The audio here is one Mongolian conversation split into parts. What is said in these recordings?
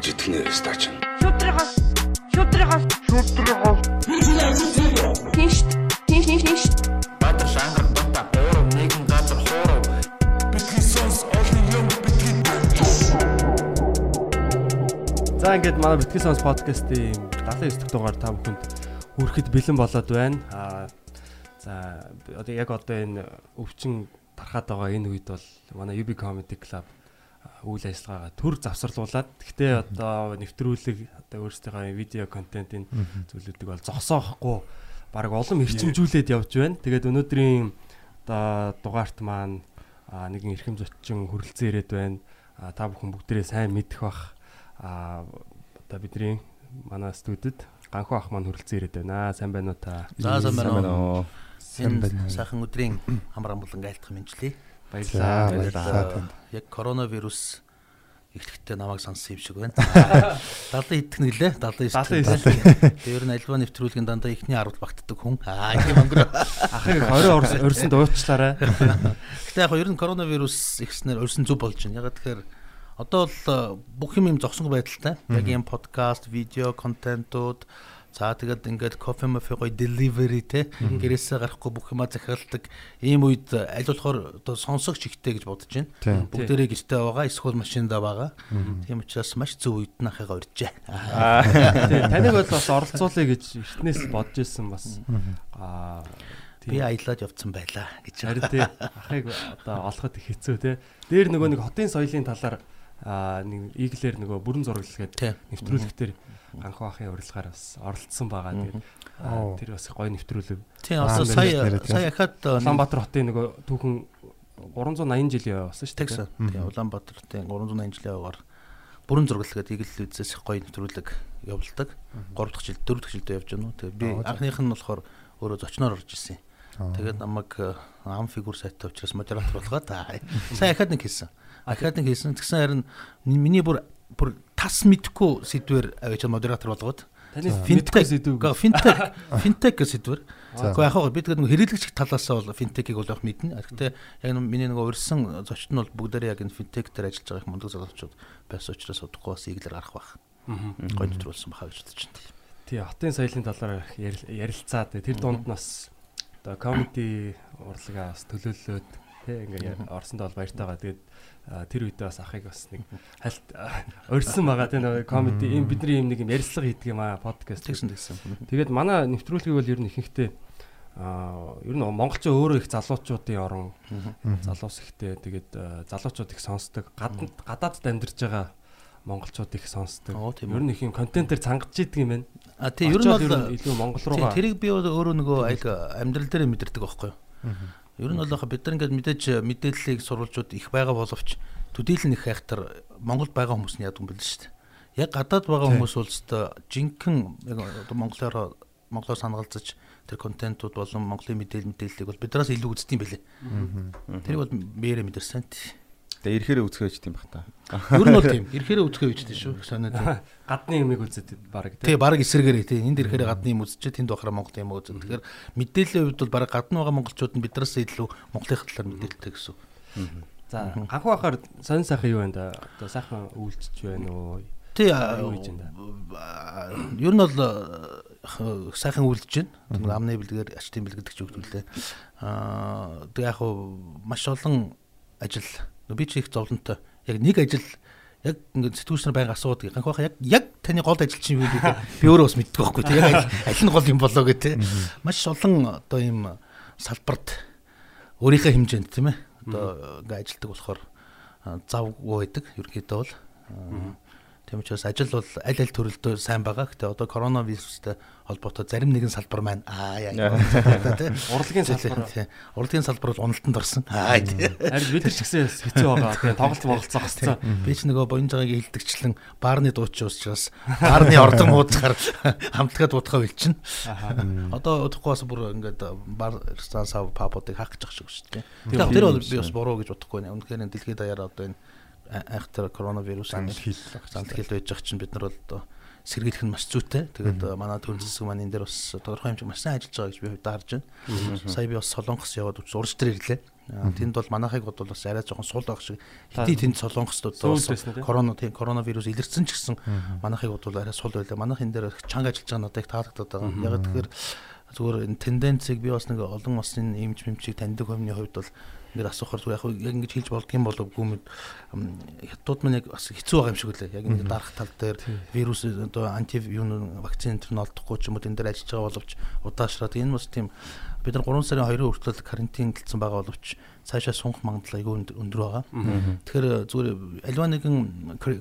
гэж итгэнэ стач. Шүтрихас шүтрихас шүтрихас Тинш тинш тинш тинш Баатар шангар дота оров нэгэн газар хооров Бидний сонс олон юм бидний За ингээд манай Битгэл сонс подкастын 79 дахь дугаар та бүхэнд хүрэхэд бэлэн болоод байна. Аа за одоо яг одоо энэ өвчин тархаад байгаа энэ үед бол манай UB Comedy Club үйл ажиллагаагаа төр завсарлуулад гэхдээ одоо нэвтрүүлэг одоо өөрсдийнхөө видео контентын зүйлүүдийг бол зогсоохгүй баг улам эрчимжүүлээд явж байна. Тэгээд өнөөдрийн одоо дугаарт маань нэгэн эрхэм зочин хүрэлцэн ирээд байна. Та бүхэн бүгдээрээ сайн мэдэх бах одоо бидний манай студид ганхуу ах маань хүрэлцэн ирээд байна. Сайн байна уу та? За сайн байна уу. Сайн байна. Сайхан өдрийн амар амгалан айлтгах мэндчлээ. Баярлалаа. Баярлалаа. Яг коронавирус эхлэхдээ намайг сонсон юм шиг байна. 70 идэх нэглээ. 79. 79. Тэр нь альва нэвтрүүлгийн дандаа ихний 10 багтдаг хүн. Аа тийм өнгөрөө. Ахыг 20 орсонд уучлаарай. Гэтэ яг ер нь коронавирус ихснээр өрсөн зүг болж байна. Ягаад тэгэхээр одоо бол бүх юм юм зогсонгүй байдалтай. Яг юм подкаст, видео, контентууд За тэгээд ингээд кофе мофе гоё delivery те гэрээсээ гарахгүй бүх юмаа захиалдаг ийм үед аль болохоор одоо сонсогч ихтэй гэж бодож байна. Бүгдээрээ гэртээ байгаа эсвэл машиндаа байгаа. Тийм учраас маш зөв үед нахыгаа урьжээ. Таныг бол бас оролцуулъя гэж эртнээс бодож ирсэн бас. Аа Би аялаад явцсан байлаа гэж. харин тий ахыг одоо олоход их хэцүү те. Дээр нөгөө нэг хотын соёлын талаар аа нэг иглэр нөгөө бүрэн зураглаггээд Тийм. нэвтрүүлэгтэр ганхуу ахын урилгаар бас оролцсон байгаа. Тэгээд тэр бас гоё нэвтрүүлэг. Тийм одоо сая сая хахад Улаанбаатар хотын нөгөө түүхэн 380 жилийн явсан шүү дээ. Texas тийм Улаанбаатарын 380 жилийн аваар бүрэн зургалгээд игэл үзээс их гоё нэвтрүүлэг явуулдаг. 3 дахь жил 4 дахь жилдээ явж байна уу. Тэгээ би анхных нь болохоор өөрөө зочноор орж ирсэн. Тэгээд намайг э, ам фигур сайттай учраас модератор болгоод сая ахад нэг хийсэн. Ахад нэг хийсэн. Тэгсэн харин миний бүр бүр тас мэдхгүй сэдвэр аваач модератор болгоод Таны финтек финтек сэдв. Финтек финтек гэж сэдвэр. Гэхдээ яг хаа би тэгээд нөгөө хэрэглэгч талаасаа бол финтекийг бол яг мэднэ. Гэхдээ яг нэг миний нөгөө урьсан зочд нь бол бүгдээрээ яг энэ финтек дээр ажиллаж байгаа их мундаг залуучууд байсан учраас удахгүй бас иглэр гарах байх. Гоё нэвтрүүлсэн бахаа гэж бодож байна. Тий, хотын соёлын талаар ярил- ярилцаад тэр дунд нас одоо комеди урлагаа бас төлөөлөөд тий ингээ орсонд бол баяртайгаа тэгээд тэр үедээ бас ахыг бас нэг хальт а, урьсан байгаа тий нөгөө комеди ийм бидний ийм нэг юм ярилцлага хийдэг юм аа подкаст Тэгсэн тэгсэн. Тэгээд манай нэвтрүүлгийг бол ер нь ихэнхдээ аа ер нь монголчин өөрөө их залуучуудын орон залуус ихтэй тэгээд а, залуучууд их сонсдог гадаад гадаадд амьдарч байгаа монголчууд их сонсдог. Тийм. Ер нь их юм контентээр цангаж идэг юм байна. А тий ер нь бол илүү монгол руугаа тэрийг би өөрөө нөгөө аяг амьдрал дээр мэдэрдэг байхгүй юу? Ер нь бол яг бид нар ингээд мэдээж мэдээллийг сурвалжууд их байгаа боловч төдийлөн их хайхтар Монголд байгаа хүмүүс нь яадаг юм бэл шүү дээ. Яг гадаад байгаа хүмүүс бол өстой жинхэнэ яг монголоор монголоор санагалзаж тэр контентууд болон монголын мэдээлэл мэдээллийг бол бидраас илүү үздэг юм бэлээ. Тэр бол биеэрээ мэдэрсэн. тий. Тэгээ ирэхээр үзэхэж тийм бах та. Ер нь бол тийм. Ирэхээрээ үзэхээ үйчтэй шүү. Санаа тийм. гадны юмыг үзээд баг Тий баг эсрэгээрээ тий энд ирэхээр гадны юм үзчихээ тэнд бахараа Монгол юм үзэн. Тэгэхээр мэдээллийн хувьд бол баг гадна байгаа монголчууд нь бидраас илүү Монголын талаар мэдээлэлтэй гэсэн. За анхуу ахаар сонь сайхан юу байна да? Одоо сайхан үйлчж байна уу? Тий ер нь бол сайхан үлдэж байна. Амны бэлгээр ачтын бэлгэдэг ч үгдүүлээ. Аа тэг яг хуу маш олон ажил би ч их зовлонтой. Яг нэг ажил яг ингээд сэтгүүлчнэр байнга асуудаг. Ганх байхаа яг яг таны гол ажил чинь юу гэдэг би өөрөө бас мэддэг байхгүй тий. Яг аль- нь гол юм болоо гэх тий. Маш олон одоо ийм салбарт өөрийнхөө хэмжээнд тийм ээ. Одоо ингээд ажилтдаг болохоор завгүй байдаг ерөнхийдөө бол. Тийм учраас ажил бол аль аль төрөлдөө сайн байгаа. Гэтэ одоо коронавирустай холбоотой зарим нэгэн салбар маань аа яа. тийм. Урлагийн салбар. Тийм. Урлагийн салбар бол уналтанд орсон. Аа тийм. Харин бид нар ч гэсэн хэцүү байгаа. Тэгээ тоглолт моголцоо госцоо. Би ч нөгөө боёнжаагийн хилдэгчлэн баарны дуучин учраас баарны ордон муудахаар хамтлагаа дуудахаа билчин. Одоо удахгүй бас бүр ингээд баар ресторан сав папуудыг хаах гэж байгаа шүү дээ. Тэгэхээр тэр бол би бас буруу гэж бодохгүй байна. Үнэхээр дэлхийд даяараа одоо энэ айхтар коронавирус Занл хил. занл хил байж байгаа чинь бид нар бол одоо сэргийлэх нь маш зүйтэй. Тэгээд манай төр засаг маань энэ дээр бас тодорхой хэмжээ маш сайн ажиллаж байгаа гэж би харж байна. Сая би бас Солонгос яваад урж дээр ирлээ. Тэнд бол манайхыг бол бас арай жоохон сул байх шиг хити тэнд солонгоцдод бас корона тийм коронавирус илэрсэн ч гэсэн манайхыг бол арай сул байлаа. Манайх энэ дээр чанга ажиллаж байгаа надад их таалагдаад байгаа. Яг тэгэхээр зүгээр энэ тенденцийг би бас нэг олон улсын эмч мэмчийг таньдаг хүмүүний хувьд бол ингээд асуухаар зүгээр яг яг ингэж хэлж болдгийм болов уу мэд хятад маань яг бас хэцүү байгаа юм шиг үлээ. Яг ингэ дарах тал дээр вирус одоо анти юу вакцин энэ нь олдохгүй ч юм уу энэ дээр ажиллаж байгаа боловч удаашраад энэ бас тийм бид нар 3 сарын 2-ын хүртэл карантинлцсан байгаа боловч цаашаа сунгах магадлал айгүй өндөр- байгаа. Тэгэхээр зүгээр альва нэгэн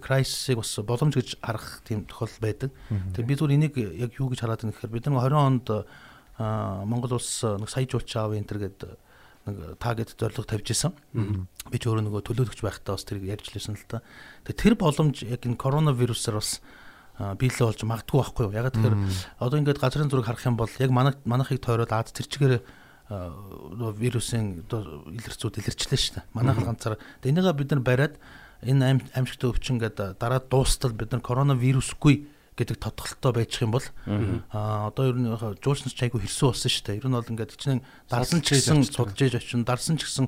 крайсисыг бас боломж гэж харах тийм тохиолдол байдаг. Тэгэхээр би зүгээр энийг яг юу гэж хараад байна гэхээр бид нар 20 онд аа, Монгол улс нэг сая жуулч аав энэ төр гэдэг нэг таргет зорилго тавьж исэн. Би ч өөрөө нөгөө төлөөлөгч байхдаа бас тэр ярьж лсэн л та. Тэгээ тэр боломж яг энэ коронавирусаар бас аа, биелээ болж магадгүй байхгүй юу? Яг тэгэхээр одоо ингээд газрын зураг харах юм бол яг манай манайхыг тойроод Аз тэр чигээр вирусын одоо илэрцүүд илэрчлээ шүү дээ. Манайх ганцаар. Энийгээ бид нар бариад энэ ам амжилттай өвчин гэдэг дараа дуустал бид нар коронавирусгүй гэдэг тодголттой байчих юм бол аа одоо ер нь жуулчнаас ч айгүй хэрсүү болсон шүү дээ. Ер нь бол ингээд чинь дарсан ч гэсэн судалж ээж очин дарсан ч гэсэн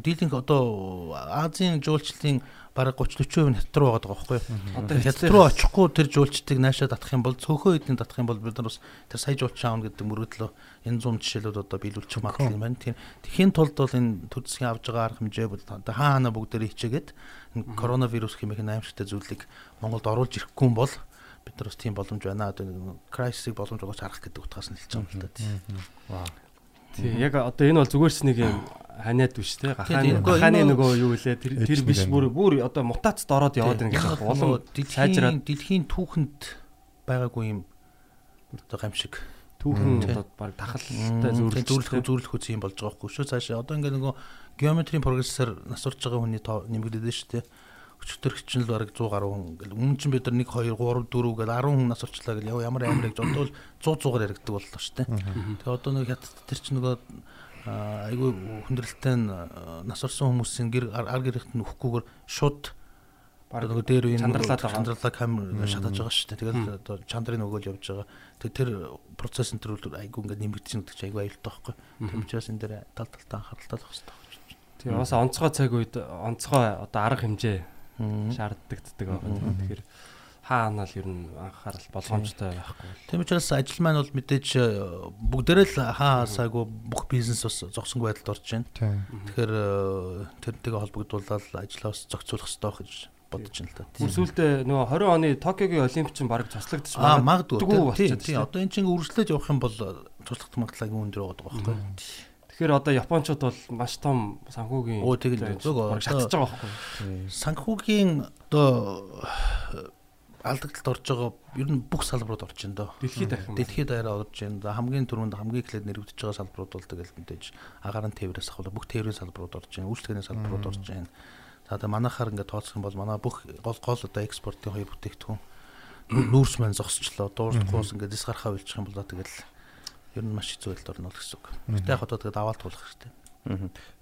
дийлэнх одоо Азийн жуулчлалын бараг 30 40% хятад руу байгаа байхгүй юу? Одоо хятад руу очихгүй тэр жуулчдыг наашаа татах юм бол цөөхөн эдний татах юм бол бид нар бас тэр сая жуулч аавна гэдэг мөрөдлөө энэ зум жишээлүүд одоо биелүүлчих магадлал юм байна. Тийм тэхийн тулд бол энэ төр засгийн авж байгаа арга хэмжээ бол одоо хаа хана бүгдээрээ хичээгээд энэ коронавирус хэмээх аимшигтай зүйлийг Монголд оруулж ирэхгүй юм бол бид нар бас тийм боломж байна. Одоо крайсисыг боломж болгож харах гэдэг утгаас нь хэлж байгаа юм л. Тийм. тий яг одоо энэ бол зүгээрс нэг юм ханиад биш те. Гахааны гахааны нөгөө юу вэ? Тэр тэр биш бүр бүр одоо мутацд ороод яваад байна гэж улам сайжраад дэлхийн дэлхийн түүхэнд байгаагүй юм одоо гамшиг түүхэн одоо баг тахалтай зөвлөх зөвлөх үс юм болж байгаа хгүй шүү. Цаашаа одоо ингээ нөгөө геометрийн прогрессор насурч байгаа хүний тоо нэмэгдээд шүү дээ өчтөр хчин л бараг 100 гаруй хүн ингээл өмнө чинь бид нар 1 2 3 4 гэл 10 хүн нас урчлаа гэл ямар амар гэж бодвол 100 100-аар яригддаг боллоо шүү дээ тэгээ одоо нэг хят тэр чинь нөгөө айгүй хүндрэлтэй нь нас орсон хүмүүсийн гэр ар гэрэгт нь өхөхгүйгээр шууд баг нөгөө дээр үе чандралаад чандралаа камер шатаж байгаа шүү дээ. тэгэл одоо чандрын өгөөл явж байгаа. Тэг тэр процесс энэ төр айгүй ингээд нэмэгдэж гэдэг чинь айгүй аюултай байхгүй. Тэр учраас энэ дээр тал талтаа анхааралтай байх хэрэгтэй. тий бас онцгой цаг үед онцгой одоо арга хэмжээ. Шаарддагддаг байгаа. Тэгэхээр хаа анаал ер нь анхаарал болгоомжтой байхгүй Тийм учраас ажил маань бол мэдээж э, бүгдээрээ л хаа хасаагүй бүх бизнес бас зогсонгүй байдалд орж байна. Тэгэхээр э, тэрнтэйгээ холбогдуулаад ажлаа бас зохицуулах хэрэгтэй байх гэж бодож байна л да. Бүр сүүлдээ нөгөө 20 оны Токиогийн олимпич чинь баг цослогдож Аа магадгүй тийм одоо эн чинь үргэлжлээд явах юм бол туслах магадлал өндөр байгаа байхгүй. Тэгэхээр одоо японочууд бол маш том санхүүгийн Оо, тэгэл зөв, шатаж байгаа байхгүй. санхүүгийн одоо алдагдлалд орж байгаа ер нь бүх салбарууд орж байна доо. Дэлхийд ахин. Дэлхийд арай орж байна. За, Хамгийн түрүүнд хамгийн эхлээд нэрвэгдэж байгаа салбарууд бол тэгэл мэдээж агаарын тээврээс ахвал бүх тээврийн салбарууд орж байна. Үйлчлэгээний салбарууд орж байна. За одоо манайхаар ингээд тооцох юм бол манай бүх гол гол одоо экспортын хоёр бүтээгдэхүүн нүү- нүүрс маань зогсчлоо. Дуурахгүй ингээд дис гарахаа үлчих юм бол тэгэл ер нь маш хэцүү байдалд орно л гэсэн үг. Гэтэ яг одоо тэгээд аваад туулах хэрэгтэй.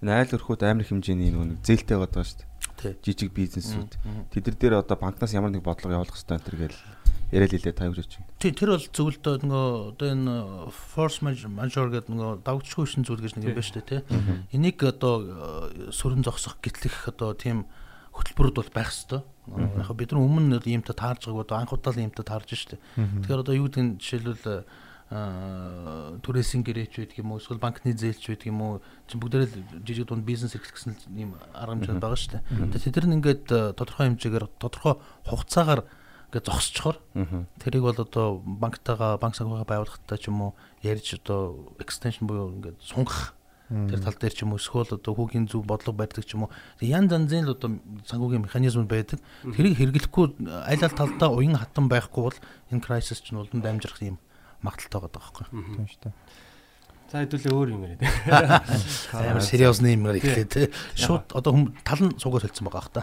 Энэ айл өрхүүд амар хэмжээний нэг зээлтэй байгаа даа шүү Тий. дээ. Жижиг бизнесүүд. Тэд нар дээр одоо банкнаас ямар нэг бодлого явуулах хэрэгтэй энэ гээл яриад илээ та юу ч юм. Тий, тэр бол зөвлөдөө нөгөө одоо энэ force major гэдэг нөгөө давгчгүй шин зүйл гэж нэг юм байна шүү дээ, тий. Энийг одоо э, сүрэн зогсох гэтлэх одоо тийм хөтөлбөрүүд бол байх хэвээр. Яг бид нар өмнө иймтэй таарж байгааг одоо анх удаа л иймтэй таарж штэ. Тэгэхээр одоо юу гэдэг нь жишээлбэл аа түрээсийн гэрээч байдаг юм уу? Эсвэл банкны зээлч байдаг юм уу? Чи бүгдээрээ л жижиг дунд бизнес эрхлэх гэсэн ийм арга хэмжээ байгаа шүү дээ. Тэгэхээр тэд нар ингээд э, тодорхой хэмжээгээр тодорхой хугацаагаар ингээд зогсчохоор тэрийг бол одоо банктайгаа банк санхүүгээ байгуулахтай ч юм уу? Ярьж одоо extension буюу ингээд сунгах тэр тал дээр ч юм уу? Эсвэл одоо хүүгийн зөв бодлого барьдаг ч юм уу? Ян занзын л одоо санхүүгийн механизм байдаг. Тэрийг хэрэглэхгүй аль аль талдаа уян хатан байхгүй бол энэ crisis ч нь улам дамжирах юм магадaltaй байгаа байхгүй Тийм шүү дээ. За хэдүүлээ өөр юм яриад. амар сериус нэм гэр ихлээ те шууд одоо хүм тал нь суугаар хэлсэн байгаа бах та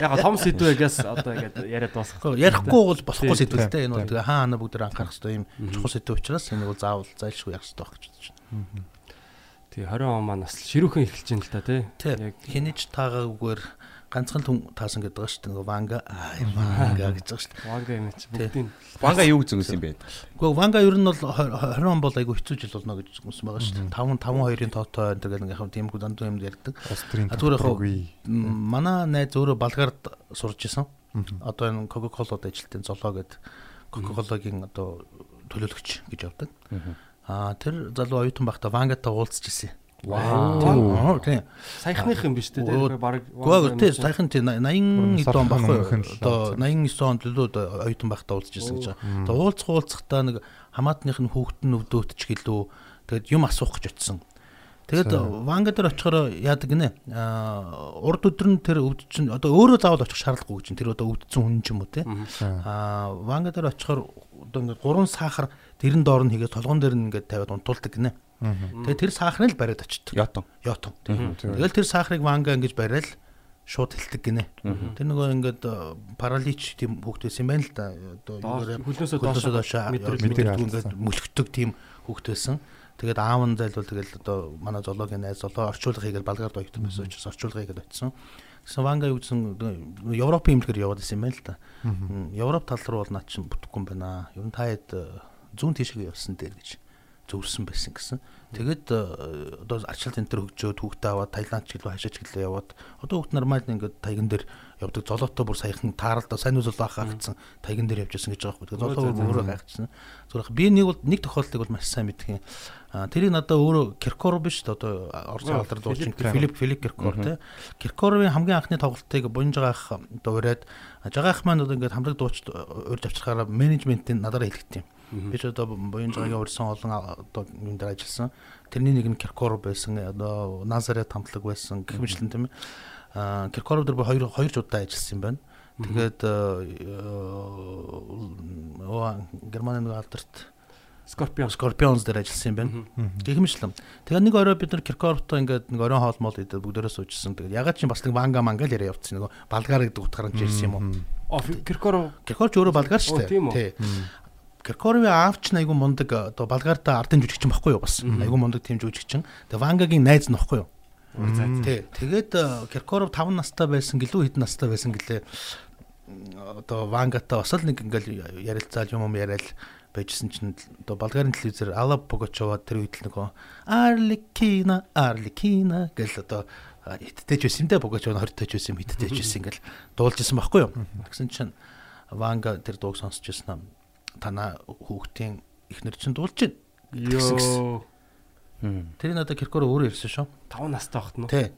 Яг том сэдвээс одоо ингээд яриад дуусгах. Ярихгүй бол болохгүй Тийм, сэдвэлтэй энэ бол тэгээ хаа хана бүгд анхаарах хэрэгтэй юм чухал сэдв учраас энийг бол заавал зайлшгүй явах хэрэгтэй байх гэж бодож байна. тий 20 он маань бас ширүүхэн эхэлж байна л та тий. Тэг. Хинэж таагаагүйгээр ганцхан хүн таасан гэдэг байгаа шүү дээ. Нөгөө Ванга аа Ванга гэж байгаа шүү дээ. Ванга юм чи бүгдийн Ванга юу гэж зөнгөсөн юм бэ? Гэхдээ Ванга ер нь бол 20 он бол айгүй хэцүү жил болно гэж үзсэн байгаа шүү дээ. 5 5 2-ын тоотой энэ тэгэл ингээ яг тийм дандуу юм ярьдаг. Зүгээр яг манай найз өөрөө Болгард сурж исэн. Одоо энэ Coca-Cola-д ажилтсан Золоо гэдэг Coca-Cola-гийн одоо төлөөлөгч гэж явдаг. Аа тэр залуу оюутан байхдаа Вангатай уулзч ирсэн. Вау. Тийм. саяхных юм биш үү Бараг Гүг тий сайхан тий 80 хэд он баггүй. л Одоо лаа. 89 онд л одоо оюутан байхдаа уулзж ирсэн гэж байгаа. Тэгээ уулзах уулзахдаа нэг хамаатных нь хүүхэд нь өвдөөтч гэлөө тэгээд юм асуух гэж очсон. Тэгээд Ванга дээр очихоор яадаг гинэ. Аа урд өдөр нь тэр өвдчин одоо өөрөө заавал очих шаардлагагүй гэж тэр одоо өвдсөн хүн ч юм уу тий. Аа Ванга дээр очихоор одоо ингээд гурван сахар тэрэн доор нь хийгээд толгон дээр нь ингээд тавиад унтуулдаг гинэ. Тэгээд тэр сахарыг л бариад очдөг. Ятон. Ятон. Тэгэл тэр сахарыг ванга ингэж бариад шууд хэлдэг гинэ. Тэр нөгөө ингээд э, паралич тийм хүүхдээс юм байна л да. Одоо хөлнөөсөө доош мэдрэл ингээд мөлхтөг тийм хүүхдээсэн. Тэгээд аав нь зайлвал тэгэл одоо манай зоологийн найз золоо орчуулга хийгээл балгаар доогдсон байсан учраас орчуулга хийгээд очсон. Гэсэн ванга юу гэсэн Европын имлэгээр яваад исэн юм байна л да. Европ тал руу бол наа чинь бүтэхгүй юм байна. Ер нь таад зүүн тийшээ явсан дээр гэж зөвөрсөн байсан гэсэн. Тэгээд э, одоо арчил центр хөгжөөд хүүхдээ аваад Таиланд ч гэлөө хашаач гэлээ яваад одоо хүүхд нормально ингээд тайган дээр явдаг золоотой бүр саяхан тааралдаа сайн үзэл баах гацсан тайган дээр явж байсан гэж байгаа байхгүй. Тэгээд золоо өөрөө гайхчихсан. Зүгээр би нэг бол нэг тохиолдлыг бол маш сайн. А тэрийг надаа өөрөө Киркор биш одоо Орсын алдар дуучин Филипп Филипп Киркор тий. Киркоровын хамгийн анхны тоглолтыг Бунжгаах одоо ураад жагаах маань одоо ингээд хамраг дуучид урьж авчирхаараа менежментийн надараа хэлгэт юм. Би ч одоо Бунжгагийн урьсан олон одоо юм дээр ажилласан. Тэрний нэг нь Киркор байсан одоо Назарет хамтлаг байсан гэх мэтлэн тийм ээ. А Киркоров дээр би хоёр хоёр удаа ажилласан юм байна. Тэгээд оо Германы нэг алдарт Скорпион. Scorpions дээр ажилласан юм байна. Гихмэчлэн. Тэгээ нэг орой бид нар Киркоровтой ингээд нэг оройн хоол мол идээд бүгдээрээ суужсан. Тэгээд ягаад чи бас нэг ванга мангал яриа явуулсан нөгөө балгаар гэдэг утгаар нь ирсэн юм уу? О Киркоров Киркорч өөрөө балгаар шүү Оо, дээ. Киркоровын аавч айгу мундаг одоо балгаартай ардын жүжигчин баггүй юу бас. Айгу мундаг тийм жүжигчин. Тэгээ вангагийн найз нь баггүй юу? Тий. Тэгээд э, Киркоров 5 настай байсан гэлүү хэдэн настай байсан гэлээ одоо Вангатай бас л нэг ингээл ярилцаал юм юм яриад байжсэн чинь одоо Болгарын телевизээр Алла Погочова тэр үед л нөгөө Арлекина Арлекина гэл одоо ч байсан юм дэ Погочова 20 таж байсан юм хиттэй ч байсан ингээл дуулж исэн байхгүй юу. Тэгсэн чинь Ванга тэр дууг сонсч ирсэн юм. Танаа хүүхдийн эхнэр чинь дуулж байна. Гэсэн. ёо Тэр надад Киркор өөрөө ирсэн шүү. 5 настай багт нь. Тий.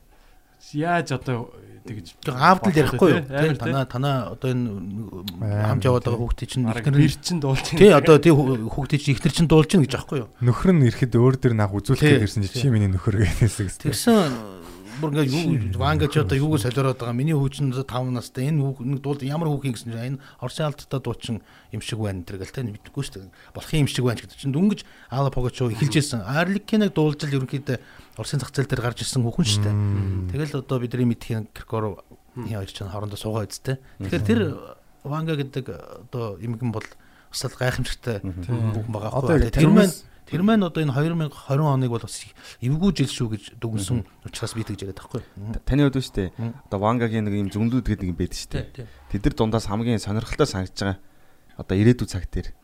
Яаж одоо тэгж Тэг аавд л ярихгүй юу? Тий, танаа танаа одоо энэ хамж яваад байгаа хүүхдийн чинь эхнэр бэр чин дуулж Тий одоо тий хүүхдийн чинь эхнэр чинь дуулж гин гэж аахгүй юу? Нөхөр нь ирэхэд өөр дөр нах үзүүлэх ирсэн чи чи миний нөхөр гэсэн. Тэгсэн бүр ингээ юу ванга ч одоо юуг солиороод байгаа? Миний хүүчин 5 настай. Энэ хүүг нэг дуулд ямар хүүхийн гэсэн чинь энэ Орсын алдтаа дуучин юм шиг байна тэр гэл тэ мэдгүй шүү дээ. Болох юм шиг байна гэдэг чинь. Дөнгөж Алла Погочо эхэлжсэн Арликиныг дуулж л ерөнхийдөө Орсын зах зээл дээр гарч ирсэн хүүхэн шүү дээ. Тэгэл одоо бидний мэдхийн Киркоров энэ хоёр ч хоорондоо суугаа үсттэй тэгэхээр тэр ванга гэдэг одоо эмгэн бол бас л гайхамшигтай хүүхэн байгаа Одоо тэр маань Тэр маань одоо энэ 2020 оныг бол бас эвгүй жил шүү гэж дүгнсэн учраас би тэгж яриад байхгүй. Таны хувьд шүү дээ. Одоо Вангагийн нэг юм зөндүүд гэдэг юм байдаг шүү дээ. Тэд нар дундаас хамгийн сонирхолтой санагдаж байгаа. Одоо ирээдүйн цаг дээр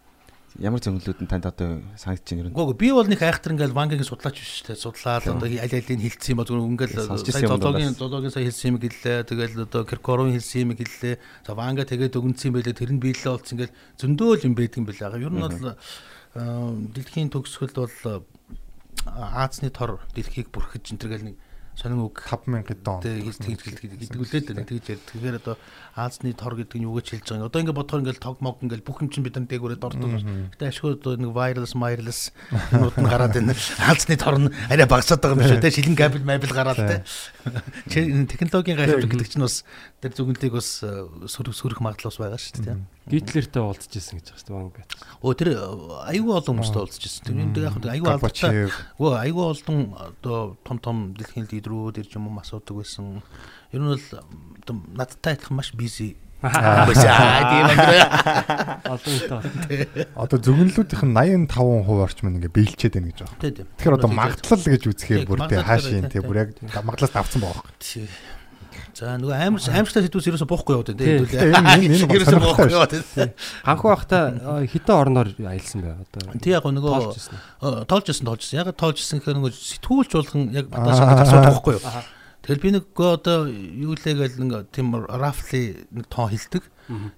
ямар зөнгөлүүд нь танд одоо санагдаж байна нь. Үгүй би бол нэг айхтар ингээл вангагийн судлаач биш шүү дээ. Судлаад одоо аль алийг хэлсэн юм ба зүгээр ингээл юм зоологийн зоологийн сая хэлсэн юм гэлээ. Тэгэл одоо Киркоров хэлсэн юм гэлээ. За ванга тэгээд өгөнцсөн юм байлээ. Тэр нь биелээ болсон ингээл зөндөө л юм байдаг юм байлаа. Ер нь бол дэлхийн төгсгөлд бол аа, Аазны тор дэлхийг бүрхэж энэ төр гэл нэг сонин үг 5000 дон. Гэдэг үлээд байна. Тэгж ярьдаг. Тэгэхээр одоо Аазны тор гэдэг нь юу гэж хэлж байгаа юм. Одоо ингээд бодохоор ингээд тог мог ингээд бүх юм чинь бид нар дээгүүрээ дордог. Гэтэ ашгүй одоо нэг wireless wireless нууд нь гараад байна. Аазны тор нь арай багасаад байгаа юм шүү дээ. Шилэн кабель мабель гараад те. Технологийн гайхамшиг гэдэг чинь бас тэр зүгэнтийг бас э, сөрөх сөрөх магадлал бас байгаа шүү дээ. Гитлертэй уулзчихсан гэж байна шүү дээ. Өө тэр аюу олон хүмүүстэй уулзчихсан. Тэр юм яг аюу. Горбачев. Өө аюу олон одоо том том дэлхийн лидерүүд ирж юм уу асуудаг байсан. Ер нь бол надтай адилхан маш бизи. Одоо зөвгөнлүүдийнх нь 85% орчим ингээ биелчээд байна гэж байна. Тэгэхээр одоо магадлал гэж үзэхээр бүр тэ хаашийн тэ бүр яг магадлалаас давцсан байгаа юм. За нөгөө амар аимшигтай сэтгүүс ерөөсө буухгүй яваад байна Тий. тийм энэ Ерөөсө буухгүй яваад байна. Ганхуу байхдаа хитэн орноор аялсан бай одоо. Тий яг нөгөө Тоолж ирсэн. Э, тоолж ирсэн тоолж ирсэн. Яг тоолж ирсэн гэхээр нөгөө сэтгүүлч болгон яг баташ асуудаг байхгүй юу? Тэгэл би нэг одоо юу лээ гэл нэг тийм рафли нэг тоо хилдэг.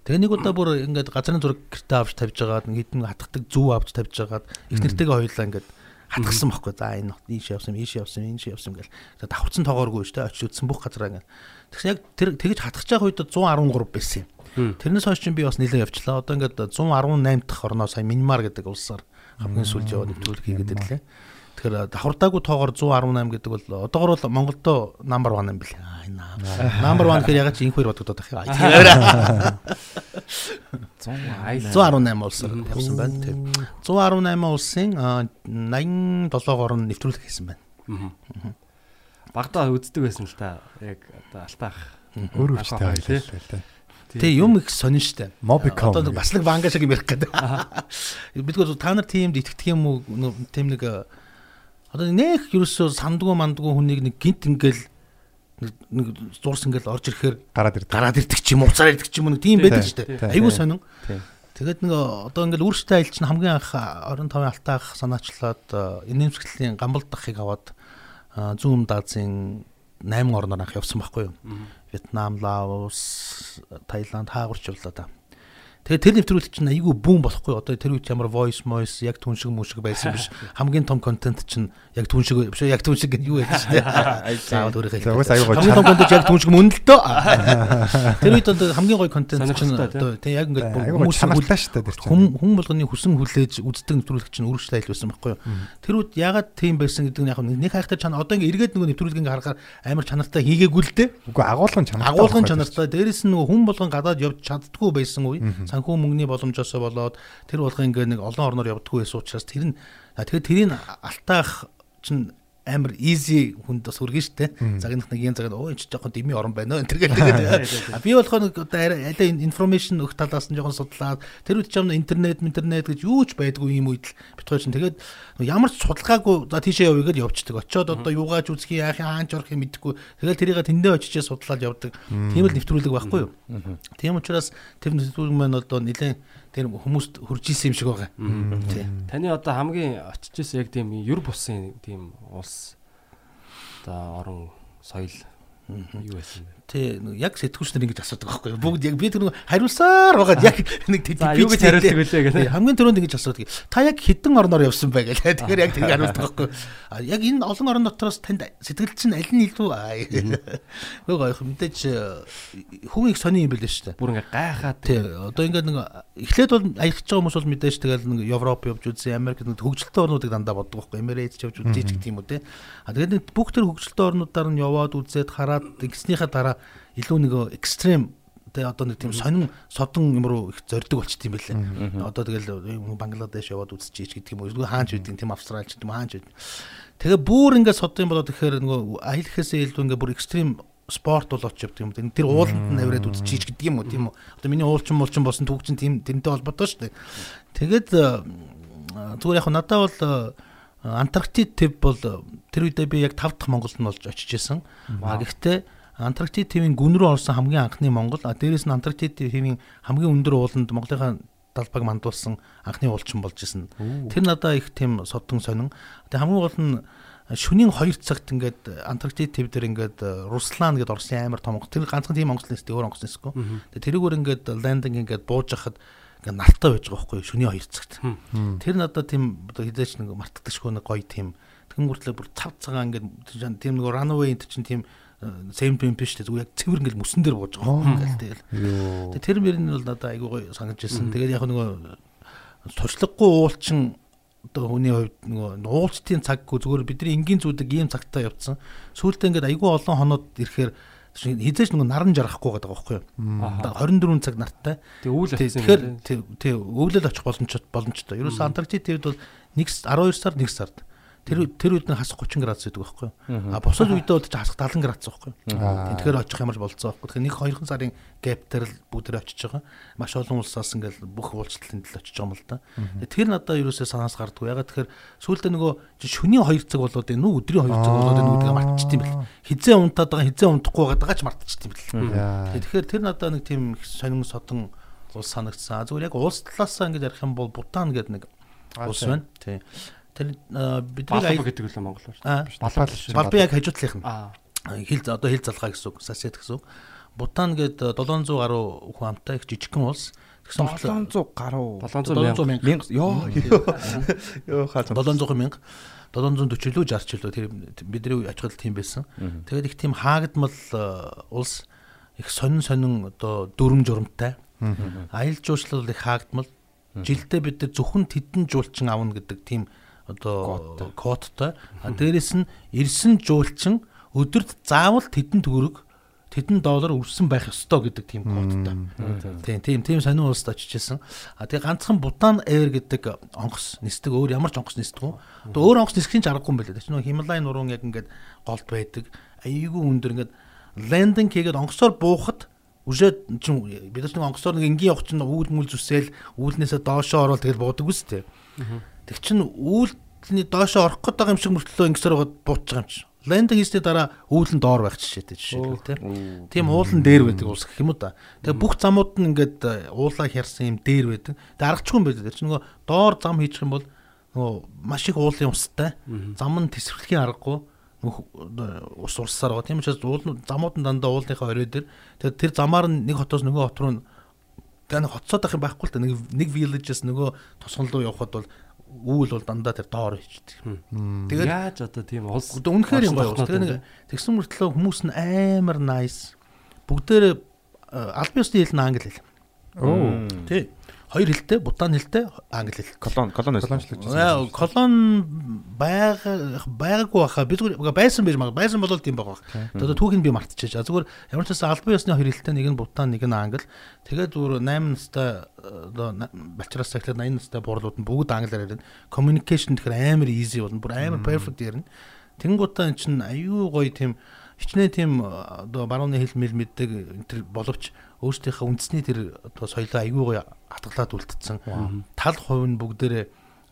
Тэгээ нэг удаа бүр ингээд газрын зураг гэртээ авч тавьж байгаад хитэн хатгадаг зүү авч тавьж байгаад их нэртэйгээ хоёлаа ингээд хатгсан байхгүй за энэ ийш явсан ийш явсан ийш явсан гэл давхцсан тоогооргүй шүү дээ очиж үтсэн бүх газараа ингээд тэгсэн яг тэр тэгэж хатгаж байгаа үед 113 байсан юм. Тэрнээс хойш чинь би бас нэлээд явчлаа. Одоо ингээд 118 дахь орноо сая Минмар гэдэг улсаар хамгийн сүүлд яваад нэвтрүүлэг хийгээд ирлээ. Тэгэхээр давхардаагүй тоогоор 118 гэдэг бол одоогор бол Монголдо number 1 юм билээ. Аа энэ number 1 гэхээр ягаад чи инхвэр бодогдоод ах юм. 118 улсаар явсан байна. Тийм. 118 улсын аа, 87 орн нэвтрүүлэг хийсэн байна. Багтаа үздэг байсан л та. Яг одоо алтаах. Өөр өөртөө ойлголоо тэ. Тэгээ юм их сонин штэ. Mobicom Одоо бас нэг банга шиг юм ярих гэдэг. Бидгээр та нар тиймд итгэдэг юм уу? Нэг тийм нэг э, одоо нэх ерөөсөө сандгүй мандгүй хүнийг нэг гинт ингээл нэг зурс ингээл орж ирэхээр гараад ирдэг. гараад ирдэг ч юм уу, уцаар ирдэг ч юм уу нэг тийм байдаг штэ. Айгуу сонин. Тэгээд нэг одоо ингээл өөртөө айл чинь хамгийн анх 25 алтаах санаачлаад инээмсэглэлийн гамбалд дахыг аваад э, зүүн Азийн 8 орноор анх явсан байхгүй юу? Вьетнам, Лаос, Таиланд хаагурчлаа да. Тэгээ тэр нэвтрүүлэг чинь айгүй бүүн болохгүй. Одоо тэр үед ямар voice voice яг түн шиг мөн шиг байсан биш. Хамгийн том контент чинь яг түн шиг биш яг түн шиг юу байдаг шүү дээ. Заавал өөрийнхөө гоо Хамгийн том контент яг түн шиг мөн л дөө. Тэр үед одоо хамгийн гоё контент чинь одоо тий яг ингээд хүмүүс чанартай шүү дээ хүн болгоны хүсэн хүлээж үздэг нэвтрүүлэг чинь үргэлжлээ айл байсан байхгүй юу. Тэр үед ягаад тийм байсан гэдэг нь яг нэг хайхтай чанар одоо ингээ эргээд нөгөө нэвтрүүлгийг харахаар амар чанартай хийгээгүй л дээ. Үгүй агуулгын чанартай. Агуулгын чанартай дээрэс нь нөгөө хүн болгон гадаад явж чаддгүй байсан үе санхүү мөнгөний боломжоос болоод тэр болгоо ингээ нэг олон орноор явдггүй байсан учраас тэр нь. А, тэгэхээр тэрийг алтаах чинь амар easy хүнд бас үргэн штэ. Загнах нэг юм цагаад өө энэ ч жоохон дими орон байна энэ тэгээд. А би болохоор нэг одоо арай информашн өгөх талаас нь жоохон судлаад тэр үед ч юм интернет интернет гэж юу ч байдгүй юм үед л битгой чинь тэгээд ямар ч судалгаагүй за тийшээ явъя гэж явчихдаг. Очоод одоо юугаач үзхий яах хаанч орох юм мэдэхгүй. Тэгээд тэрийг тэндээ очичээ судлаад явдаг. Тийм л нэвтрүүлэг байхгүй юу? Тийм учраас тэр нэвтрүүлэг маань одоо нэлээд тэр хүмүүст хүрж исэн юм шиг байгаа. Таны одоо хамгийн очиж исэн яг тийм юр бусын тийм улс орон соёл юу байсан бэ? Тэ нэг яг сэтгүүлч нар ингэж асуудаг байхгүй юу? Бүгд яг би тэр нэг хариулсаар байгаад яг нэг тэд За юу гэж хариулдаг вүлээ гэх. Тий, хамгийн түрүүнд ингэж асуудаг. Та яг хэдэн орноор явсан бай гэх. Тэгэхээр яг тэрийг хариулдаг байхгүй юу? А яг энэ олон орн дотроос танд сэтгэлч нь аль нь илүү аа. Гөө гоёх мэдээж хүн их сони юм билээ шүү дээ. Бүр ингээ гайхаад Тий, одоо ингээд нэг эхлээд бол аялах байгаа хүмүүс бол мэдээж тэгэл нэг Европ явж үзсэн, Америк нэг хөгжилтэй орнуудыг дандаа боддог байхгүй. Emirates явж үзэж гэх юм уу те. А тэгээд бүх тэр хөгжилтэй орнуудаар нь яваад үзээд хараад ингэснийхаа дараа илүү нэг экстрем тэ одоо нэг тийм сонин содон юм руу их зорддог болчт юм байлээ. Одоо тэгэл Бангладеш яваад үзчихийч гэдэг юм уу. Хаанч үдин тийм Австралич гэдэг юм хаанч үд. Тэгээ бүр ингээд содон болоод тэгэхээр нөгөө аялахээсээ илүү ингээд бүр экстрем спорт болооч явдаг юм. Тэр ууланд нь аваад үзчихийч гэдэг юм уу тийм үү. Одоо миний уулчин муулчин болсон түүхчин тийм тэрнтэй холбоотой шүү дээ. Тэгээд зүгээр яг хаа надад бол Антарктид төв бол э, тэр үедээ би яг 5 дахь Монголд нь болж очиж исэн. А гэхдээ Антарктид твийн гүн рүү орсон хамгийн анхны Монгол. А дээрэс нь Антарктид твийн хамгийн өндөр ууланд Монголынхаа талбайг мандуулсан анхны уулчин болж исэн. Тэр надад их тийм содон сонин. Тэгээ хамгийн гол нь шөнийн 2 цагт ингээд Антарктид төв дээр ингээд Руслан гэдэг Оросын аймар том тэр ганцхан тийм Монгол нэс өөр Монгол нэсгүй. Тэгээ тэрүүгээр ингээд лендинг ингээд бууж хахад ингээд нартай байж байгаа байхгүй шөнийн 2 цагт. Тэр надад тийм одоо хизээч нэг мартагдашгүй нэг гоё тийм тэнгүүртлээ бүр цав цагаан ингээд тийм нэг runway энэ чинь тийм сэм пим биш үү яг цэвэр ингээл мөсөн дээр бууж байгаа юм тэгэл. Тэгээ тэр мөрний бол надад айгүй гоё санагдж ирсэн. Тэгээд яг нөгөө туршлагагүй уулчин одоо хүний хувьд нөгөө уулчтын цаггүй зүгээр бидний энгийн зүудэг ийм цагтаа явцсан. Сүүлдээ ингээд айгүй олон хоноод ирэхээр хизээч нөгөө наран жарахгүй байгаа байхгүй юу? Одоо 24 цаг нартай. тэг Тий, авсан Тэгэхээр тий өвлөл очих боломжтой боломжтой. Ерөөсөө Антарктид тэвд бол 1 12 сар 1 сард. Тэр тэр үед нэг хасах 30 градус гэдэг байхгүй юу? А бусад үедээ бол хасах 70 градус байхгүй юу? Тэгэхээр очих ямар ч болцоо байхгүй. Тэгэхээр нэг 2 сарын гэптэр л бүгдээ очиж байгаа. Маш олон улсаас ингээл бүх уулзалтын төлөө очиж байгаа юм л да. Тэр надад ерөөсөө санаас гардгүй. Ягаад тэгэхээр сүүлдээ нөгөө шөнийн 2 цаг болоод энэ өдрийн 2 цаг болоод энэ гэдгийг мартчих юм бэл. Хизээ унтаад байгаа хизээ унтахгүй байгаа ч мартчих юм бэл. Тэгэхээр тэр надад нэг тийм сонин содон улс санагдсан. Зүгээр яг улс талаасаа ингэж ярих юм бол Бутан гэдэг нэг улс байна. Тий. Тэр бидний аяг гэдэг л монголоор. Балбал шүү. Балбын яг хажуудлынх нь Аа. хил одоо хил залгаа гэсэн үг, сасет гэсэн үг. Бутан гээд 700 гаруй хүн амтай их жижигхэн улс. Тэгсэн мэт 700 гаруй 700 700 мянга. ёо ёо хаа 700 мянга 740 лөө 60 лөө тэр бидний ачаал тийм байсан. Тэгээд их тийм хаагдмал улс их сонин сонин одоо дүрм журамтай. Аялал жуулчлал их хаагдмал. Жилдээ бид нар зөвхөн тэдэн жуулчин авна гэдэг тийм одоо кодтой. А дээрэс нь ирсэн жуулчин өдөрт заавал тэдэн төгрөг тэдэн доллар өрсөн байх ёстой гэдэг тийм кодтой. Тийм тийм тийм сонин улсад очижсэн. А тэгээ ганцхан Бутан Air гэдэг онгоц нисдэг өөр ямар ч онгоц нисдэг үү? Одоо өөр онгоц нисэх чинь аргагүй юм байна лээ. Тэс нөө Хималай нуруунд яг ингээд голд байдаг. Айгүй өндөр ингээд лендинг хийгээд онгоцоор буухад үжээд чинь бид нар нэг онгоцоор нэг энгийн явах чинь үүл мүл зүсээл үүлнээсээ доошоо ороод тэгэл буудаг үстэй. Тэг чин үүлний доошоо орох гээд байгаа юм шиг мөртлөө ингэсээр буучих байгаа юм чинь. Лендинг хийсний дараа үүлэн доор байх жишээтэй жишээлбэл тийм. Тийм уулан дээр байдаг улс гэх юм уу та. Тэгээ бүх замууд нь ингээд э, уулаа хярсан юм дээр байдаг. Тэгээ аргачлгүй юм байна. Тэр чинь нөгөө доор зам хийчих юм бол нөгөө маш их уулын устай. Зам нь тесрэхлийн аргагүй ус урсаар байгаа. Тийм учраас уул нь замууд нь дандаа уулынхаа орой дээр. Тэгээ тэр замаар нь нэг хотоос нөгөө хот руу тэгээ нэг хотсоод байх юм байхгүй л та нэг нэг villages нөгөө тосгон руу явхад бол үүл бол дандаа тэр доор хийдэг. Тэгээд Яаж одоо тийм улс үнэхээр юм гоё. орчин Тэгээ тогтноод нэг тэгсэн мөртлөө хүмүүс нь амар nice. Бүгдээр албан ёсны хэл нь англи хэл. Оо. Тий. Хоёр хэлтэй, бутан хэлтэй, англи хэл. колон колон байсан. Колон байга байгаагүй баха. Би зүгээр байсан байж магад. Байсан бол тийм байгаа. Одоо түүхийг би мартчихэж. Зүгээр ямар ч байсан албан ёсны хоёр хэлтэй нэг нь бутан, нэг нь англи. Тэгээд зүгээр 8 настай одоо балчраас эхлээд 80 настай буурлууд нь бүгд англиар ярина. Communication тэгэхээр амар easy болно. Бүр амар perfect ярина. Тэнгуутаа эн чинь аюу гоё тийм хичнээн тийм одоо барууны хэл мэл мэддэг энэ төр боловч өөрсдийнхөө үндэсний тэр одоо соёлоо аюу гоё хатгалаад үлдсэн. Тал хувь нь бүгдээрээ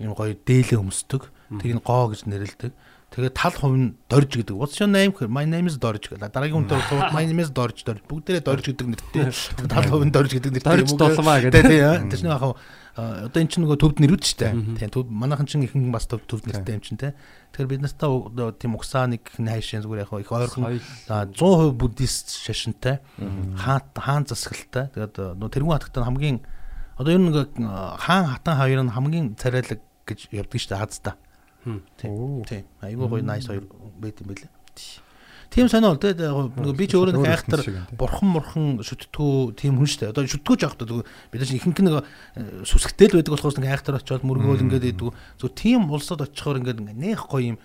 юм гоё дээлээ өмсдөг. Тэрийг гоо гэж нэрлэдэг. Тэгээд тал хувь нь дорж гэдэг. What's your name? My name is Дорж гэдэг. Дараагийн хүнтэй бол my name is Дорж Дорж. Бүгдээрээ Дорж гэдэг нэртэй. Тал хувь нь Дорж гэдэг нэртэй. Дорж дулмаа гэдэг. Тэ тий. Тэр чинь яг одоо эн чинь нөгөө төвд нэрүүд ч тээ. Тийм төв манайхан чинь ихэнх бас төв төвд нэртэй юм чинь те. Тэгэхээр бид одоо тийм угсаа нэг хайшин зүгээр яг их ойрхон за 100% буддист шашинтай хаан хаан засгалтай. Тэгээд нөгөө тэрүүн хатагтай хамгийн одоо ер нь нэг хаан хатан хоёр нь хамгийн царайлаг гэж явдаг шүү дээ хазда. Тийм. Тийм. Айгуу гоё nice хоёр байт юм байлээ. Тийм сонио л тэгээд яг нөгөө би ч өөрөө нэг айхтар бурхан мурхан шүтдгүү тийм хүн шүү дээ. Одоо шүтдгүү жоох одоо бид нар ихэнх нэг э, сүсгтэл байдаг болохоос нэг айхтар очиод мөргөөл ингээд идэв. Зөв тийм улсад очихоор ингээд нэх гоё юм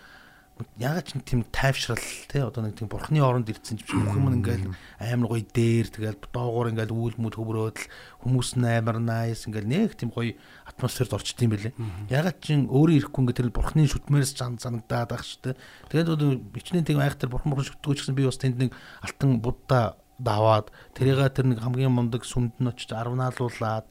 ягаад ч тийм тайвшрал тий одоо нэг тийм бурхны оронд ирсэн юм бүх юм ингээл амар гоё дээр тэгэл доогуур ингээл үүл мүд хөврөөд л хүмүүс нь амар nice ингээл нэг тийм гоё атмосферд орчт юм бэлээ. Ягаад ч өөрөө ирэхгүй ингээд тэр бурхны шүтмээрс зан занагдаад шүү дээ. Тэгээд одоо бичнээ тийм айхтар бурхан бурхан шүтгөө гэсэн би бас тэнд нэг алтан будда даваад тэрийгээ тэр нэг хамгийн мундаг сүмд нь очиж арвнаалуулад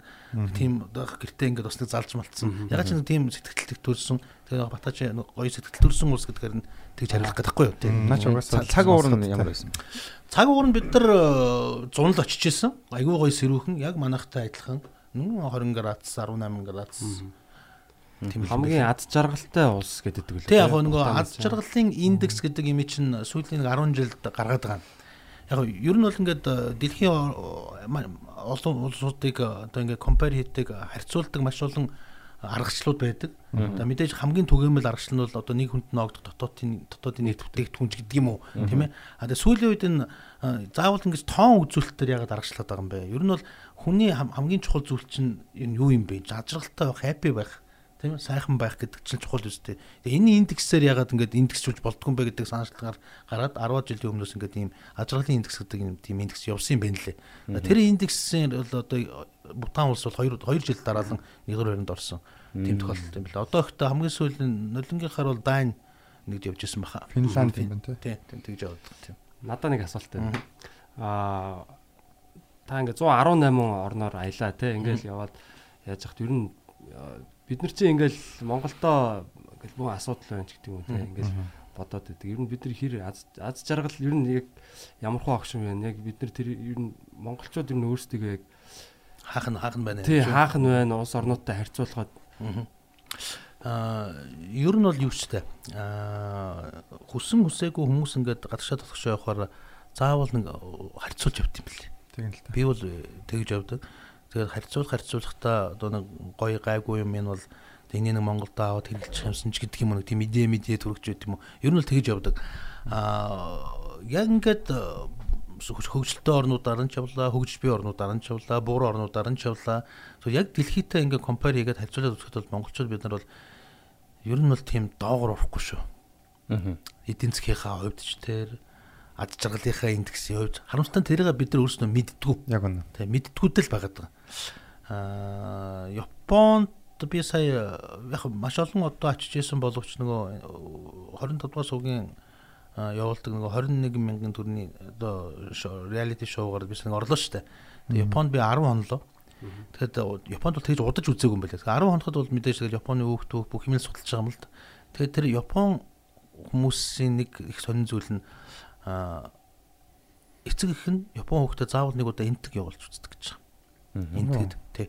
тийм гэртээ ингээд бас нэг залж малтсан. Ягаад ч нэг тийм сэтгэл төрсөн. Тэгээ батач гоё сэтгэл төрсөн улс гэдгээр нь тэгж хариулах гэдэгхгүй юу. Тийм. Наач угаасаа цаг уур нь ямар байсан? Цаг уур нь бид нар э, зунал очиж исэн. Айгүй гоё сэрүүхэн яг манайхтай адилхан 20 градус 18 градус. Тийм хамгийн ад жаргалтай улс гэдэг үү? Тэг яг нөгөө аз жаргалын индекс гэдэг юм чинь сүүлийн нэг 10 жилд гаргаад байгаа. Яг ер нь бол ингээд э, дэлхийн ма- олон улсуудыг э, одоо ингээд compare хийдэг харьцуулдаг маш олон аргачлалууд байдаг. Одоо мэдээж хамгийн түгээмэл аргачлал нь бол одоо нэг хүнд ноогдох дотоодын дотоодын нийт бүтээгдэхүүн ч гэдэг юм уу тийм ээ. А тэгээ сүүлийн үед энэ э, заавал ингэж тоон үзүүлэлтээр ягаад аргачлаад байгаа юм бэ? Ер нь бол хүний хам- хамгийн чухал зүйл чинь энэ юу юм бэ? Ажралтай байх, happy байх тийм сайхан байх гэдэг чинь чухал үстэй. Тэгээ энэ индексээр ягаад ингээд индексжүүлж болдгоо юм бэ гэдэг санаачлагаар гараад 10 жилийн өмнөөс ингээд ийм ажралын индекс гэдэг юм тийм индекс явсан юм байна лээ. Тэр индексийн бол одоо Бутан улс бол 2 2 жил дараалан 1-2-нд орсон. Тийм тохиолдолт юм байна. Одоо ихтэй хамгийн сүүлийн нулингийнхаар бол Дайн нэгж явж исэн баха. Финланд юм байна тий. Тийм тэгж яваад тийм. Надад нэг асуулт байна. Аа та ингээ 118 орноор аялаа те ингээл яваад яаж яхад ер нь бид нар чинь ингээл Монголдоо ингээл бүх асуудал байна ч гэдэг юм те ингээл бодоод байдаг. Ер нь бид нар хэр аз аз жаргал ер нь яг ямар хуу агшин байна. Яг бид нар тэр ер нь монголчууд ер нь өөрсдөө яг Хаах нь хаах нь байна. тий хаахан байна улс орнуудтай харьцуулахад Аа ер нь бол юу ч тэ. Аа хүсэн хүсээгүй хүмүүс ингээд гадагшаа татгашаа явахаар заавал нэг харьцуулж явт юм бэлээ. Тийм л та. Би бол э, тэгж явдаг. Тэгээд харьцуулах харьцуулахдаа одоо нэг гоё гайгүй юм энэ бол энийг нэг Монголд аваад хэрэглэж юмсан ч гэдэг юм уу тийм идэ мэдээ төрөгч байт юм уу. Ер нь бол тэгж явдаг. Аа яг ингээд хөгжилтэй орнуудаар нь ч явлаа, хөгжиж бий орнуудаар нь ч явлаа, бууруу орнуудаар нь ч явлаа. Тэгэхээр яг дэлхийдээ ингээд компар хийгээд харьцуулаад үзэхэд бол монголчууд бид нар бол ер нь бол тийм доогор орохгүй шүү. Аа. Эдийн засгийнхаа хувьд ч тэр ад жаргалынхаа индексийн хувьд харамсалтай тэрийг бид нар өөрсдөө мэддгүү. Яг үнэ. Тэг мэдтгүүдэл байгаад байгаа. Аа Японд би сая яг маш олон одоо очиж исэн боловч нөгөө 25 дугаар суугийн явуулдаг нөгөө 21 мянган төгрөний одоо реалити шоугаар би нэг орлоо штэ. Тэгээ Японд би 10 хонлоо. Тэгэхэд Японд бол тэгж удаж үзээгүй юм байна. 10 хоноход бол мэдээж тэгэл Японы өөх түүх бүх юм л судалж байгаа юм л да. Тэгээд тэр Япон хүмүүсийн нэг их сонин зүйл нь а эцэг их нь Япон хүүхдэд заавал нэг удаа энтэг явуулж үздэг гэж байгаа. Энтэд тий.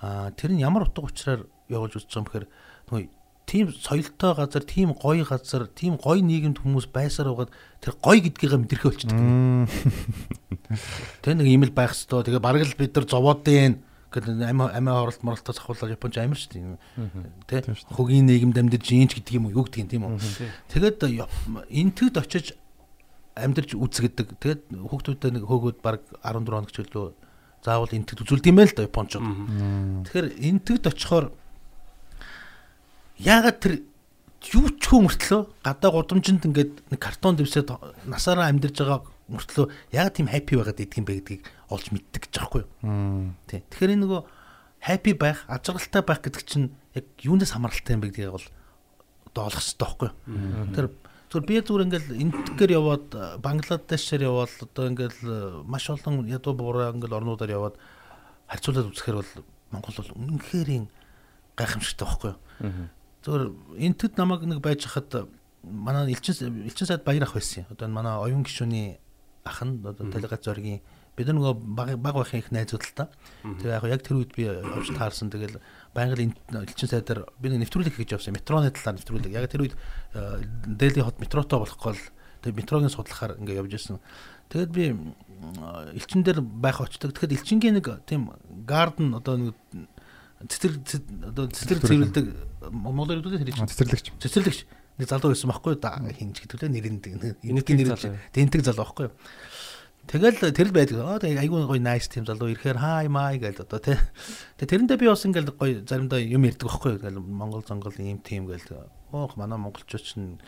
А тэр нь ямар утга учираар явуулж үзэж байгаа юм бэхээр нөгөө тийм соёлтой газар, тийм гоё газар, тийм гоё нийгэмд хүмүүс байсаар байгаад тэр гоё гэдгийгээ мэдэрхээ болчихдог. Тэ нэг юм л байх хэвээр. Тэгээ бараг л бид нар зовоод дээ гэдэг амиа амиа оролт моролтоос ахуулаад Японч амар шүү дээ. Тэ хөгийн нийгэмд амьдарч ийнч гэдэг юм уу юу гэдэг юм тийм үү. Тэгээд энтэд очиж амьдарч үзэгдэг. Тэгээд хүүхдүүдэд нэг хөөгөөд баг 14 хоног ч үлээ заавал энтэгт үзүүлд юм байл да Япончууд. Тэгэхээр энтэгт очихоор яагаад тэр юу ч хөө мөртлөө гадаа гудамжинд ингээд нэг картон дэвсээд насаараа амьдарч байгаа мөртлөө яагаад тийм хаппи байгаад идэх юм бэ гэдгийг олж мэддэг гэж байгаа байхгүй юу? Тий. Тэгэхээр энэ нөгөө хаппи байх, ажралтай байх гэдэг чинь яг юунаас хамааралтай юм бэ гэдгийг бол одоо олох хэрэгтэй байхгүй юу? Тэр зүгээр би зүгээр ингээл энтгээр яваад Бангладешээр яваад одоо ингээл маш олон ядуу буураа ингээл орнуудаар яваад харьцуулаад үзэхээр бол Монгол бол үнэхээр гайхамшигтай байхгүй юу? Зүгээр энтэд намайг нэг байж хахад манай элчин элчин сайд баяр ах байсан юм. Одоо манай оюун гишүүний ах нь одоо делегат зоригийн бид нөгөө баг баг байхын их найзууд л та. Тэгээ яг яг тэр үед би явж таарсан. Тэгэл байнгын элчин сайдаар би нэвтрүүлэг хийж явсан. Метроны талаар нэвтрүүлэг. Яг тэр үед Дели хот метротой болохгүй л тэг метрогийн судлахаар ингээ явж ирсэн. Тэгэд би элчин дээр байх очдог. Тэгэхэд элчингийн нэг тийм гарден одоо нэг цэцэр одоо цэцэр цэвэрлдэг монголоор хэлдэг тэр чинь Цэцэрлэгч. цэцэрлэгч нэг залуу байсан байхгүй да хинж гэдэг лээ нэр нь энэтгийн нэр тэнтэг залуу байхгүй Тэгэл тэр л байдаг. Аа тэгээ айгүй гоё nice тийм залуу ирэхээр хай май гээл одоо тий. Тэгээ тэрэндээ би бас ингээл гоё заримдаа юм ярьдаг байхгүй. Ингээл Монгол зонгол ийм тийм гээл. Оох манай монголчууд чинь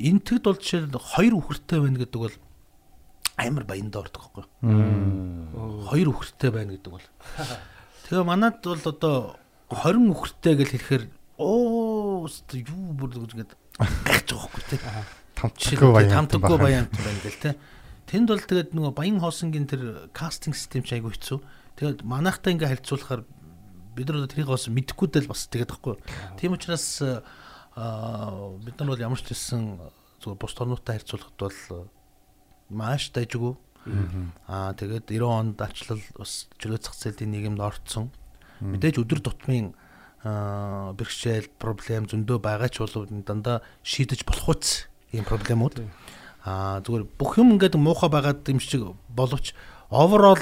энтгэд бол жишээл хоёр үхэртэй байна гэдэг бол амар баяндаа ордог байхгүй. Хоёр үхэртэй байна гэдэг бол. Тэгээ манад бол одоо 20 үхэртэй гэж хэлэхээр оо юу бүр ингэж гайхаж байгаа байхгүй тий. Тамтгүй баян. Тамтгүй баян байна гэл тий. Тэнд бол тэгээд нөгөө баян хоосонгийн тэр кастинг систем ч айгүй хэцүү. Тэгээд манайхтай ингээ харьцуулахаар бид нар тэрийг бас мэдэхгүй дэл бас тэгээд тахгүй. Тийм учраас аа бид нар бол ямар ч хэлсэн зүгээр бус тоноотой харьцуулахад бол маш дайжгүй. Аа тэгээд 90 онд алчлал бас чөлөө зах зээлийн нийгэмд орцсон. Мэдээж өдөр тутмын бэрхшээл, проблем зөндөө байгаа ч болов дандаа шийдэж болох үс ийм проблемууд. Аа зүгээр бүх юм ингээд муухай байгаад юм шиг боловч overall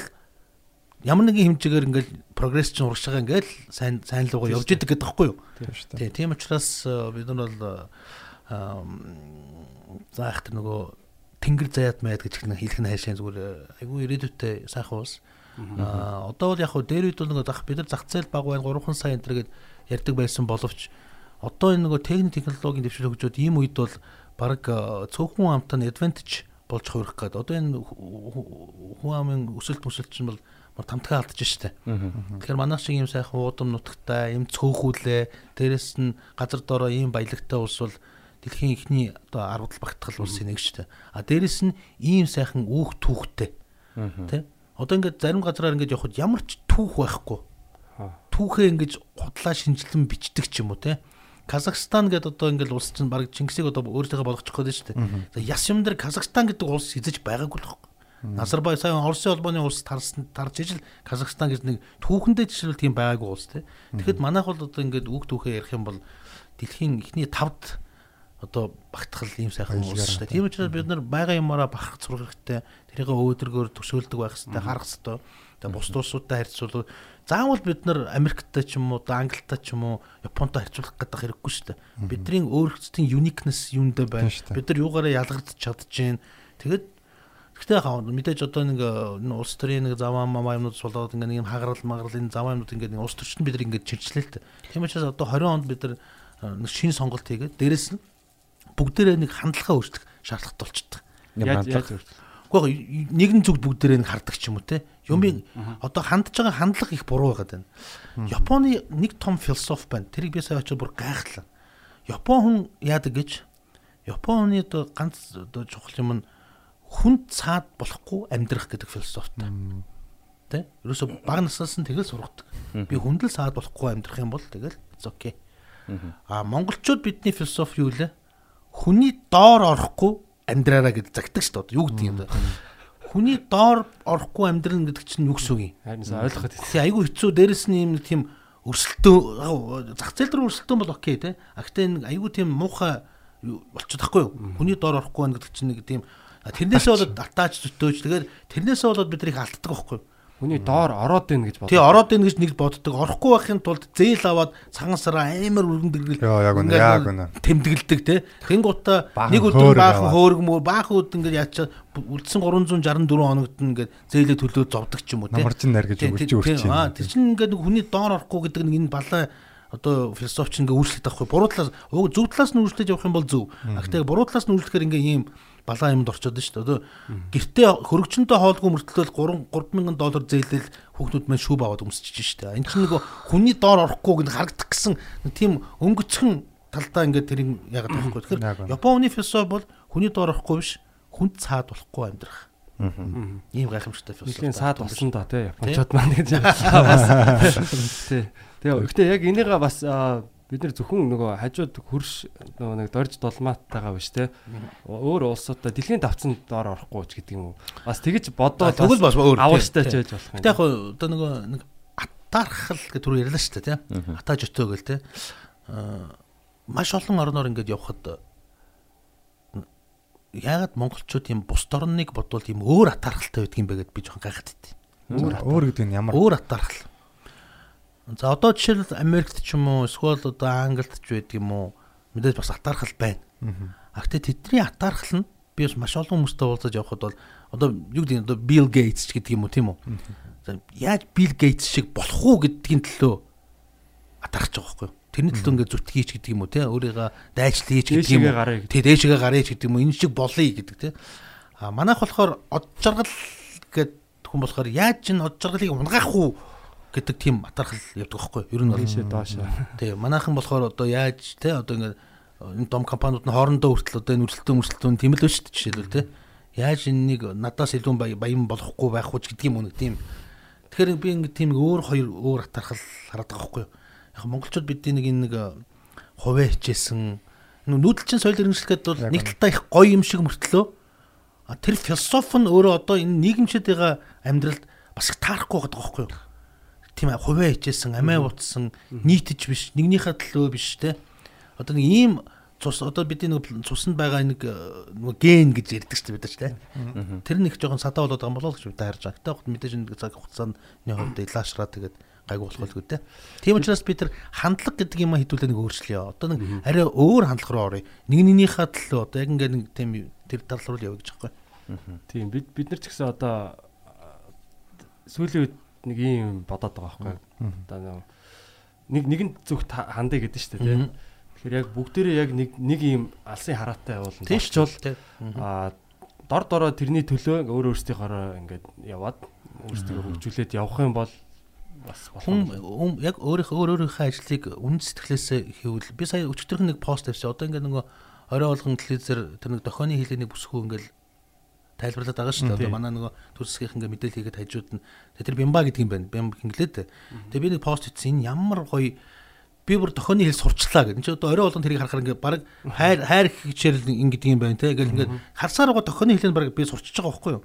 ямар нэгэн хэмжээгээр ингээд прогресс чинь урагш байгаа ингээд сайн сайн лугаа явж идэг гэдэг таахгүй юу? Тийм шүү дээ. Тий, тийм учраас э, бид нар бол аа заах тэр нөгөө тэнгэр заяат майд гэж нэг хэлэх нь хайшаа зүгээр э, айгүй ирээдүйтэй сайхан ус. Аа одоо бол яг хөө дээр үед бол нөгөө зах бид нар зах зээл баг байна 3 сая энэ гээд ярьдаг байсан боловч одоо энэ нөгөө техник технологийн дэвшил хөгжөөд ийм үед бол баг цөөхөн амтаа нь advantage болж хувирах гээд одоо энэ хүн амын өсөлт мөсөлт чинь бол мар тамтгаа алдаж штэ. Тэгэхээр манайх шиг ийм сайхан уудам нутагтай, ийм цөөхүүлээ, дээрэс нь газар доороо ийм баялагтай улс бол дэлхийн ихний одоо арвдал багтгал улсын нэг дээ. А дээрэс нь ийм сайхан үүх түүхтэй. Тэ? Одоо ингээд зарим газраар ингээд явхад ямар ч түүх байхгүй. Түүхээ ингээд худлаа шинжилэн бичдэг ч юм уу те. Казахстан гэдэг одоо ингээд улс чинь баг Чингисийг одоо өөртөө болгочих гээд шүү дээ. Яс юм дээр Казахстан гэдэг улс эзэж байгаагүй л байхгүй. Назарбай сайн Оросын холбооны улс тарсан тарж ижил Казахстан гэж нэг түүхэндээ жишээл тийм байгаагүй улс те. Тэгэхэд манайх бол одоо ингээд үг түүхээ ярих юм бол дэлхийн эхний тавд одоо багтахал ийм сайхан улс шүү дээ. Тийм учраас бид нар байгаа юмараа бахарх зурх хэрэгтэй. Тэрийг өөдрөгөөр төсөөлдөг байх хэрэгтэй, харах хэрэгтэй. Тэгээ бус улсуудтай харьцуулбал заавал бид нар Америктай ч юм уу, Англитай ч юм уу, Японтой харьцуулах гэдэг хэрэггүй шүү дээ. Бидний өөрсдийн uniqueness юундаа байна. Бид нар юугаараа ялгардж чадчихээн. Тэгээд Гэхдээ хаа мэдээж одоо нэг энэ улс төрийн нэг заваа мамаа юмнууд болоод ингээ нэг юм хагарал магарал энэ заваа юмнууд ингээ нэг улс төрчөнд бид нар ингээ чирчлээ л дээ. Тийм учраас одоо 20 онд бид нар нэг шинэ сонголт хийгээд дээрэс нь бүгдээрээ нэг хандлагаа өөрчлөх шаардлагатай болчихдог. Яаж яаж Гэхдээ нэгэн зүгт бүгдээрээ нэг хардаг ч юм уу те. Юмыг одоо хандж байгаа хандлага их буруу байгаад байна. Японы нэг том философи байна. Тэрийг би сая очиж бүр гайхлаа. Япон хүн яадаг гэж Японы одоо ганц одоо чухал юм нь хүнд цаад болохгүй амьдрах гэдэг философитой. Тэ? Ерөөсө баг наснаас нь тэгэл сургадаг. Би хүндэл цаад болохгүй амьдрах юм бол тэгэл okay. А монголчууд бидний философи юу лээ? Хүний доор орохгүй амьдраараа гэж загтдаг шүү дээ. Юу гэдэг юм бэ? Хүний доор орохгүй амьдрал гэдэг чинь юу гэсэн үг юм? Харин ойлгоход Тий айгүй хэцүү дээрэс нь юм нэг тийм өрсөлдөөн зах зээл дээр өрсөлдөөн бол окей те. А гэтээ нэг айгүй тийм муухай болчиход тахгүй юу? Хүний доор орохгүй байна гэдэг чинь нэг тийм тэрнээсээ болоод атаач зөтөөж тэгээд тэрнээсээ болоод бид нарыг алддаг байхгүй юу? Хүний доор ороод ийн гэж Тий бодлоо. ороод ийн гэж нэг боддог. Орохгүй байхын тулд зээл аваад цагаансараа амар өргөндөргөл Йоо, яг үнэ, яг үнэ. тэмдэглэдэг те. Тэнгуутаа нэг өдөр баахан хөөрг мөр баахан өд ингээд яачаа үлдсэн 364 хоногт нь ингээд зээлээ төлөө зовдөг ч юм уу те. Намарчин нар гэж Тий, өгч тий, тий, Аа тэр чинь ингээд хүний доор орохгүй гэдэг нэг энэ балаа одоо философч ингээ үүсэлт авахгүй буруу талаас зөв талаас нь үүсэлж явах юм бол зөв. Гэхдээ буруу талаас нь үүсэхээр ингээ ийм балаа юмд орчод шүү дээ. Одоо гэртээ хөрөгчөнтэй хоолгүй мөртлөөл 3 3000 доллар зээлэл хүүхнүүд маань шүүб аваад өмсөж шүү дээ. Энэ чинь нэг хүний доор орохгүй гэж харагдах гэсэн тийм өнгөцхөн талдаа ингээ байхгүй. Яг Тэгэхээр байна. Японы философи бол хүний доор орохгүй биш хүнд цаад болохгүй амьдрах. Ийм гайхамшигтай философи. Нэлийн саад болсон да тий японочууд маань гэж тий. Тэгээ гэхдээ яг энийгээ бас бид нар зөвхөн нөгөө хажууд хөрш нөгөө нэг дорж долмааттайгаа биш тий. Өөр улсуудаа дэлхийн давцанд доор орохгүй ч гэдэг юм уу. Бас тэгэж бодоод Тэгвэл бас өөр. авааштай тий, ч байж тий. болох юм. Гэтэ яг одоо нөгөө нэг атаархал гэх түр ярьлаа шүү дээ тий. Атааж өтөө гэл тий. Аа маш олон орноор ингээд явхад яагаад монголчууд юм бус орныг бодвол юм өөр атаархалтай байдаг юм бэ гэд би жоохон гайхаад байт. Өөр өөр гэдэг нь ямар Өөр атаархал. За одоо жишээл Америкт ч юм уу эсвэл одоо Англид ч байдаг юм уу мэдээж бас атаархал байна. А гэтээ тэдний атаархал нь би бас маш олон хүмүүстэй уулзаж явхад бол одоо юу гэдэг нь одоо Bill Gates ч гэдэг юм уу тийм үү? За яаж Bill Gates шиг болох уу гэдгийн төлөө атаарч байгаа байхгүй юу? Тэрний төлөө ингээд зүтгэж гэдэг юм уу те өөрийгөө дайчлаач гэдэг юм уу? гарыг. Тэ дээшээгээ гараач гэдэг юм уу? Энэ шиг болъё гэдэг те. А манайх болохоор од жаргал гэдэг хүн болохоор яаж энэ од жаргалыг унгаах уу гэдэг тийм атаархал явдаг байхгүй юу? Ер нь бол доошоо. Тий, манайхан болохоор одоо яаж те одоо ингээд энэ дом компаниуд нь хоорондоо хүртэл одоо энэ өрсөлдөөн мөрсөлдөөн тийм л шүү дээ жишээлбэл те. Яаж энэнийг надаас илүү баян болохгүй байх ч гэдэг юм уу нэг тийм. Тэгэхээр би ингээд тийм өөр хоёр өөр атархал хараад байгаа байхгүй юу. Яг монголчууд бидний нэг энэ нэг хуваа хичээсэн нүү- нүүдэлчин соёл иргэншилгээд бол нэг талдаа их гоё юм шиг мөртлөө тэр философи нь өөрөө одоо энэ нийгэмшэд байгаа амьдралд бас их таарахгүй байгаа байхгүй юу тийм ээ хуваа хичээсэн, амиа утсан, нийтж биш, нэгнийхээ төлөө биш те. Одоо нэг ийм цус одоо бидний нэг цуснд байгаа нэг э, нэг ген гэж ярьдаг шүү дээ бид нар те. Тэр нэг жоохон садаа болоод байгаа юм болоо гэж бид харж байгаа. Гэтэ мэдээж нэг цаг хугацааны хувьд илаашраа тэгээд гайгүй болох байлгүй те. Тийм учраас бид нар хандлага гэдэг юм хэдүүлээ нэг өөрчлөё. Одоо нэг арай өөр хандлага руу оръё. Нэг нэгнийхээ төлөө одоо яг ингээд нэг тийм тэр тал руу явъя гэж байгаа юм. Тийм бид бид нар ч гэсэн одоо а, сүүлийн үед нэг юм бодоод байгаа байхгүй. Одоо нэг- нэг нэгэн зүгт ха- хандъя гэдэг шүү дээ тийм. Тэгэхээр яг бүгдээрээ яг нэг нэг юм алсын хараатай уулна. Тийм шүү Болчвол дээ. а дор дороо тэрний төлөө өөр өөрсдийнхоороо ингээд яваад өөрсдөө хөгжүүлээд явах юм бол бас болох яг өөрийнхөө өөр өөрийнхөө ажлыг үн сэтгэлээсээ хийвэл би сая өчтөрх нэг пост тавьсан. Одоо ингээд нөгөө орой болгон телевизээр тэр нэг дохионы хилэнийг бүсгүй ингээл тайлбарлаад байгаа шүү дээ. Одоо манай нөгөө төр засгийнх ингээ мэдээлэл хийгээд хажууд нь тэр бимба гэдэг юм байна. Бимба хинглээд. Тэгээ би нэг пост хийсэн. Энэ ямар гоё би бүр дохионы хэл сурчлаа гэдэг. Энд чи одоо орой болгон тэрийг харахаар ингээ баг хайр хайр хичээл ингэдэг юм байна те. Ингээл ингээ харсаар гоо дохионы хэлээр баг би сурчиж байгаа байхгүй юу.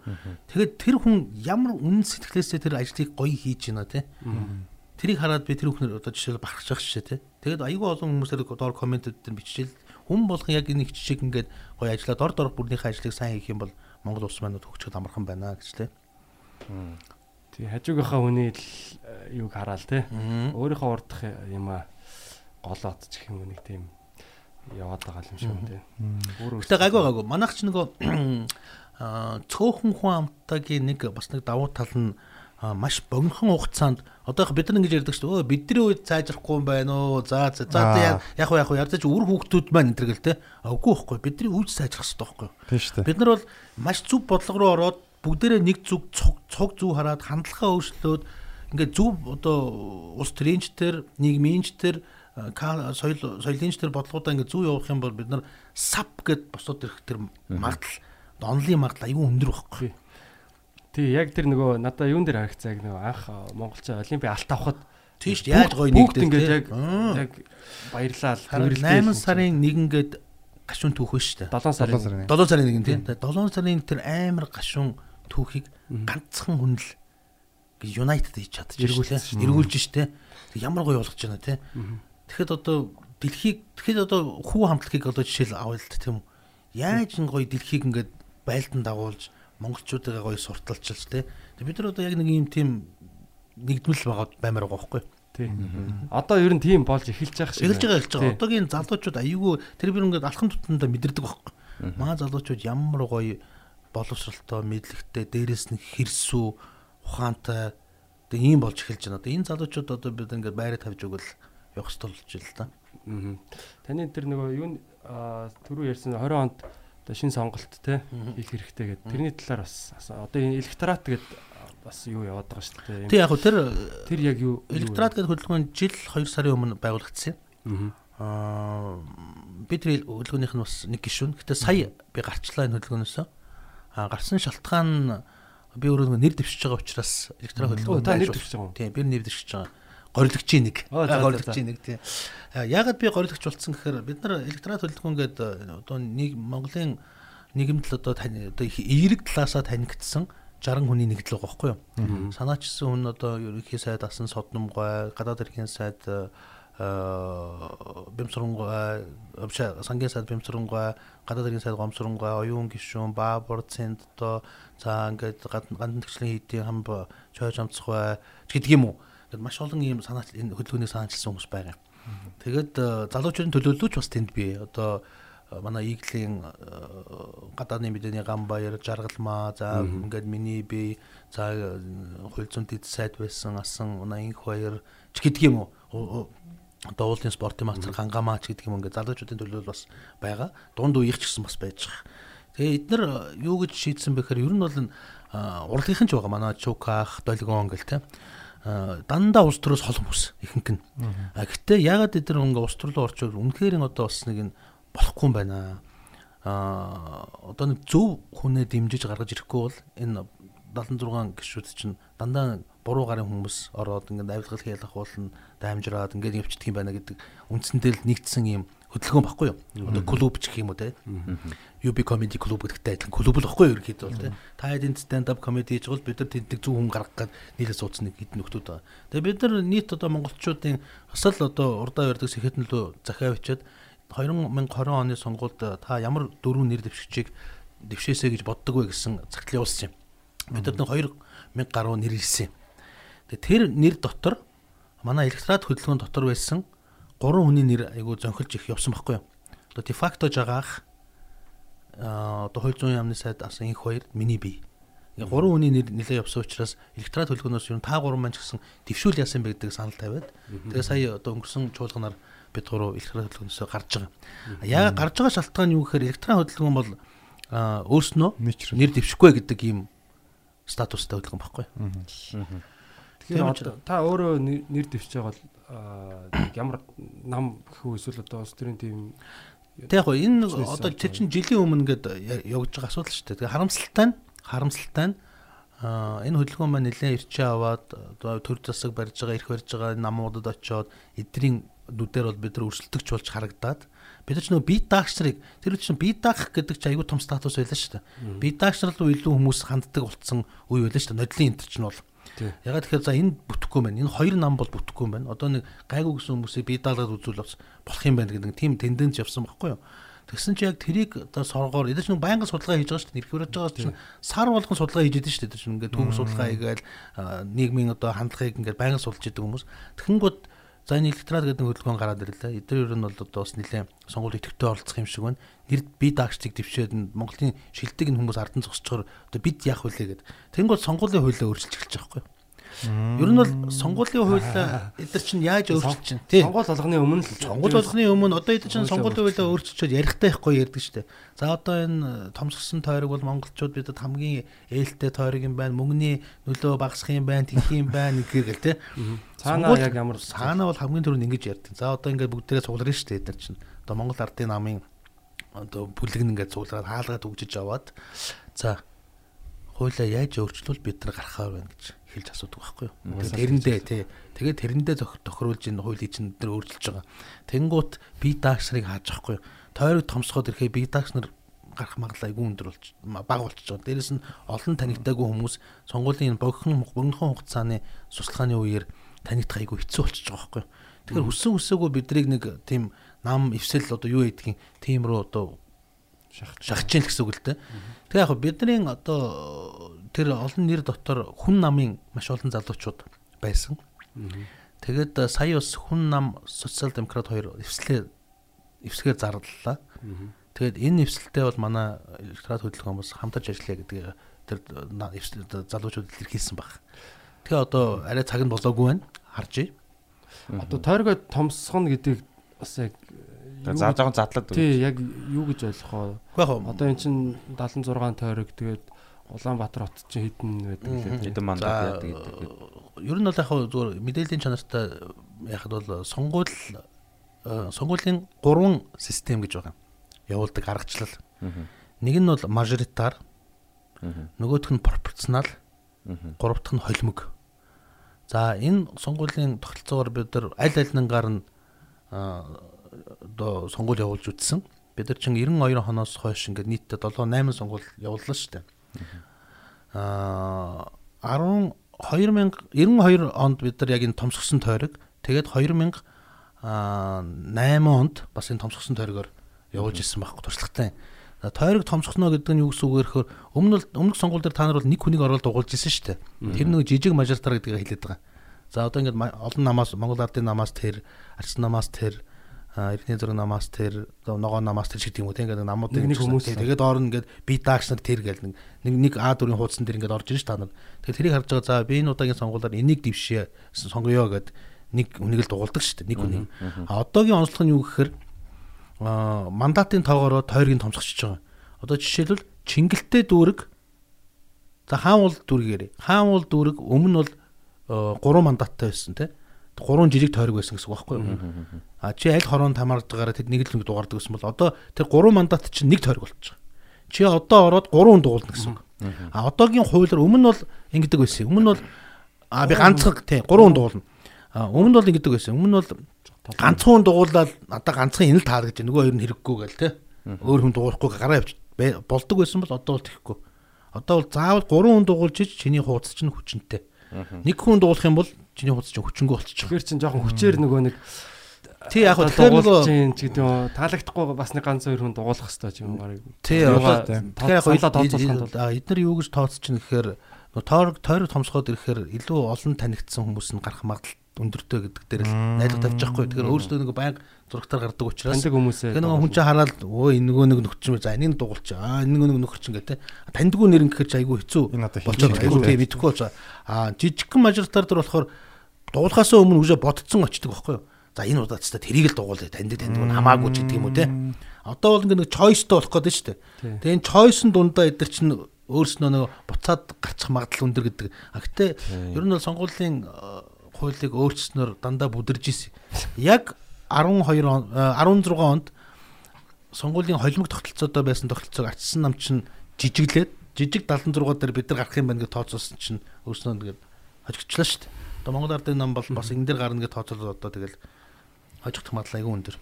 Тэгээд тэр хүн ямар үнэн сэтгэлээсээ тэр ажлыг гоё хийж байна те. Тэрийг хараад би тэр хүнээр одоо жишээл бахарч байгаа шээ те. Тэгээд айгүй олон хүмүүсээр доор комментэд дээр биччихэл хүн болгон яг энэ их жишээг ингээд гоё ажиллаад ор дор бүрнийхээ ажлыг сайн хийх юм бол Монгол улс маань хөгжөхөд амархан байна гэж те. Тий хажуугийнхаа хүний л э, юуг хараал те. Өөрийнхөө урдах юм а голоод ч гэх юм уу нэг тийм яваад байгаа юм шиг те. Гэтэ гайгүй гайгүй. Манайх ч нөгөө цөөхөн хүн амтагийн нэг бас нэг давуу тал нь маш богинохон хугацаанд одоо бид нар ингэж ярьдаг шүү дээ. Бидний үед цаажрахгүй юм байна уу? За за за яг яг ярьж үр хүүхдүүд маань энэ гэл те. Үгүй байхгүй. Бидний үйд цаажрах хэрэгтэй байхгүй бид нар бол маш зөв бодлого руу ороод бүгдээрээ нэг зүг цуг зүг хараад хандлагаа өөрчлөөд ингээд зөв одоо улс а, ка- соёл соёлынчтэр бодлогуудаа ингээд зөв явуулах юм бол бид нар сап гэд босоод ирэх тэр магадлал онлын магадлал аюу өндөр байхгүй Тий яг тэр нөгөө надаа юун дээр харагцаа яг нөгөө анх монголчууд олимпи алт авахад тийш яаж гоё ингээд те? яг яг баярлал Харин 8 сарын 1-гээд гашуун түүх ба штэ 7 сарын 7 сарын. 7 сарын 1 тийм 7 сарын тэр амар гашуун түүхийг ганцхан хүн л United хийж чадчих. Эргүүлж штэ. Ямар гоё болгож байна те. Тэгэхэд одоо дэлхийг тэгэхэд одоо хүү хамтлагийг одоо жишээл авъя л т тийм үү. Яаж н гоё дэлхийг ингээд байлдан дагуулж монголчуудаа гоё сурталчилж те. Бид нар одоо яг нэг юм тийм нэгдмэл байгаа баймаар байгаа байхгүй. тий. Одоо ер нь тийм болж эхэлж байгаа шиг. Эхэлж байгаа эхэлж байгаа. Одоогийн залуучууд аюулгүй тэр би ингээд алхам тутамдаа мэдэрдэг байхгүй. Маа залуучууд ямар гоё боловсралтай, мэдлэгтэй, дээрэс нь хэрсүү, ухаантай тэг ийм болж эхэлж байна. Одоо энэ залуучууд одоо бид ингээд байраа тавьж өгвөл явах ёстой болж байна л да. Мгм. Таны тэр нөгөө юу аа, түрүү ярьсан 20 онд одоо шин сонголт те хийх хэрэгтэй гэдэг. Тэрний талаар бас одоо энэ электорат гэдэг бас юу яваад байгаа шүү дээ. Тэг яг хөө тэр Тэр яг юу электорат гэдэг хөдөлгөөн жил 2 сарын өмнө байгуулагдсан юм. Аа би тэр хөдөлгөөнийх нь бас нэг гишүүн. Гэтэ сая би гарчлаа энэ хөдөлгөөнөөсөө. Аа гарсан шалтгаан би өөрөө нэр дэвшиж байгаа учраас электорат Оо, хөдөлгөөн та нэр дэвшиж байгаа? Тийм, би нэр дэвшиж байгаа. Горилгчийн нэг. Горилгчийн нэг тийм. Аа, Яагаад би горилгч болсон гэхээр бид нар электорат хөдөлгөөн гэдэг одоо нэг Монголын нийгэмд л одоо тань одоо их эерэг талаасаа танигдсан 60 хүний нэгдэл байгаа байхгүй юу? Санаачсан хүн одоо ерөнхий сайд асан содномгой, гадаад эрхийн сайд э бэмсрэнгой, обша сангийн сайд бэмсрэнгой, гадаад эрхийн сайд гомсрэнгой, оюун гишүүн, баабар цент одоо за ингээд гадна гандан тгчлийн хийдийн хамб чойж амцгой гэдэг юм уу? Ингээд маш олон ийм санаач энэ хөдөлгөөнийг санаачилсан хүмүүс байгаа. Тэгээд э, залуучуудын төлөөллөж бас тэнд бий. Одоо э, манай ийглийн э, гадаадны мэдээний гамбаяр, жаргалмаа, за ингээд миний би за хууль зүйн дэд сайд байсан асан манай инх баяр ч гэдэг юм уу. Одоо уулын спортын мастер хангамаач гэдэг юм ингээд залуучуудын төлөөлөл бас байгаа. Дунд үеих ч гэсэн бас байж байгаа. Тэгээ эдгээр э, юу гэж шийдсэн бэхээр ер нь бол урлагийнхан ч байгаа. Манай Чуках, Долгон гэл те. Дандаа улс төрөөс хол хүмүүс ихэнх нь. А гэтээ ягаад эдгээр ингээ улс төр руу орчвол үнэхээр нь одоо бас нэг нь болохгүй юм байна. А одоо нэг зөв хүнээ дэмжиж гаргаж ирэхгүй бол энэ 76 гишүүд чинь дандаа буруу гарын хүмүүс ороод ингээд авилгал хийлах болно даймжраад ингээд явчихдаг юм байна гэдэг үндсэндээ л нэгдсэн юм хөдөлгөөн баггүй юу. Одоо клуб ч гэх юм уу те. UB comedy club гэдэгтэй адилхан клуб л баггүй юу ерөөхдөө бол те. Та хэд энэ stand up comedy хийж бол бид нар тэндэг зөв хүн гаргах гээд нийлээ суудсан нэг хэдэн нөхдүүд байгаа. Тэгээ бид нар нийт одоо монголчуудын бас л одоо урдаа ярддаг сэхэтнэлөө захиа бичээд 2020 оны сонгуульд та ямар дөрвөн нэр дэвшигчийг дэвшээсэ гэж боддог вэ гэсэн цагтлын явуулсан юм. Бид нар 2000 гаруй нэр ирсэн. Тэгээ тэр нэр дотор манай электорат хөдөлгөөн дотор байсан гурван хүний нэр айгу зөнхөлж их явсан байхгүй юу? Одоо дефакто жагаах аа одоо хууль зүйн яамны сайд асан инх хоёр миний бие. Ингээ гурван хүний нэр нэлээ явсан учраас электорат хөдөлгөөнөөс юу та гурван маань ч гэсэн дэвшүүл яасан бэ гэдэг санал тавиад тэгээ сая одоо өнгөрсөн чуулганаар бид гурав электорат хөдөлгөөнөөсөө гарч байгаа. Яагаад гарч байгаа шалтгаан юу гэхээр электорат хөдөлгөөн бол өөрснөө нэр дэвшихгүй гэдэг ийм статустай хөдөлгөөн байхгүй? Тэгэхээр та өөрөө нэ- нэр дэвшиж байгаа бол ямар нам гэхүү эсвэл одоо улс төрийн тийм Тэг яг энэ одоо тэр чинь жилийн өмнө ингээд явж байгаа асуудал шүү дээ. Тэгээ харамсалтай нь харамсалтай нь энэ хөдөлгөөн маань нэлээд ирчээ аваад одоо төр засаг барьж байгаа, ирэх барьж байгаа намуудад очиод эдний нүдээр бол бид нар өрсөлдөгч болж харагдаад бид нар ч нөгөө бие даагч нарыг тэр чинь бие даах гэдэг чинь айгүй том статус байлаа шүү дээ. Бие даагч нар руу илүү хүмүүс ханддаг болсон үе байлаа шүү дээ. Нодлын энэ чинь бол Ягаад тэгэхээр за энэ бүтэхгүй байна. Энэ хоёр нам бол бүтэхгүй байна. Одоо нэг гайгүй гэсэн хүмүүсийг бие даалгаад үзүүл болох юм байна гэдэг тийм тенденц явсан байхгүй юу? Тэгсэн чи яг тэрийг одоо соргоор эдгээр чинь байнгын судалгаа хийж байгаа шүү дээ. Барьж байгаа чинь сар болгон судалгаа хийж идэв шүү дээ. Тэр чинь ингээд түүх судалгаа хийгээл нийгмийн одоо хандлагыг ингээд байнгын судалж идэг хүмүүс. Тэгэнгүүт За энэ электрал гэдэг хөдөлгөөн гараад ирлээ. Эдгээр ер нь бол одоо бас нэлээд сонгуул идэвхтэй оролцох юм шиг байна. Нэр би даагчдыг дэвшээд Монголын шилдэг энэ хүмүүс ардан зогсчоор одоо бид яах вүлээ гэд. Тэнгүүд сонгуулийн хуулиа өөрчилж эхэлж байгаа байхгүй юу? Ер нь бол сонгуулийн хуулиа эдгээр чинь яаж өөрчилж чинь тий. Сонгуул болгоны өмнө л сонгуул болгоны өмнө одоо эдгээр чинь сонгуулийн хуулиа өөрчилчөөд ярихтай ихгүй ярьдаг шүү дээ. За одоо энэ томсгосон тойрог бол монголчууд бидэд хамгийн ээлтэй тойрог юм байна. Мөнгөний нөлөө багасах юм байна, тэгэх юм байна гэхэл тий. Цаанаа яг ямар цаанаа бол хамгийн түрүүнд ингэж ярьдаг. За одоо ингээд бүгдээрээ цугларна шүү дээ эдгээр чинь. Одоо Монгол ардын намын одоо бүлэг нь ингээд цуглараад хаалгаад үгжиж аваад за хуулиа яаж өөрчлөвл бид нар гарахаар байна гэж хэлж асуудаг байхгүй юу. Тэрэндээ тий. Тэгээд тэрэндээ тохируулж энэ хуулийг чинь нар өөрчилж байгаа. Тэнгуут бие даагчныг хааж байхгүй юу. Тойрог томсгоод ирэхээр бие даагч нар гарах магадлал айгүй өндөр болж бага болчихж байгаа. Дээрэс нь олон танигтаагүй хүмүүс сонгуулийн богино богинохон хугацааны суслахааны үеэр танигдах айгүй хэцүү болчихж байгаа байхгүй юу. Тэгэхээр хүссэн хүсээгүй бидрийг нэг тийм нам эвсэл одоо юу гэдгийг тийм рүү одоо шахаж чинь л гэсэн үг л дээ. Тэгээ яг бидний одоо тэр олон нэр дотор хүн намын маш олон залуучууд байсан. Тэгээд сая бас хүн нам социал демократ хоёр эвслээ эвсгээр зарлалаа. Тэгээд энэ эвсэлтэй бол манай электорат хөдөлгөөн бас хамтарч ажиллая гэдэг тэр залуучууд илэрхийлсэн баг. Тэгээ одоо арай цаг нь болоогүй байна. Харж. Одоо тойргоо томсгоно гэдэг бас яг За жоохон задлаад. Тий, яг юу гэж ойлгох вэ? Одоо эн чин 76 тойрог тэгээд Улаанбаатар хот чинь хідэн байдаг лээ. Хідэн мандат яадаг гэдэг. Ер нь бол яг зүгээр мэдээллийн чанартай яхад бол сонгуул сонгуулийн гурван систем гэж байгаа. Явуулдаг аргачлал. Нэг нь бол мажоритар. Нөгөөх нь пропорционал. Гурав дахь нь холимог. За энэ сонгуулийн тогтолцоогоор бид нар аль аль нангаар нь одоо сонгуул явуулж үтсэн. Бид нар чинь 92 хоноос хойш ингээд нийтдээ 7 8 сонгуул явууллаа шүү дээ. Аа 10 2092 онд бид нар яг энэ томсгосон тойрог тэгээд 2000 8 онд бас энэ томсгосон тойрогоор явуулж ирсэн байхгүй туршлагатай. Тойрог томсгоно гэдэг нь юу гэсэн үг вэ гэхээр өмнө нь өмнөх сонгуул дээр та нар бол нэг хүнийг ороод дугуулж ирсэн шүү дээ. Тэр нэг жижиг мажоритар гэдгийг хэлээд байгаа. За одоо ингээд олон намаас Монгол ардын намаас тэр, арчсан намаас тэр, эрдний зураг намаас тэр ногоо намаас тэр шиг тийм үү? Тийм ингээд намуудыг нэг хүмүүс тэгээд орно ингээд би даагч нар тэр гэл нэг нэг А4-ийн хуудсан дээр ингээд орж ирж та нар. Тэгээд тэрийг харж байгаа за би энэ удаагийн сонгуулиар энийг дэвшээ сонгоё гэд нэг хүнийг л дугуулдаг шүү дээ нэг хүнийг а одоогийн онцлог нь юу гэхээр мандатын тоогоороо тойргийн томсгочж байгаа. Одоо жишээлбэл чингэлтэй дүүрэг за хаан уул дүүргээр хаан уул дүүрэг өмнө нь бол 3 мандаттай байсан тийм гурван жижиг тойрог байсан гэсэн үг байхгүй юу? А чи аль хорон тамаарж байгаараа тэд нэг л нэг дугаардаг гэсэн бол одоо тэр гурван мандат чинь нэг тойрог болчих. Чи одоо ороод гурван дугуулна гэсэн. А одоогийн хуулиар өмнө бол ингэдэг байсан. Өмнө бол а би ганцхан тий гурван дугуулна. А өмнө бол ингэдэг байсан. Өмнө бол ганцхан дугуулаад надаа ганцхан энэ л таалагдж нөгөө хоёр нь хэрэггүй гэл тий. Өөр хүн дугуулахгүй гараа явж болдог байсан бол одоо бол тэхгүй. Одоо бол заавал гурван хүн дугуулж ич чиний хуудас чинь хүчнтэй. Нэг хүн дуулах юм бол чиний хуудас чинь хүчингү болчих. Тэгэхээр чин жоохон хүчээр нөгөө нэг Тий яг хөө тэгэхээр нөгөө ч гэдэг юм таалагдахгүй бас нэг ганц хоёр хүн дугуулах хэрэгтэй юм гарыг. Тий тэгэхээр яг хөө эдгээр юу гэж тооцож чинь гэхээр тойрог тойрог томсгоод ирэхээр илүү олон танигдсан хүмүүс нь гарах магадлал өндөртэй гэдэг дээр л найдвар тавьж байхгүй. Тэгэхээр өөрсдөө нэг байнга зурагтаар гардаг учраас таньдаг хүмүүсээ тэгээ нөгөө хүн чинь хараад өө энэ нөгөө нэг нөхч юм за энийг дугуулч аа энэ нөгөө нэг нөхч юм гэдэг таньдгүй нэр гэхээр ч айгүй хэцүү болчиход айгүй тийм мэдэхгүй болж аа жижигхэн мажоритар дээр болохоор дуулахаас өмнө үжээ бодцсон очдөг байхгүй юу за энэ удаацтай тэрийг л дугуулъя таньдаг таньдаг нь хамаагүй ч гэдэг юм уу те? Одоо бол ингээ нэг choiceтэй болох гэдэг шүү дээ. Тэгээ энэ choice-ын дундаа эдгэр чинь өөрснөө нөгөө буцаад гарчих магадлал өндөр гэдэг. А гэтээ ер нь бол сонгуулийн хуулийг өөрчлснөөр дандаа бүдэрж исэн. Яг 12 он 16 онд сонгуулийн холимог тогтолцоодоо байсан тогтолцоог ачсан нам чинь жижиглээд жижиг 76 дээр бид нар гарах юм байна гэж тооцоолсон чинь өөрснөө тэгээд хожигчлаа шүү дээ. Одоо Монгол Ардын нам бол бас энэ дээр гарна гэж тооцоолоод одоо тэгэл хожигдох магадлал айгүй өндөр.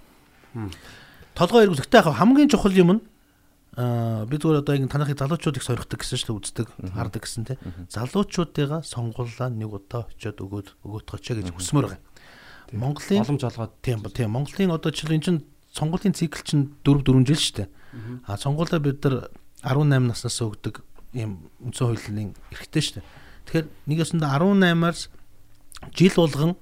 Толгой эргэлттэй яг хамгийн чухал юм нь аа би зүгээр одоо ингэ танахыг залуучуудыг сорихдаг гэсэн шүү дээ үздэг хардаг гэсэн те. Залуучуудыгаа сонгуулаа нэг удаа очиод өгөөд өгөөтгөч гэж хүсмээр байгаа. Монголын Боломж олгоод тийм тийм Монголын одоо жишээл энэ чинь сонгуулийн цикл чинь 4 4 жил шүү дээ. А сонгуулаа бид нар 18 наснаас өгдөг ийм үндсэн хуулийн эрхтэй шүү дээ. Тэгэхээр нэг ясанда 18-аас жил болгон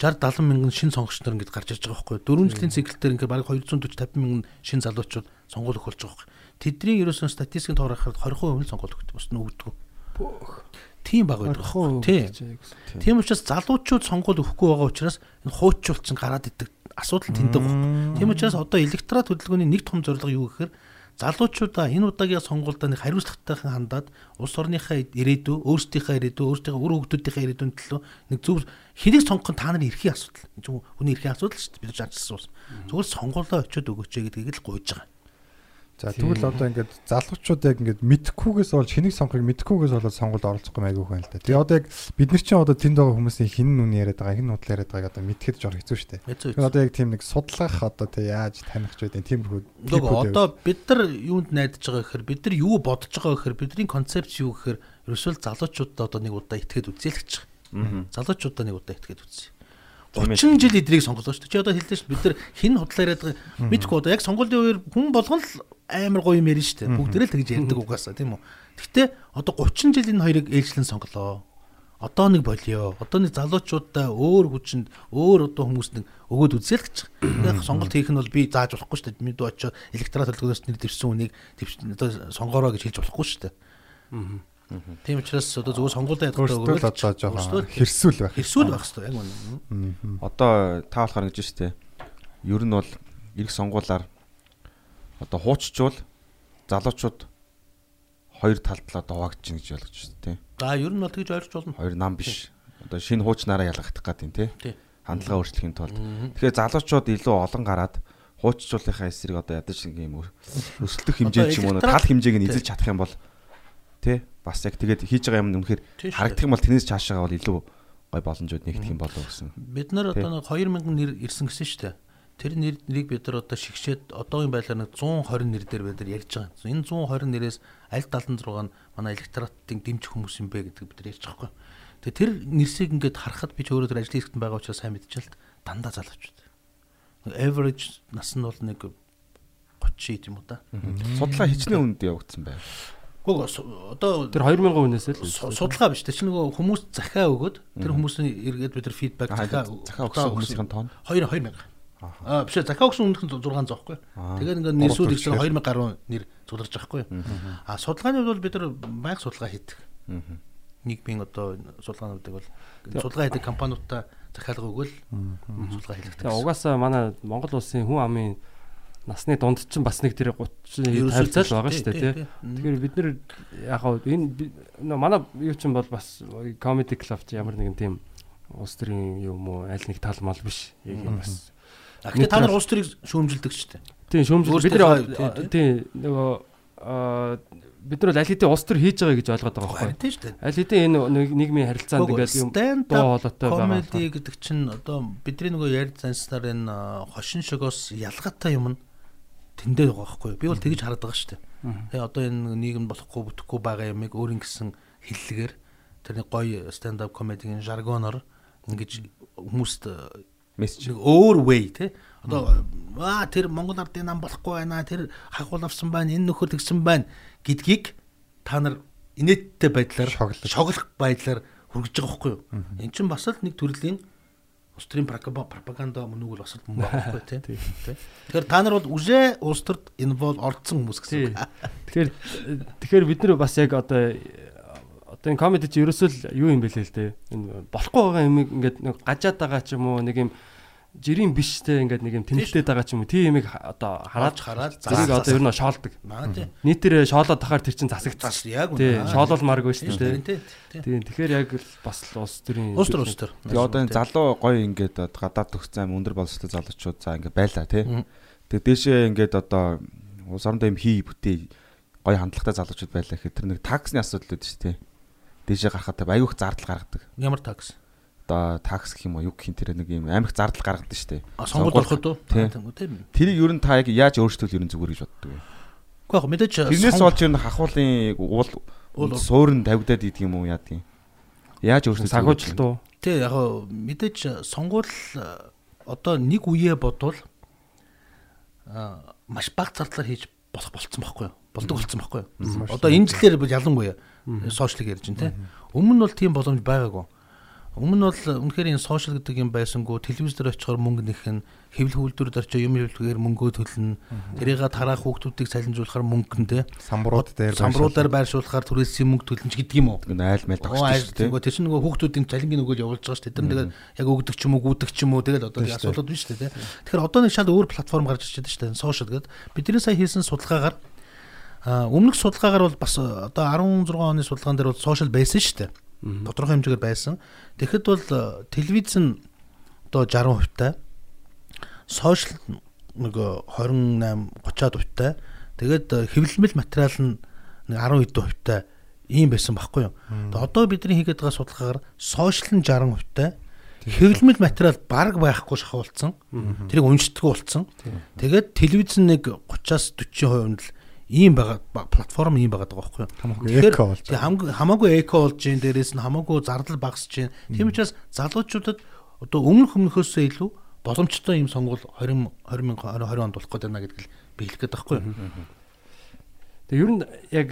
60 70 мянган шин сонгогч нар ингэж гарч ирж байгаа байхгүй юу? 4 жилийн циклээр ингээд бараг 240 50 мянган шин залуучууд сонгуул өгүүлж байгаа байхгүй юу? Тэдний ерөөсөн статистикийн тоор харахад 20% нь сонгуул өгдөг. Бус нь өгдөг. Тийм баг байдаг. байхгүй? Тийм. Тийм учраас залуучууд сонгуул өгөхгүй байгаа учраас энэ хуучуулсан гараад идэг асуудал тэндэг байна. Тийм учраас одоо электорат хөдөлгөөний нэг том зорилго юу гэхээр залуучуудаа энэ удаагийн сонгуульд нэг хариуцлагатайхан хандаад улс орныхаа ирээдүй, өөрсдийнхээ ирээдүй, өөрсдийнхээ үр хөгжүүдийнхээ ирээдүйн төлөө нэг зөв хэнийг сонгох нь та нарын эрхийн асуудал. Энэ чинь хүний эрхийн асуудал шүү дээ. Бид нар жаачсан ус. Зүгээр сонгуулаа очиод өгөөч гэдгийг л гуйж байгаа. За тэгвэл одоо ингээд залуучууд яг ингээд мэдхгүйгээс болж хэнийг сонгохыг мэдхгүйгээс болоод сонгуульд оролцохгүй айгүйх байна л да. Тэгээ одоо яг бид нар чинь одоо тэнд байгаа хүмүүсийн хин нүн яриад байгаа, хин нутал яриад байгааг одоо мэдхэд жоо хэцүү шүү дээ. Тэгэхээр одоо яг тийм нэг судлах одоо тэг яаж таних ч үгүй тиймэрхүү. Нөгөө одоо бид нар юунд найдаж байгаа гэхээр бид нар юу бодож байгаа гэхээр бидний концепц юу гэхээр ерөөсөө залуучуудад одоо нэг удаа итгээд үзээлгэж байгаа. Залуучуудаа нэг удаа итгээд үзье. 30 жил эдрийг сонголоо шүү дээ. Чи одоо хэлдэж шүү. Бид нар хин худлаа яриад байгаа. Мэдгүй одоо яг сонгуулийн үеэр хүн болгон л амар гоё юм ярина шүү дээ. Бүгдээрээ л тэгж ярьдаг угаасаа тийм үү. Гэхдээ одоо 30 жил энэ хоёрыг ээлжлэн сонголоо. Одоо нэг болио. Одоо нэг залуучуудаа өөр хүчинд өөр одоо хүмүүс нэг өгөөд үзэл гэж. Яг сонголт хийх нь бол би зааж болохгүй шүү дээ. Мэдүү очиод электорат төлөвлөгөөс нэг дэвсэн үнийг одоо сонгороо гэж хэлж болохгүй шүү дээ. Тийм учраас одоо зүгээр сонгуулаа Өөрсдөө л одоо жоохон хэрсүүл байх. хэрсүүл байх хэрэгтэй яг үнэ. Одоо та болохоор гэж штэ. Ер нь бол ирэх сонгуулаар одоо хууччвал залуучууд хоёр талд л одоо хуваагдаж чинь гэж ойлгож байна тий. За ер нь бол тэгж ойлгож болно. Хоёр нам биш. Одоо шинэ хуучнаараа ялгах гэдэг юм тий. Тий. Хандлага өөрчлөхийн тулд. Тэгэхээр залуучууд илүү олон гараад хууччлуулынхаа эсрэг одоо ядаж нэг юм өсөлтөх хэмжээ ч юм уу тал хэмжээг нь эзэлж чадах юм бол тий бас яг тэгээд хийж байгаа юм нь үнэхээр харагдах юм бол тэрнээс цаашаа бол илүү гой боломжууд нэгдэх юм болов гэсэн. Бид нар одоо нэг 2000 нэр ирсэн гэсэн шүү дээ. Тэр нэр нэрийг бид нар одоо шигшээд одоогийн байдлаар нэг 120 нэр дээр бид нар ярьж байгаа. Энэ 120 нэрээс аль 76 нь манай электоратын дэмжих хүмүүс юм бэ гэдэг бид нар ярьж байгаа хгүй. Тэгээ тэр нэрсийг ингээд харахад би ч өөрөө тэр ажлын хэсэгт байгаа учраас сайн мэдчихэл л дандаа залуучууд. Average нас нь бол нэг 30 юм уу да. Судлаа хичнээн үнд явагдсан байв. Гүг одоо Тэр 2000 хүнээс л Су- судалгаа биш. Тэр чинь нөгөө хүмүүс захиа өгөөд тэр хүмүүсийн эргээд бид нар фидбек захиа Захаа өгсөн хүмүүсийн тоон 2 2000. Аа биш захиа өгсөн өмнөх нь 600 байхгүй. Тэгээд ингээд нэрсүүд ихсэн 2000 гаруй нэр байгаа байхгүй. Аа судалгааны хувьд бол бид нар байнга судалгаа хийдэг. Нийгмийн одоо судалгаануудыг бол судалгаа хийдэг компаниудаа захиалга өгөөл судалгаа хийлэгдэг. Тэгээ угаасаа манай Монгол улсын хүн амын насны дунд чинь бас нэг тэр 30 Ерөөсөө 50 цаал байгаа шүү дээ тий. Тэгэхээр бид нар яг хаа энэ манай юу чинь бол бас comedy club ч ямар нэгэн тийм улс төрийн юм уу аль нэг тал мал биш. Яг юм бас. Гэхдээ та нар улс төрийг шүүмжилдэг шүү дээ. Тийм шүүмжил бид нар тийм нөгөө бид нар аль хэдийн улс төр хийж байгаа гэж ойлгоод байгаа байхгүй. тийм шүү дээ. Аль хэдийн энэ нийгмийн харилцаанд ингээд юм дуу хоолойтой байгаа. comedy гэдэг чинь одоо бидний нөгөө ярьж занснаар энэ хошин шогоос ялгаатай юм нь тэндээ байгаа байхгүй? Би бол тэгж хараад байгаа шүү дээ. Тэгээ одоо энэ нийгэм болохгүй бүтэхгүй байгаа юмыг өөрийн гэсэн хиллэгээр тэрний гоё stand up comedy-гийн жаргоноор ингэж хүмүүст мессеж нэг өөр way те одоо аа тэр Монгол ардын нам болохгүй байна тэр хагуул авсан байна энэ нөхөр тэгсэн байна гэдгийг та нар инээдтэй байдлаар шоглох. байдлаар хүргэж байгаа байхгүй юу? Эн чинь бас л нэг төрлийн улс төрийн пропаганда пропаганда мөн үг л бас л мөн байхгүй тий Тэ? Тэгэхээр та нар бол үжээ улс төрд involve орцсон хүмүүс гэсэн үг Тэгэхээр тэгэхээр бид нар бас яг одоо одоо энэ комеди чи ерөөсөө л юу юм бэ лээ л дээ. Энэ болохгүй байгаа юм ингээд нэг гажаад байгаа ч юм уу нэг юм жирийн биштэй ингээд нэг юм тэмэлтээд байгаа ч юм уу тийм ха- одоо хараад хараад зэрэг одоо ер нь шоолдог. маа тий Нийтээр шоолоод тахаар тэр чин засагдсан. зас яг Тий, үнэ. шоололмааргүй шүү Тийм, дээ. тий тий Тийм тэгэхээр яг л бас л улс төрийн улс төр улс төр Тэгээ одоо энэ залуу гоё ингээд гадаад төгссөн аим өндөр боловсролтой залуучууд за ингээд байлаа тий. Тэгээ дээшээ ингээд одоо улс орондоо юм хий бүтээ гой хандлагатай залуучууд байлаа гэхэд тэр нэг таксны асуудал үүдэж шүү дээ. Дээшээ гарахад айгүйх зардал гаргадаг. Ямар такс? Одоо такс гэх юм уу юу гэх юм тэр нэг юм амих зардал гаргадаг шүү дээ. А сонгуульд ороход уу? Тий. Тийм. Тэрийг ер нь та яг яаж өөрчлөвөл ер нь зүгээр гэж боддог вэ? Гэхдээ яг мэдээж Тэрнээс болж ер нь хахуулын уул суурин тавигдаад идэг юм уу яа тийм. Яаж өөрчлөж Санхүүжилт уу? Тий яг мэдээж сонгуул э, одоо нэг үеэ бодвол маш бага зардлаар хийж болох болцсон байхгүй юу? Болдог болцсон байхгүй юу? Одоо энэ жилээр бол ялангуяа сошиалыг ярьж байна те. Өмнө нь бол тийм боломж байгаагүй. Өмнө бол үнэхээр энэ сошиал гэдэг юм байсангүй телевизээр очихоор мөнгө нэх нь хэвлэл үйлдвэрд очиж юм хэлбэгээр мөнгөө төлнө. Тэрийг тараах хүүхдүүдийг салинжуулахаар мөнгө нь те. Самбарууд дээр Самбаруудаар байршуулахаар түрээсийн мөнгө төлнө ч гэдэг юм уу? айл майл Оо тогтчих шүү дээ. айгүй тэр чинь нөгөө хүүхдүүдийн цалингийн өгөөл явуулж байгаа шүү дээ. Тэр нь тэгээд яг өгдөг ч юм уу, гүйдэг ч юм уу тэгээд одоо Тийм асуудал биш шүү дээ. Тэгэхээр одоо нэг шал өөр платформ гарч ирж байгаа шүү дээ. Social гэдэг. Бидний сая хийсэн судалгаагаар өмнөх судалгаагаар бол бас одоо 16 оны судалгаан дээр бол social байсан шүү дээ. Тодорхой хэмжээгээр байсан. Тэгэхэд бол э, телевиз нь одоо 60% таа. Social нөгөө 28 30-аад хувьтай. Тэгээд э, хэвлэмэл материал нь нэг 10 хэдэн хувьтай ийм байсан байхгүй юу. Тэгээд одоо бидний хийгээд байгаа судалгаагаар сошиал нь 60 хувьтай. Хэвлэмэл материал баг байхгүй шахуулсан. Тэрийг уншдаггүй болсон. Тэгээд телевиз нэг 30-аас 40% нь л ийм байгаа ба- платформ ийм байгаа даа байхгүй юу. Тэгэхээр хамаагүй эко болж гин дээрээс нь хамаагүй зардал багасж гин. Тийм учраас залуучуудад одоо өмнөх өмнөхөөсөө илүү боломжтой ийм сонгуул 20 20 20 онд болох гэдэг байна гэдгийг би хэлэх гээд байхгүй юу. Тэгээ ер нь яг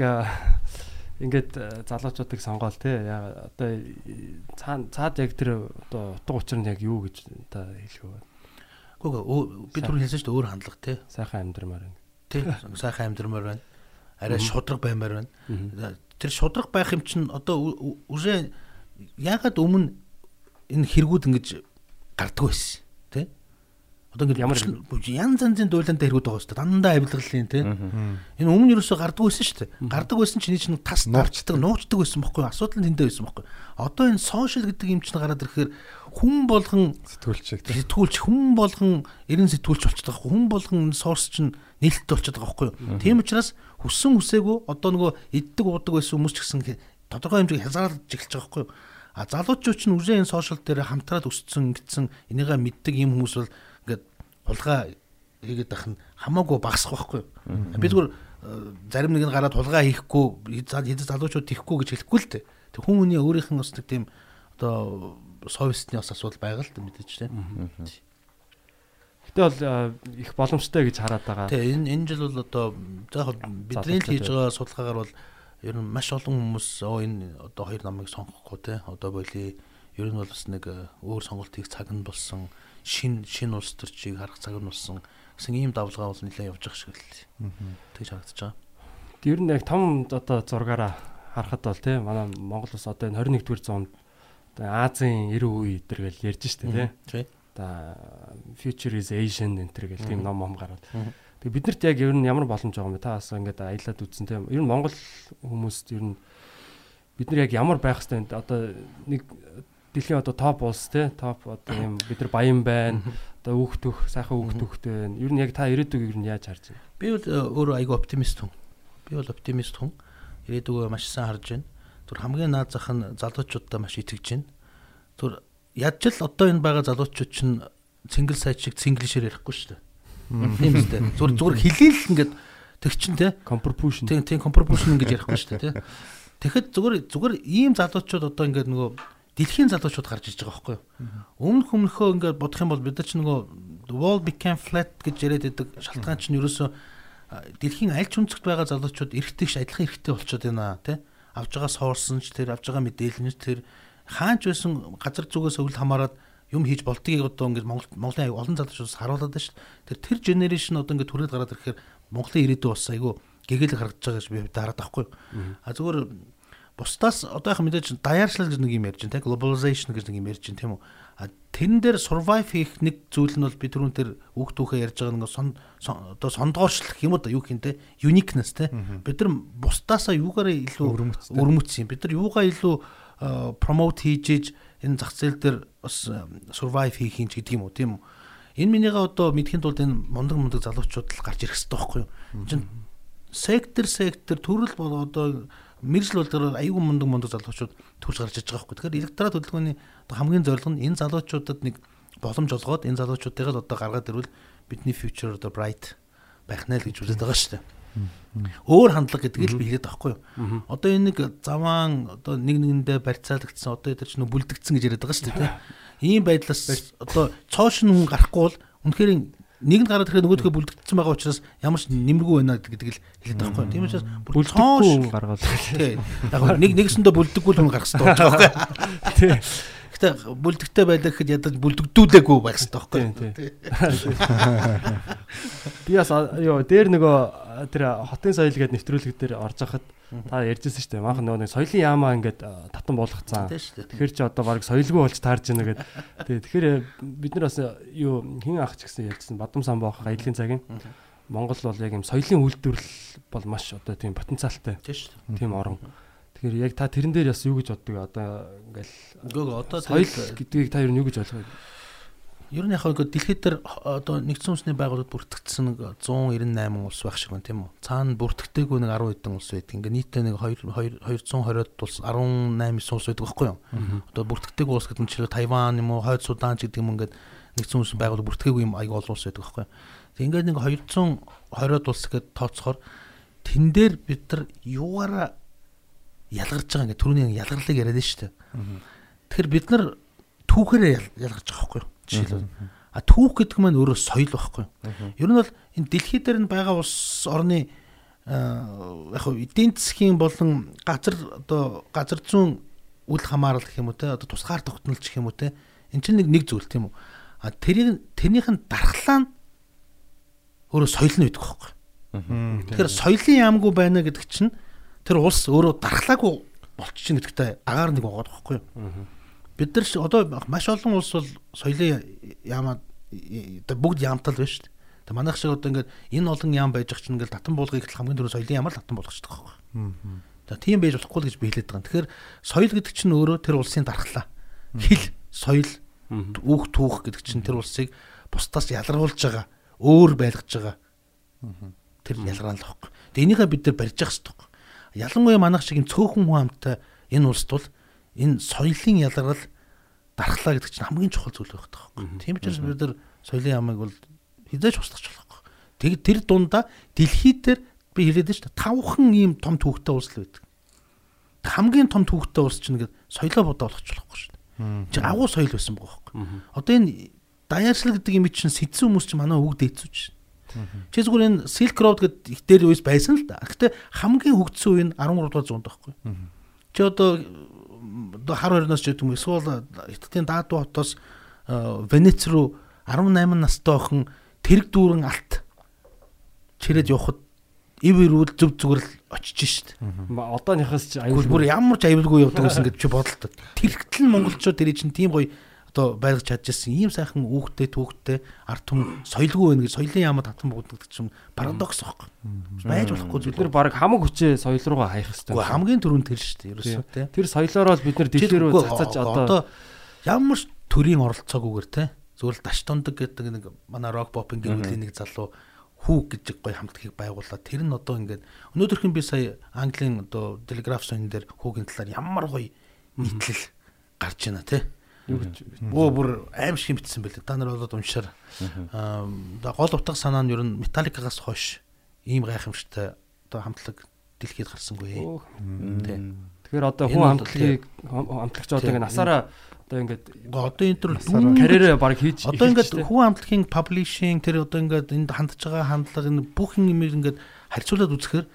ингээд залуучуудыг сонгоол те яа одоо цаа цаад яг тэр одоо утга учир нь яг юу гэж та хэлэх вэ? Гэхдээ би түрүү хэлсэн шүү дээ өөр хандлага тий. Сайхан амьдрмаар. Тий. Сайхан амьдрмаар байна. Арай шудраг баймаар байна. Тэр шудраг байх юм чинь одоо ү- ү- үжээ ягаад өмнө энэ хэрэгүүд ингэж гардаг байсан тий? Одоо ингэ Ямар янз янзын дуйлантай хэрэгүүд байгаа шүү дээ. Дандаа авилгалын тий. Энэ өмнө ерөөсөө гардаг байсан шүү дээ. Гардаг байсан чинь чинь тас нуучдаг, нуучдаг байсан байхгүй юу? Асуудал нь тэндээ байсан байхгүй юу? Одоо энэ сошиал гэдэг юм чинь гараад ирэхээр хүн болгон сэтгүүлчийг тий. сэтгүүлч хүн болгон ерэн сэтгүүлч болчиход байгаа. Хүн болгон сорс чинь нээлттэй болчиход байгаа байхгүй юу? Тийм учраас хүссэн хүсээгүй одоо нөгөө иддэг уудаг байсан хүмүүс ч гэсэн тодорхой хэмжээг хязгаарлаж эхэлж байгаа байхгүй юу? А залуучууд чинь үжээ энэ сошиал дээр хамтраад өссөн ингэсэн энийгээ мэддэг юм хүмүүс бол ингээд хулгай хийгээд байх нь хамаагүй багасах байхгүй юу? Би зүгээр э, зарим нэг нь гараад хулгай хийхгүй хэд залуучууд хийхгүй гэж хэлэхгүй л дээ. Тэг хүн хүний өөрийнх нь бас нэг тийм одоо совестны бас асуудал байгаа л да мэдээж тийм. Гэтэ бол их боломжтой гэж хараад байгаа. Тэгээ энэ энэ жил бол одоо яг бидний хийж байгаа судалгаагаар бол ер нь маш олон хүмүүс оо энэ одоо хоёр намыг сонгохгүй те одоо боли ер нь бол бас нэг өөр сонголт хийх цаг нь болсон шин шин улс төрчийг харах цаг нь болсон гэсэн ийм давлгаа бол нэлээд явж байгаа шиг л тэгж харагдаж байгаа. Ер нь яг том одоо зургаараа харахад бол тий манай Монгол ус одоо энэ 21 дугаар зуунд Азийн 90 үе өдр гэж ярьж штэ тий. Одоо Future is Asian энэ төр гэл тийм ном ном гараад. Тэгээ биднэрт яг ер нь ямар боломж байгаа юм бэ? Та бас ингээд аялаад үзсэн тийм. Ер нь Монгол хүмүүст ер нь бид нар яг ямар байх хэвтэй вэ? одоо нэг дэлхийн одоо топ улс тий топ одоо юм бид нар баян байна. Одоо өөхтөх сайхан өөхтөхтэй байна. Ер нь яг та ирээдүйг ер нь яаж харж байна? Би бол э, өөрөө айгүй оптимист хүн. Би бол оптимист хүн. Ирээдүгөө маш сайн харж байна. Түр хамгийн наад зах нь залуучуудаа маш итгэж байна. Түр ядч л одоо энэ байгаа залуучууд чинь цэнгэл сайд шиг цэнгэлшээр ярихгүй шүү дээ. Тийм үстэй. Зүр зүгээр хэлээл ингээд тэг чин те. Compropution. Тийм тийм компропошн ингэж ярихгүй шүү дээ те. Тэгэхэд зүгээр зүгээр ийм залуучууд одоо ингээд нөгөө дэлхийн залуучууд гарч иж байгаа байхгүй юу? Өмнөх өмнөхөө ингээд бодох юм бол бид нар ч нөгөө the wall became flat гэж яриад байдаг шалтгаан чинь ерөөсөө дэлхийн аль ч өнцөгт байгаа залуучууд эргэтгэж адилхан эргэтэй болчиход байна тий. Авж байгаа соорсон ч тэр авж байгаа мэдээлэл нь ч тэр хаанч байсан газар зүгээс өвөл хамаарад юм хийж болдгийг одоо ингээд Монгол Монголын олон залуучуудаас харуулдаг шүү дээ. Тэр тэр генерашн одоо ингээд түрээд гараад ирэхээр Монголын ирээдүй бас айгүй гэгэл харагдаж байгаа гэж би дараад байхгүй. А зүгээр бусдаас одоо яг мэдээж даяаршлал гэж нэг юм ярьж байна те globalization гэж нэг юм ярьж байна тийм үү тэрэн дээр survive хийх нэг зүйл нь бол би түрүүн тэр үг түүхээ ярьж байгаа нэг сон одоо сондгоорчлох юм уу да юу те? Uniqueness те? Бид нар бусдаасаа юугаараа илүү өрмөц юм? Бид нар юугаа илүү promote хийж энэ зах зээл дээр бас survive хийх юм ч гэдэг юм уу? Тийм үү? Энэ минийга одоо мэдхийн тулд энэ мундаг мундаг залуучууд л гарч ирэх хэрэгтэй байхгүй юу? Чин сектор сектор төрөл бол одоо мэржил бол аюул мундаг мундаг залуучууд төрж гарч иж байгаа байхгүй. Тэгэхээр электорат хөдөлгөөний одоо хамгийн зорилго нь энэ залуучуудад нэг боломж олгоод энэ залуучуудыг л одоо гаргаад ирвэл бидний future одоо bright байх нэ л гэж үзэж байгаа шүү дээ. Өөр хандлага гэдгийг л би хэлээд байхгүй юу. Одоо энэ нэг заваан одоо нэг нэгэндээ барьцаалагдсан одоо тэр чинь бүлдэгдсэн гэж яриад байгаа шүү дээ. Ийм байдлаас одоо цоошин хүн гарахгүй бол үнэхээр нэг нь гараад ирэхэд нөгөөдгөө бүлдэгдсэн байгаа учраас ямар ч нэмэргүй байна гэдгийг л хэлээд байгаа байхгүй. Тийм учраас бүр цоош гаргаад. тий. Яг нэг нэгэсэндээ бүлдэггүй л хүн гарах хэрэгтэй байгаа байхгүй. Тий. Гэтэ бүлдэгтэй байлаа гэхэд ядаж бүлдэгдүүлээгүй байх хэрэгтэй байхгүй. Би бас ёо дээр нөгөө тэр хотын соёл гэдэг нэвтрүүлэг дээр орж хахад та ярьжсэн шүү дээ. Манхан нөгөө нэг соёлын яамаа ингээд татан болгоцсан. Тэгэхээр чи одоо баг соёлгүй болж таарж байна гэд. Тэгээ тэгэхээр бид нар бас юу хин ах ч гэсэн ярьжсэн. Бадам самбаах аялын цагийн Монгол бол яг юм соёлын үйлдвэрлэл бол маш одоо тийм потенциалтай. Тийм орон. Тэгэхээр яг та тэрэн дээр бас юу гэж боддог? Одоо ингээл Гөг одоо соёл гэдгийг та ер нь юу гэж ойлгоо? Ер нь яг хаа дэлхийд дээр одоо нэгдсэн үндэсний байгууллагад бүртгэгдсэн нэг 198 улс байх шиг байна тийм үү. Цаана бүртгэдэггүй нэг 10 хэдэн улс байдаг. Ингээ нийтдээ нэг 2 220-д улс 18 улс байдаг байхгүй юу? Одоо бүртгэдэггүй улс гэдэг нь чинь Тайван юм уу, Хойд Судан ч гэдэг юм ингээд нэгдсэн үндэсний байгууллага бүртгэгээгүй юм аяг олон улс байдаг байхгүй юу? Тэг ингээд нэг 220-д улс гэд тооцохоор тэн дээр бид нар юугаараа ялгарч байгаа ингээд түрүүний ялгарлыг яриад нь шүү дээ. Тэгэхээр бид нар түүхээрээ ял- ялгарч байгаа байхгүй юу? Жишээлбэл. А түүх гэдэг маань өөрөө соёл байхгүй юу? Ер нь бол энэ дэлхий дээр нь байгаа улс орны яг хөө эдийн засгийн болон газар одоо газар зүүн үл хамаарал гэх юм уу те одоо тусгаар тогтнолч гэх юм уу те эн чинь нэг нэг зүйл тийм үү? А тэрийг тэрнийх нь дархлаа нь өөрөө соёл нь байдаг байхгүй юу? Тэгэхээр соёлын яамгүй байна гэдэг чинь тэр улс өөрөө дархлаагүй болчихно гэдэгтээ агаар нэг байгаа байхгүй юу? Бид нар одоо маш олон улс бол соёлын яамаа бүгд яамтал байна шүү дээ. Тэгээ манайх шиг одоо ингээд энэ олон яам байж байгаа чинь ингээд татан буулгыг л хамгийн түрүү соёлын яамаар татан болгож байгаа байхгүй. Тэгээ тийм байж болохгүй л гэж би хэлээд байгаа. Тэгэхээр соёл гэдэг чинь өөрөө тэр улсын дархлаа. Хэл, соёл, үг түүх гэдэг чинь тэр улсыг бусдаас ялгаруулж байгаа, өөр байлгаж байгаа. Тэр ялгараал л байхгүй. Тэгээ энийхээ бид нар барьж явах хэрэгтэй. Ялангуяа манайх шиг юм цөөхөн хүн амтай энэ улсд бол энэ соёлын ялгарал дархлаа гэдэг чинь хамгийн чухал зүйл байх таахгүй. Тийм учраас бид нар соёлын ямыг бол хизээч устгах болохгүй. Тэг тэр дундаа дэлхийд дээр би хэлээд шүү дээ. Тавхан ийм том түүхтэй улс л байдаг. Хамгийн том түүхтэй улс чинь ингээд соёлоо бодоо болгоч болохгүй шүү дээ. Чи агуу соёл байсан байгаа байхгүй. Одоо энэ даяаршил гэдэг юм чинь сэдсэн хүмүүс чинь манай үг дээцүүч шин. Чи зүгээр энэ Silk Road гэдэг их дээр үес байсан л да. Гэхдээ хамгийн хөгжсөн үе нь 13 дугаар зуунд байхгүй. Чи одоо хар хорноос ч гэдэг юм эсвэл Хятадын Даатуу хотоос э, Венец руу 18 настай охин тэрэг дүүрэн алт чирээд явхад ив ирүүл зүв зүгээр л очиж шít. Одооныхоос ч Аюул аюул бүр ямар ч аюулгүй явдаг гэсэн гэж чи бодлоо. Тэрхтэл нь монголчууд тэрий чинь тийм гоё одоо байлгаж чадчихсан ийм сайхан үүхтэй түүхтэй ард түмэн соёлгүй байна гэж соёлын яамад татан бууддаг чинь парадокс байхгүй. Байж болохгүй бид зүйл. нар баг хамаг хүчээ соёл руугаа хаях хэрэгтэй. Уу хамгийн түрүүнд тэр шүү дээ. Ерөөсөө тий. Тэр соёлоороо л бид нар дэлхий рүү цацаж одоо ямар ч төрийн оролцоогүйгээр те зүгээр л даштондог гэдэг нэг манай рок попинг гэрүүлийн нэг залуу хүү гэж гоё хамтлагийг байгууллаа. Тэр нь одоо ингээд өнөөдөрхөн би сая Английн одоо телеграф сонин дээр хүүгийн талаар ямар гоё нийтлэл гарч байна те. Оо бүр аим шиг битсэн байлээ. Та нар болоод уншаар. Гол утга санаа нь ер нь металликагаас хойш ийм гайхамшигтай одоо хамтлаг дэлхийд гарсангүй. Тэ. Тэгэхээр одоо хүн хамтлагийг хамтлагч одоо ингээ насаараа одоо ингээд Одоо энэ төр карьерээ баг хийж Одоо ингээд хүн амтлагийн publishing тэр одоо ингээд энд хандж байгаа хандлага энэ бүх юм ингээд харьцуулаад үзэхээр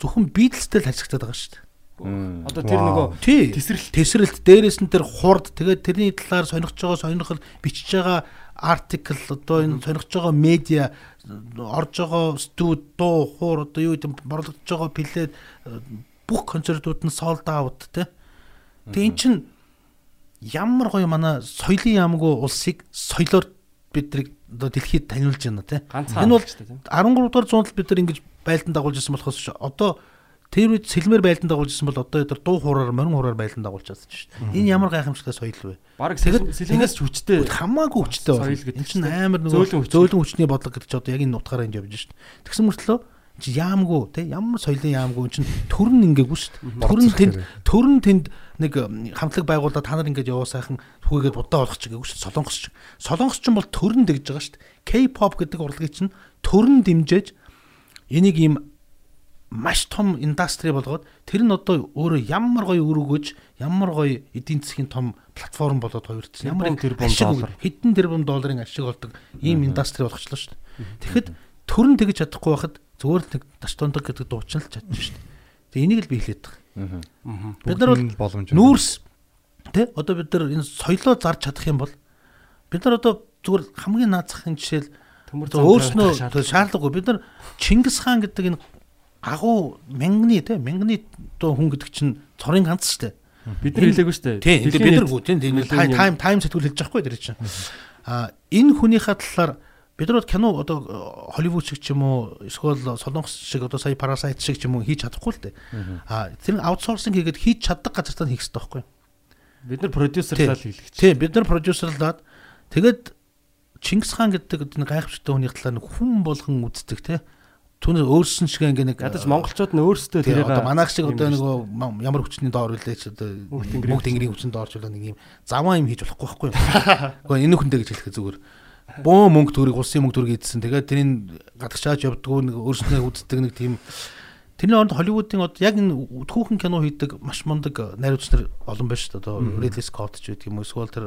зөвхөн Beatles-тэй л харьцагтаад байгаа шүү дээ. Одоо тэр нөгөө. Тесрэлт. Тесрэлт дээрээс нь тэр хурд тэгээд тэрний талаар сонирхож байгаа сонирхол бичиж байгаа артикл одоо энэ сонирхож байгаа медиа орж байгаа студ дуу хуур одоо юу гэдэг борлогдож байгаа плед бүх концертууд нь sold out те. Тэгээ эн чин ямар гоё манай соёлын яамгүй улсыг соёлоор бидрийг одоо дэлхийд таниулж байна те. Энэ бол штэ тийм. 13 дугаар зуунд бид нар ингэж байлдан дагуулж ирсэн болохоос одоо Тэр үед сэлмэр байлдан дагуулж ирсэн бол одоо тэр дуу хуураар морин хуураар байлдан дагуулж чадсан шүү дээ. Энэ ямар гайхамшигтай соёл вэ? Бараг сэлэнээс ч хүчтэй хамаагүй хүчтэй байна. Энэ чинь амар зөөлөн нөгөө зөөлөн хүчний бодлого гэдэг чинь одоо яг энэ утгаараа энэ явж шүү дээ. Тэгсэн мөртлөө чи яамгүй те ямар соёлын яамгүй энэ чинь төрн ингээгүй шүү дээ. Төрн тэнд төрн тэнд нэг хамтлаг байгуулаад та нар ингээд яваа сайхан хүүгээд будаа болох ч гээгүү шүү дээ. Солонгос ч. Солонгос ч бол төрн дэгж байгаа шүү дээ. K-pop гэдэг урлагийг чинь төрн дэмжиж энийг ийм маш том индастри болгоод тэр нь одоо өөрөө ямар гоё үр өгөж ямар гоё эдийн засгийн том платформ болоод хувирсан ямар Тэрбум, доллар. хэдэн тэрбум долларын ашиг олдог ийм индастри болгочлоо шүү дээ. Тэгэхэд төрн тэгж чадахгүй байхад зүгээр л нэг таштондог гэдэг дуучин л чадчих шүү дээ. Тэгээ энийг л би хэлээд байгаа. Бид нар бол нүүрс тий одоо бид нар энэ соёлоо зарж чадах юм бол бид нар одоо зүгээр хамгийн наацхан жишээл төмөр өөрснөө шаардлагагүй бид нар Чингис хаан гэдэг энэ агуу мянганы те мянганы доо хүн гэдэг чинь цорын ганц шүү дээ. бид нар хэлээгүй шүү дээ. Тийм бид нар гоо тийм тайм тайм сэтгүүл хэлж байгаа хгүй тэр чинь. А энэ хүнийхээ талаар бид нар кино одоо Холливуд шиг ч юм уу эсвэл Солонгос шиг одоо сая Parasite шиг ч юм уу хийж чадахгүй л дээ. А тэр аутсорсинг хийгээд хийж чаддаг газар тань хийх хэрэгтэй байхгүй юу? бид нар продюсерлаа л чинь. Тийм бид нар продюсерлаад тэгээд Чингис хаан гэдэг энэ гайхамшигтай хүнийх талаар хүн болгон үздэг те. Түүний өөрсөн шиг ингээ нэг Ядаж монголчууд нь өөрсдөө тэрийг одоо манайх шиг одоо нөгөө ма- ямар хүчний доор үлээ ч одоо Мөнх тэнгэрийн хүчин доорчлоо нэг юм заваа юм хийж болохгүй байхгүй. Гэхдээ энэ хүндээ гэж хэлэх зүгээр. Бөө мөнгө төрийг улсын мөнгө төрийг эдсэн. Тэгээд тэрийг гадагшааж явдггүй нэг өөрснөө үздэг нэг тийм Тэрний оронд Холливуудын одоо яг энэ түүхэн кино хийдэг маш мундаг найруулагч нар олон байна шүү дээ. Одоо Ridley Scott ч гэдэг юм уу, эсвэл тэр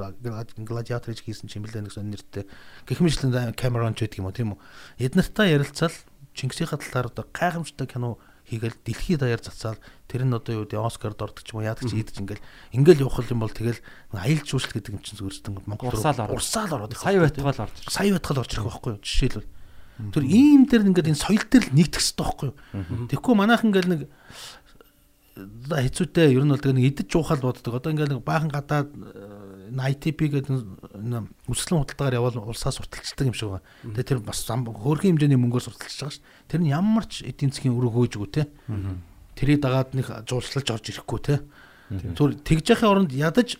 Gladiator гэж хийсэн чимэлээ нэг сонир нэртэй. Гэх мэтлэн Cameron ч гэдэг юм уу, тийм үү. Эднэртэй ярилцал Чингисийнхаа талаар одоо гайхамшигтай кино хийгээл дэлхийд даяар цацаал тэр нь одоо юу гэдэг Оскард ордог ч юм уу яадаг ч ийдэж ингээл ингээл явах юм бол тэгэл аялал жуулчлал гэдэг юм чинь зүгээрстэн Монгол ороод. урсаал ороод сая байтгаал орж сая байтгал орж ирэх байхгүй юу? Жишээлбэл. Тэр ийм дээр ингээд энэ соёл дээр л нэгдэх хэрэгтэй байхгүй юу? Тэгэхгүй манайх ингээл нэг хэцүүтэй ер нь бол тэгээ нэг идэж жуухал боддог. Одоо ингээл нэг баахан гадаад ITP гэдэг үсгэлэн худалдаагаар явбал улсаас сурталчилдаг юм шиг байна. Тэгээ тэр бас хөөрхөн хэмжээний мөнгөөр сурталчилж байгаа дээ. Тэр нь ямар ч эдийн засгийн өрөө хөөжгүй те. Тэрийг дагаад нэг жуулчлалж орж ирэхгүй те. Түр тэгж яхахын оронд ядаж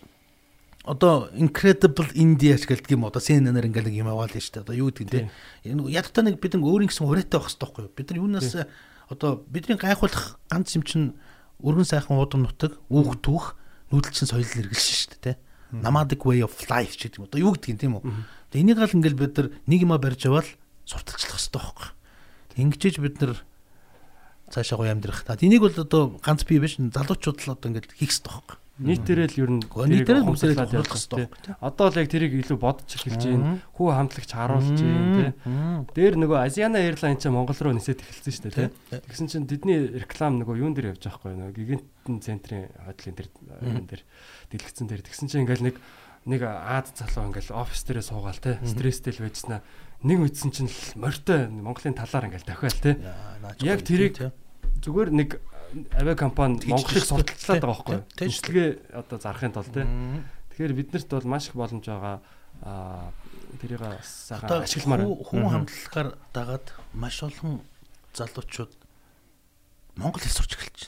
одоо incredible India гэдэг юм одоо CNN-аар ингээл нэг юм аваад шүү дээ. Одоо юу гэдэг те. Энэ ядтаа нэг бид нэг өөрийн гэсэн ураатай байх хэрэгтэй байхгүй юу? Бид нар юунаас одоо бидний гайхуулах ганц юм чинь өргөн сайхан уудам нутаг, үүх түүх, нүүдэлчин соёл хэрэгэлсэн дээ те. Nomadic way of life гэдэг юм. Одоо юу гэдэг юм тийм үү? Тэгээ энийг гал ингээл бид нар нэг юма барьж аваад сурталчлах хэрэгтэй байхгүй юу? Ингэжээж бид нар цаашаа гоё амьдрах. Та энийг бол одоо ганц би биш залуучууд л одоо ингээд хийх хэрэгтэй байхгүй? Нийтээрээ л ер нь нийтээрээ хуралдах явах хэрэгтэй. Одоо л яг тэрийг илүү бодож эхэлж байна. Хүү хамтлагч харуулж байна тий. Дээр нөгөө Asiana Airlines ч Монгол руу нисээд эхэлсэн шүү дээ тий. Тэгсэн чинь тэдний реклам нөгөө юун дээр явж байгаа хгүй нөгөө гигантын центрийн хотлын дээр юун дээр дэлгэцэн дээр тэгсэн чинь ингээл нэг нэг аад залуу ингээл офис дээрээ суугаал тий. Стресстэй л байжснаа нэг үтсэн чинь л морьтой Монголын талаар ингээл дахиал тий. Яг тэрийг зүгээр нэг авиа компани Монголыг сурталчлаад байгаа байхгүй юу? Тэжлэгээ одоо зарахын тулд тий. Тэгэхээр биднэрт бол маш их боломж байгаа. Аа тэрийг сайхан ашигламаар байна. хүн хамтлагаар дагаад маш олон залуучууд монгол хэл сурч эхэлж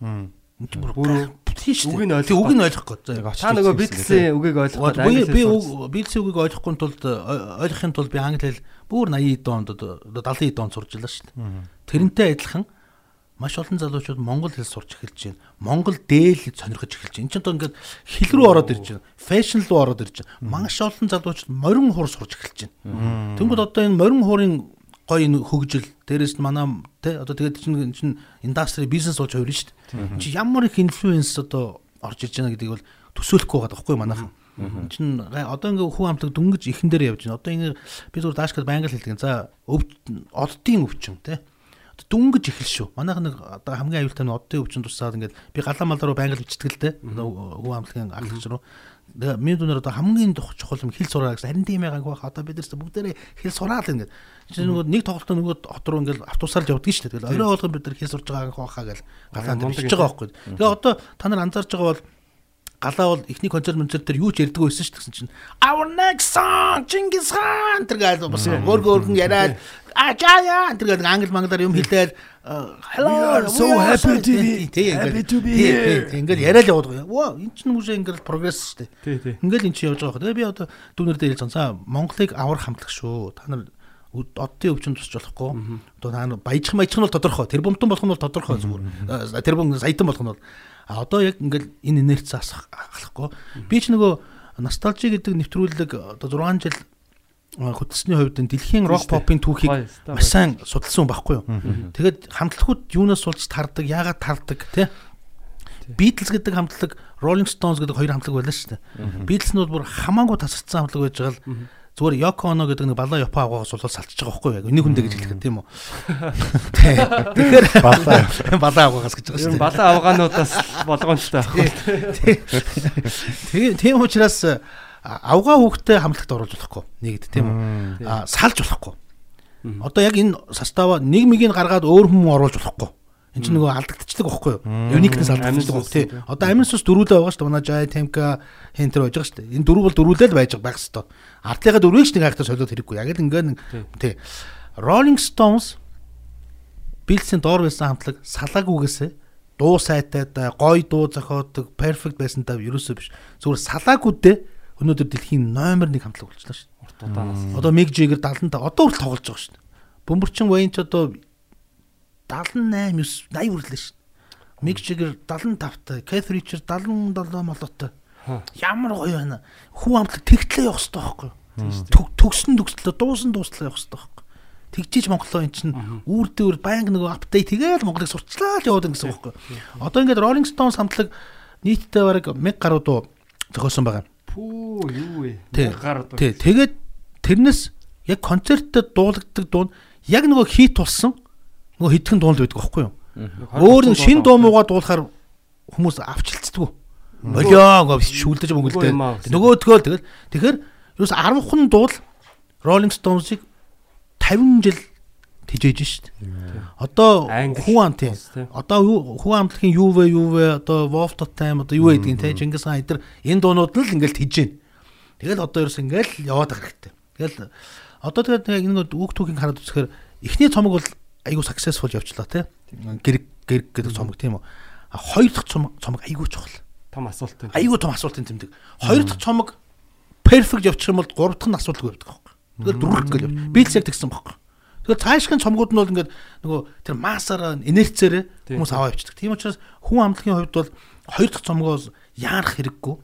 байна. Бүр шүү үгийг дээ. ойлгох үгийг нь ойлгохгүй. Та нөгөө бидлсэн үгийг ойлгох Би би үг- биелсэн үгийг ойлгохгүй тулд ой- ойлгохын тулд би англи хэл бүр 80 доонд одоо 70 доонд сурч илаа шүү дээ. Тэрнтэй адилхан маш олон залуучууд монгол хэл сурч эхэлж байна. Монгол дээл сонирхож эхэлж байна. Энд чинь одоо ингээд хэл рүү ороод ирж байна. Фэшн рүү ороод ирж байна. Маш олон залуучууд морин хур сурч эхэлж байна. Тэнгүүд одоо энэ морин хуурын гоё энэ хөгжил дээрэс нь манай те одоо тэгээд чинь чинь индастри бизнес болж хувирна шүү дээ. Чи ямар их инфлюенс одоо орж ирж байгаа гэдгийг бол төсөөлөхгүй байгаа байхгүй манайхан. Гай- одоо ингээ хүн амтлаг дөнгөж ихэн дээр явж байна. Одоо ингээ би зүгээр даашгад байнга л хэлдэг. За өв оддын өвчин те дүнгэж эхэл шүү. Манайх нэг одоо хамгийн аюултай нь оддын өвчин тусаад ингээд би галаа мал руу байнга л бичдэг л те. Хүн амтлагын аглагч руу. Тэгээ миний дүнээр одоо хамгийн дух чухал юм хэл сураа гэсэн. Харин тийм байгааг бах. Одоо бид нар бүгдээрээ хэл сураа л ингээд. Чи нөгөө нэг тоглолтоо нөгөө хот руу ингээд автобусаар л явдаг шүү дээ. Тэгэл орой болгон бид нар хэл сурж байгааг бахаа гэл галаанд Мундаг бичиж байгаа байхгүй. Тэгээ одоо та нар анзаарж байгаа бол галаа бол ихний концерт концерт дээр юу ч ярьдаг байсан шүү гэсэн чинь our next song Чингис хаан тэр гаал бас өөргөө өргөн яриад а жая тэр гэдэг англи манглаар юм хэлээд hello so happy to be- here. ингээд яриад яваад байгаа. Ваа энэ чинь үгүй ингээд прогресс шүү дээ. Ингээл эн чинь явж байгаа. Тэгээ би одоо дүүнэр дээр. За Монголыг аврах хамтлаг шүү. Та нар оддын өвчин тусч болохгүй. Одоо та нар баяжхан баяжхан нь бол тодорхой. Тэр бомтон болох нь бол тодорхой зүгээр. Тэр бом саятан болох нь бол а одоо яг ингээл энэ инерц асах ахлахгүй. Би ч нөгөө носталжи гэдэг нэвтрүүлэг одоо 6 жил а, хөтлсөний хувьд дэлхийн рок попын түүхийг маш сайн судалсан байхгүй юу. Тэгээд хамтлагууд юунаас суулж тардаг, яагаад тардаг тий Beatles гэдэг хамтлаг, Rolling Stones гэдэг хоёр хамтлаг байлаа шүү дээ. Beatles нь бол бүр хамаагүй тасарсан хамтлаг байж байгаа л зүгээр Yoko Ono гэдэг нэг балаа Япон аваагаас бол салчиж байгаа байхгүй юу? Яг энийг хүндэ гэж хэлэх тийм үү? Тэгэхээр Балаа. балаа аваагаас гэж байгаа шүү дээ. балаа авгаануудаас болгоомжтой байхгүй. Тэгээ тийм учраас авгаа хүүхдээ хамтлагт оруулж болохгүй. Нэгд тийм үү? Салж болохгүй. Одоо яг энэ состава нэг мигийг гаргаад өөр хүмүүс оруулж болохгүй. Энд чинь нөгөө алдагдчихдаг байхгүй юу? Uniqueness алдагдчихдаг байхгүй тий. Одоо амин сус дөрүүлээ байгаа шүү дээ. Манай Jai Temka хентер байж байгаа шүү дээ. Энэ дөрөв бол дөрүүлээ л байж байгаа байх хэвээр. Ардлынхаа дөрвийг ч нэг хайхтар солиод хэрэггүй. Яг л ингээд тий. Rolling Stones Beatles-ийн доор байсан хамтлаг салаагүйгээсээ дуу сайтай гой дуу зохиодог perfect байсан та ерөөсөө биш. Зүгээр салаагүйдээ өнөөдөр дэлхийн номер 1 хамтлаг болчихлоо шүү дээ. Урт удаанаас. Одоо Mick Jagger 75 одоо хүртэл тоглож байгаа шүү дээ. Бөмбөрчин Wayne ч одоо 78 9 80 хүрлээ шүү дээ. Mick Jagger 75-тай, Keith Richards 77 молоотой. Ямар гоё байна. Хүү амтлаг тэгтлээ явах хэрэгтэй байхгүй юу? Төг- Төгсөн төгслөө, дуусан дууслаа явах хэрэгтэй байхгүй юу? Тэгжиж Монголоо эн чинь үүр дээр банк нөгөө апдейт хийгээл Монголыг сурчлаа л яваад гэсэн байхгүй юу? Одоо ингээд Rolling Stones хамтлаг нийтдээ бараг 1000 гаруй дуу зохиосон байгаа. Пүү юу вэ? Тий. Гар одоо. Тий. Тэгээд тэрнээс яг концертод дуулагддаг дуу нь яг нөгөө хит тулсан нөгөө хитгэн дуулд байдаг байхгүй юу? Өөр нэг шин дуу муугаа дуулахаар хүмүүс авчилцдаг. Болио гоо шүлдэж мөнгөлдөө. Нөгөөдгөө тэгэл тэгэхээр юус 10 хон дуул Rolling Stones-ыг 50 жил тижээж шít. Одоо хүн ам тий. тий. Одоо хүн амтлагын юу вэ юу вэ одоо Wolf Totem одоо юу гэдгийг те Чингис хаан эдэр энэ дуунууд нь л ингээл тиж гин. Тэгэл одоо ерөөс ингээл яваад байгаа хэрэгтэй. Тэгэл одоо тэгээд энэ үг түүхийг хараад үзэхээр эхний цомог бол айгүй successful явчлаа те. Гэрэг гэрэг гэдэг цомог тийм үү. А хоёр дахь цомог цомог айгүй чухал. том асуулт. Айгүй том асуултын тэмдэг. Хоёр дахь цомог perfect явчих юм бол гурав дахь нь асуудалгүй байдаг байхгүй. Тэгэл дөрөвт гэл явж. Бийлс яг тэгсэн байхгүй. Тэгэл цаашгийн цомгууд нь бол ингээд нөгөө тэр массаараа инерцээрээ Тийм. хүмүүс аваа явчихдаг. Тийм учраас хүн амтлагын хувьд бол хоёр дахь цомгоо яарах хэрэггүй.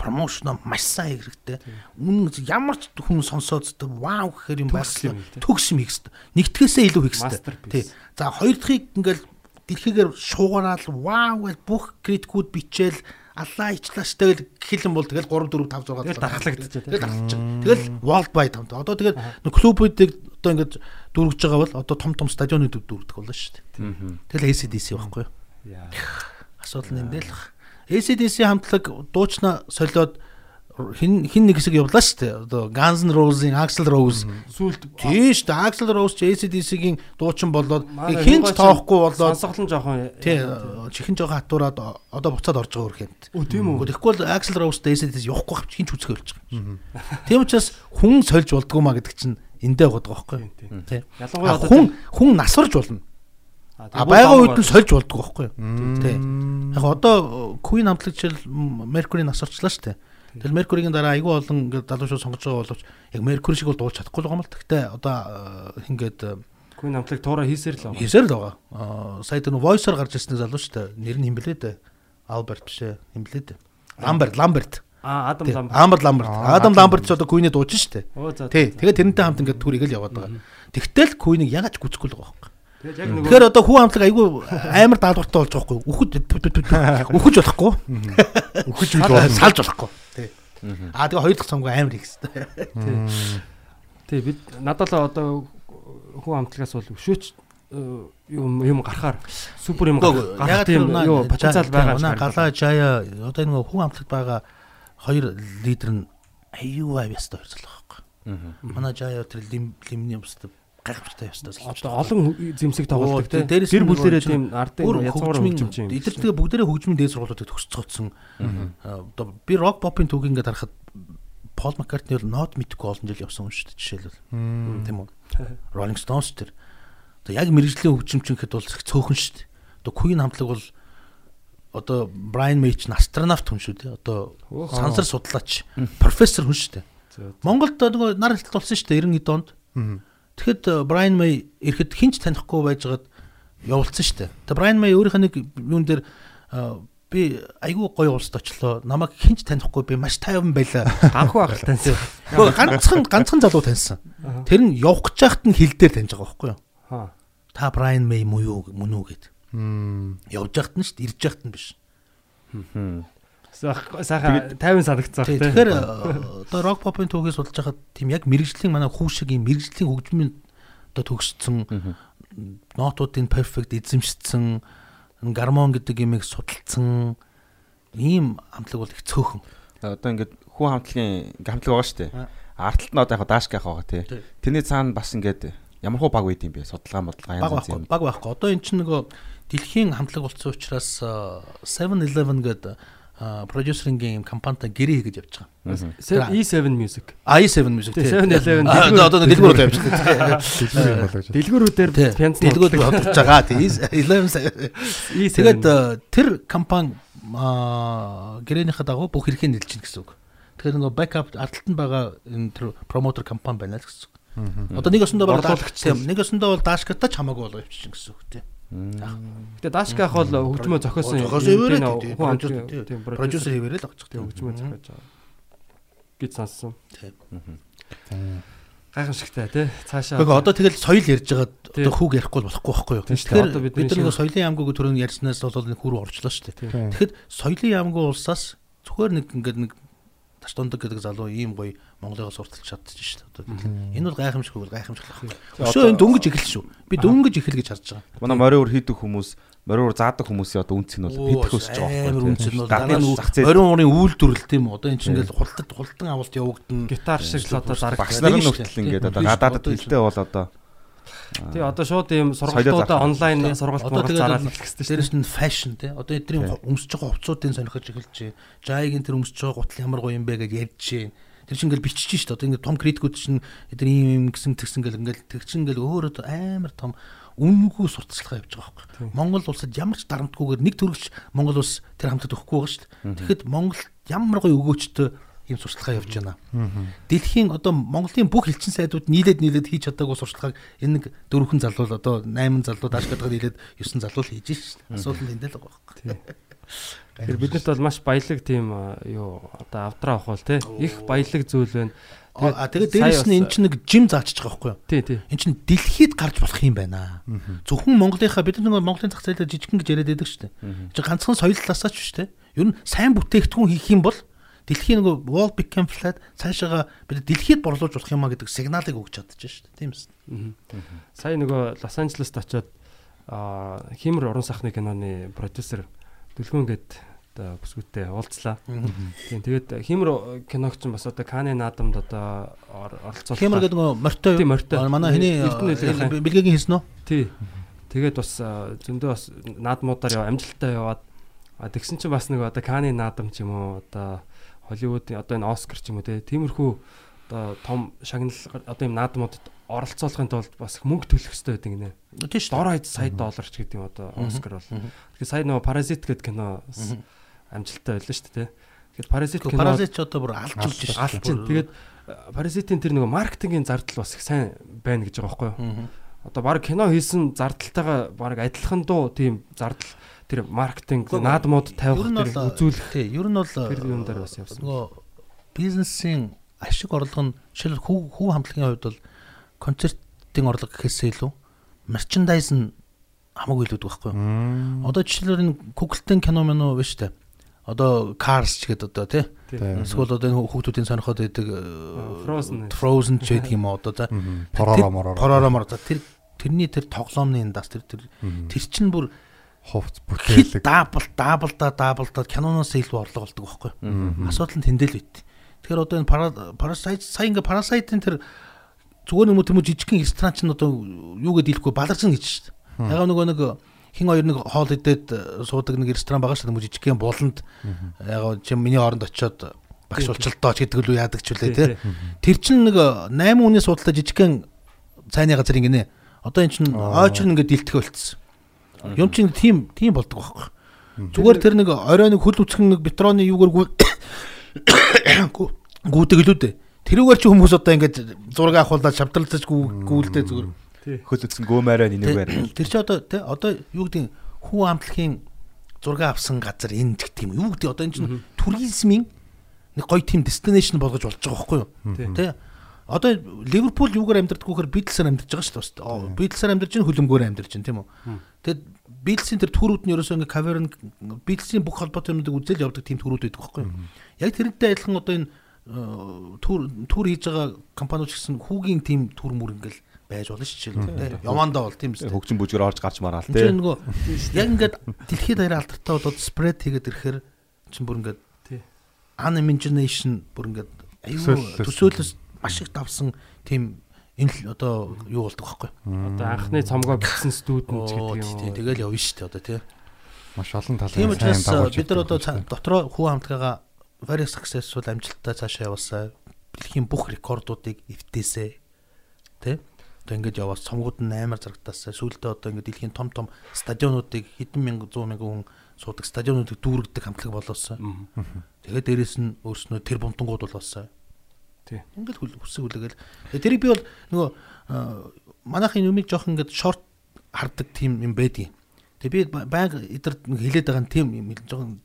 Промошно маш сайн хэрэгтэй. Үнэн ямар ч хүн сонсоод вау гэхээр юм байсан. тий. Төгс юм хийх хэрэгтэй. Нэгтгэсээ илүү хийх хэрэгтэй. Masterpiece. За хоёр дахьыг ингээл дэлхийгээр шуугараал вау гэж бүх критикүүд бичээл аллаа ичлаач тэгэл юм бол тэгэл 3 4 5 6 Тэгэл дархлагдчихэ. Тэгэл дархлагдчих. Тэгэл world wide хамт. Одоо тэгэл клубүүдийг одоо ингээд дүүргэж байгаа бол одоо том том стадионууд дүүргдэг болно шүү дээ. Тэгэл ACDC байхгүй юу? Асуудал нь эндээ л баг. ACDC хамтлаг дуучна солиод хин хин нэг хэсэг явлаа шүү дээ. Одоо Guns N' Roses-ийн Axl Rose Сүүлд Тийм шүү дээ. Axl Rose ч ACDC-гийн дуучин болоод хинч тоохгүй болоод Сонсгол нь жоохон тий чихэн жоохон хатуураад одоо буцаад орж байгаа үрхэнд. Өө тийм үү. Тэгэхгүй бол Axl Rose ACDC явахгүй хавч хинч үсгээ болж байгаа. Тийм учраас хүн сольж болдгоо маа гэдэг чинь эндээ байгаа байхгүй юу? Тий. Ялангуяа Хүн хүн насварж болно. А байгаа үед нь сольж болдгоо байхгүй юу? Тий. Яг одоо Queen хамтлаг жишээл Mercury насварчлаа шүү дээ. Тэгэл Mercury-гийн дараа айгүй олон ингээд залуу шууд сонгож байгаа боловч яг Mercury шиг бол дуулж чадахгүй л байгаа юм л. Гэхдээ одоо э, ингээд э, Queen хамтлаг туура хийсээр л байгаа. хийсээр л байгаа. Аа сая тэр voice-оор гарч ирсэн залуу шүү дээ. Нэр нь химблээ дээ. Albert биш ээ. Химблээ дээ. Lambert, Lambert. Аа Адам Тий, Лам. Amber Lambert. Adam Lambert ч одоо Queen-ийн дуучин шүү дээ. Оо за. Тий. Тэгээд тэрнтэй хамт ингээд түрийг л яваад байгаа. Тэгтэл Queen-ийг ягаад ч гүцэхгүй л байгаа юм. Тэгэхээр одоо хүн амтлаг айгүй амар даалгавартай болж байгаа байхгүй. Үхэж үхэж болохгүй. Үхэж үл болно. Салж болохгүй. Аа тэгээ хоёр дахь цомгоо амар хийх хэрэгтэй. Тий бид надад л одоо хүн хамтлагаас бол өшөөч э, юм юм гарахаар супер юм гарах тийм юу потенциал байгаа юм Галаа Жая. Одоо нэг хүн амтлагт байгаа хоёр лидер нь аюу авьяастай хоёр залуу байхгүй. Манай Жая тэр лим лимний юмстай гайхамшигтай залуу. одоо олон зэмсэг тоглолдог Оо, тийм бүлэрээ нөгөө тийм ардын язгуур хөгжимч юм эдгээр тэгээ бүгдээрээ хөгжмийн дээд сургуулиудад төгсцөөцсөн. Одоо би рок попын түүх ингээд харахад Пол Маккартни бол нот мэдгүй олон жил явсан хүн шүү дээ жишээлбэл. Тийм үү? Rolling Stones тэр. Одоо яг мэрэгжлийн хөгжимч гэхэд бол их цөөхөн шүү дээ. Одоо Queen хамтлаг бол одоо Brian May ч астронавт хүн шүү дээ. Одоо сансар судлаач, профессор хүн шүү дээ. Монголд нөгөө нар хэлтэл болсон шүү дээ 90-ийн донд. Тэгэхэд э, Brian May ирэхэд хинч танихгүй байжгаад явуулсан шүү дээ. Тэгээ Brian May өөрийнх нь нэг юун дээр э, би айгүй гоё улсад очлоо. Намайг хинч танихгүй би маш тайван байлаа. Анхуу ахал таньсан. Хөө ганцхан ганцхан залуу таньсан. Тэр нь явах гэж яхад нь хил дээр таньж байгаа байхгүй юу? Хаа. Та Brian May муу юу мөн үү гэд. Мм. Явж яхад нь шүү дээ, ирж яхад нь биш. Сайхан сайхан 50 санагцсан Тий, тий. Тэгэхээр э, одоо рок попын түүхийг судалж байхад тийм яг мэрэгжлийн манай хүү шиг юм мэрэгжлийн хөгжмийн одоо төгссөн нотуудын перфект эзэмшсэн гармон гэдэг юмыг судалсан ийм амтлаг бол их цөөхөн. Одоо ингээд хүн хамтлагийн хамтлаг байгаа шүү дээ. Артталт нь одоо яг даашгах байгаа тий. Тэрний цаана бас ингээд ямар хуу баг байд юм бэ? Судалгаа бодлого янз янз юм. баг байхгүй. Одоо эн чинь нөгөө дэлхийн хамтлаг болсон учраас э, 7-Eleven гэдэг продюсерингийн компанитай гэрээ хийгээд явж байгаа. E7 Music. i7 music Тий, тий. 7-Eleven А, Одоо одоо дэлгүүр бол явж байгаа. Дэлгүүрүүдээр пянц Дэлгүүр бодож байгаа. Тий. 11 E7. Тэгээд тэр компани гэрээнийхээ дагуу бүх хэрэгээ нэлж чинь гэсэн үг. Тэгэхээр нөгөө backup ардталтанд байгаа энэ тэр промотер компани байна л гэсэн үг. Одоо нэг өсөндөө бол тийм нэг өсөндөө бол даашкатай ч хамаагүй болоо явчихсан гэсэн үг тий. Гэтэ Дашка ах бол хөгжмөө зохиосон. Тийм, хүн Продюсер хамт- тий. тийм Продюсер хэвээрээ л авчих тийм хөгжмөө зохиож байгаа. гэж сонссон. Тий. Гайхамшигтай тий. Цаашаа Тэгэхээр одоо тэгэл соёл ярьж байгаад одоо хүүг ярихгүй бол болохгүй байхгүй юу? Тийм. Тэгэхээр Одоо бид шиг- соёлын яамгүйг түрүүн ярьснаас бол нэг хүр орчлоо шүү дээ. Тийм. Тэгэхэд соёлын яамгүй улсаас зүгээр нэг ингээд нэг таш тундаг гэдэг залуу ийм гоё Монголыгоо сурталч чадчих шүү дээ. Одоо энэ бол гайхамшиггүй бол гайхамшиг байна. Өшөө энэ дөнгөж эхэл шүү. Би дөнгөж эхэл гэж харж байгаа. Манай мориор хийдэг хүмүүс, мориор заадаг хүмүүсийн одоо үнц нь бол бит хөсөж байгаа зээл орон орын үйлдвэрлэл тийм үү? Одоо энэ чинь ингээд хултад хултан авалт явагдана. гитар шиг л одоо зараг. багш нарын дээ. ингээд одоо гадаадд хилтэй бол одоо Тий одоо шууд ийм сургалтуудаа онлайн сургалт мургалт зараад хэрэгтэй шүү. Дээрэс нь фэшн тий. Одоо эдний өмсөж байгаа хувцсуудын сонирхож эхэлж. Жайгийн тэр өмсөж байгаа гутал ямар гоё юм бэ гэж ярьж байна. Тэр чинь ингээл бичиж шүү дээ. Одоо ингээд том критикүүд чинь эдгээр ийм юм гисэн тэгсэн гэл ингээл тэг чинь ингээл өөрөө амар том үнгүй сурталчилгаа явьж байгаа байхгүй. Монгол улсад ямар ч дарамтгүйгээр нэг төрөгч Монгол улс тэр хамтад өгөхгүй байгаа шүү дээ. Тэгэхэд Монгол ямар гоё өгөөчтэй ийм сурталчилгаа явьж байна. Дэлхийн одоо Монголын бүх элчин сайдууд нийлээд нийлээд хийж чадаагүй сурталчилгааг энэ нэг дөрвөн залуу л одоо 8 залуу дааш гэдэг нийлээд 9 залуу л хийж шүү дээ. Асуудал эндээ л байгаа байхгүй. Тэгэхээр биднэрт бол маш баялаг тийм юу одоо авдраа авах бол тий. Их баялаг зүйл байна. А тэгээд сая дээрэс нь эн чинь нэг жим заачж байгаа байхгүй юу? Тий тий. Эн чинь дэлхийд гарч болох юм байна. Зөвхөн Монголынхаа бид нэг Монголын зах зээлээр жижигхэн гэж яриад байдаг шүү дээ. Чи ганцхан соёл талаасаач биш те. Ер нь сайн бүтээгдэхүүн хийх юм бол дэлхийн нэг wall became flat цаашаага бид дэлхийд борлуулж болох юм а гэдэг сигналыг өгч чадчих шүү дээ. Тийм ээ. Сая нөгөө Лос Анжелест очиод а Химэр уран сахны киноны продюсер Дүлгүн гээд одоо бүсгүүтэй уулзлаа. Тийм тэгээд Химэр киногч нь бас одоо Каны наадамд одоо ор- оролцуулах. Хэмэр гэдэг нөгөө мортой Тийм, морьтой. Манай хэний бэлгийн хийсэн үү? Тий. Тэгээд бас зөндөө бас наадмуудаар яв амжилттай яваад тэгсэн чинь бас нэг одоо Каны наадам ч юм уу одоо Холливуудын одоо энэ Оскар ч юм уу те тиймэрхүү одоо том шагнал одоо юм наадмуудад оролцоолохын тулд бас мөнгө төлөх хэрэгтэй байдаг нэ. Тийм шүү. Дор хаяж сая доллар ч гэдэг юм одоо Оскар бол. Тэгэхээр сая нөгөө Паразит гэдэг кино амжилттай байлаа шүү дээ те. Тэгэхээр Паразит кино Паразит ч одоо бүр алж үлж шүү. алж тэгээд Паразитын тэр нөгөө маркетингийн зардал бас их сайн байна гэж байгаа байхгүй юу? Одоо баг кино хийсэн зардалтайгаа баг адилхан дуу тийм зардал тэр маркетинг наадмууд тавих тэр үзүүлэх тий, ер нь бол тэр юм дээр бас явсан. нөгөө бизнесийн ашиг орлого нь жишээл хүү хүү хамтлагийн хувьд бол концертын орлого гэхээсээ илүү мерчендайз нь хамаагүй илүү байхгүй юу? Одоо жишээлбэл энэ Google-тын кино мөн үү биш үү? Одоо Cars ч гэдэг одоо тий. Тийм. Эсвэл одоо энэ хүүхдүүдийн сонирхоод байдаг э, Frozen. Frozen ч гэдэг юм одоо за Поророо мороо. Пороромор за тэр тэрний тэр тоглоомны индастри тэр тэр чинь бүр хувц бүтээлэг. даабл даабл да даабл да киноноос илүү орлого болдог байхгүй? Асуудал нь тэндэл байт. Тэгэхээр одоо энэ парасайт сая ингээ парасайтын тэр зүгээр юм жижигхэн ресторан чинь одоо юу гэдээ хэлэхгүй баларсан гэж шүү дээ. Ягаад нөгөө нэг хин хоёр нэг хоол идээд э, суудаг нэг ресторан байгаа шүү дээ. Жижигхэн буланд ягаад чи миний оронд очиод багш болчлоо ч гэдэг л үү яадаг ч үлээ Тий. Тэр чинь нэг 8 үнээс судалтай жижигхэн цайны газар ингэнэ. Одоо эн чинь ойч нь ингээд дэлтгэх болцсон. Юм чинь тийм тийм болдог байхгүй. Зүгээр тэр нэг орой нэг хөл үсгэн нэг бетроны юугаар гү гү- гүйдэг л үү. Тэрүүгээр чи хүмүүс одоо ингээд зураг авахулаад шавтарлаж гүү- гүйлдэ зүгээр. Хөл үтсэн гөөмээрээ нэг байр. Тэр чи одоо тий одоо юу гэдэг хүн амтлагын зураг авсан газар энэ гэх тийм юу гэдэг одоо энэ чинь туризмын нэг гоё тийм destination болгож болж байгаа байхгүй юу? Тий. Одоо Ливерпул юугаар амьдардаг вөхөр Битлсээр амьдарч байгаа шүү дээ. Битлсээр амьдарч чинь хөлөмгөөр амьдарч чинь тийм үү? Тэгэд Битлсийн тэр төрүүд нь ерөөсөө ингээ каверн Битлсийн бүх холбоотой юмнуудыг үзэл явдаг тийм төрүүд байдаг байхгүй юу? Яг тэрнтэй адилхан одоо энэ э, тур тур хийж байгаа компаниуд ч гэсэн хүүгийн тийм тур мүр ингээл байж болно шүү дээ. Явандаа бол тийм үстэй. Хөгжин бүжгээр орж гарч Энд чинь те. нөгөө яг ингээд дэлхийд даяар алдартай болоод спред хийгээд ирэхээр чинь бүр ингээд Тий. unimagination бүр ингээд аюу төсөөлөс маш их давсан тийм энэ л одоо юу болдог байхгүй. Одоо анхны цомгоо бичсэн студент гэдэг юм. Тэгэл явна шүү дээ одоо тий. Маш олон талын Тийм учраас сайн дагуулж бид нар одоо дотроо хүү хамтгаагаа very successful амжилттай цаашаа явуулсаа дэлхийн бүх рекордуудыг эвтээсэ тий Одоо ингэж яваас цомгууд нь амар зарагдаасаа сүүлдээ одоо ингэ дэлхийн том том стадионуудыг хэдэн мянга зуун мянган хүн суудаг стадионуудыг дүүргдэг хамтлаг болоосаа. Тэгээд дээрэс нь өөрснөө тэр бунтангууд болоосаа. Тий. Ингээл хүл хүсэг үлэгээл. Тэгээд тэрийг би бол нөгөө манайхын юмыг жоох ингээд шорт хардаг тим юм байдгийн. Тэгээ би ба- байнга эдэрд нэг хилээд байгаа тийм юм жоохон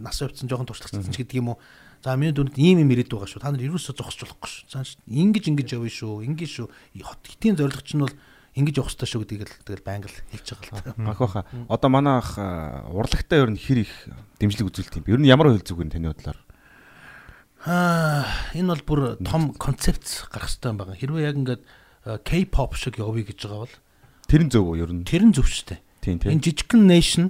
нас явцсан жоохон туршлагацсан ч гэдэг юм уу. За миний дүнд ийм юм ирээд байгаа шүү. Та нар ерөөсөө зогсож болохгүй шүү. Цааш ингэж ингэж явна шүү. Ингэж шүү. Хот хитийн зорилго чинь бол ингэж явах хэрэгтэй шүү гэдгийг л тэгэл байнга л хэлж байгаа л. Ах баха. Одоо манай ах а, урлагтаа ер нь хэр их дэмжлэг үзүүлт юм. Ер нь ямар хөл зүг вэ таны бодлоор? Аа энэ бол бүр том концепт гарах хэрэгтэй байна. Хэрвээ яг ингээд э, K-pop шиг явъя гэж байгаа бол Тэр нь зөв үү ер нь? тэр нь зөв шүү дээ. Тийм Энэ тийм. жижигхэн nation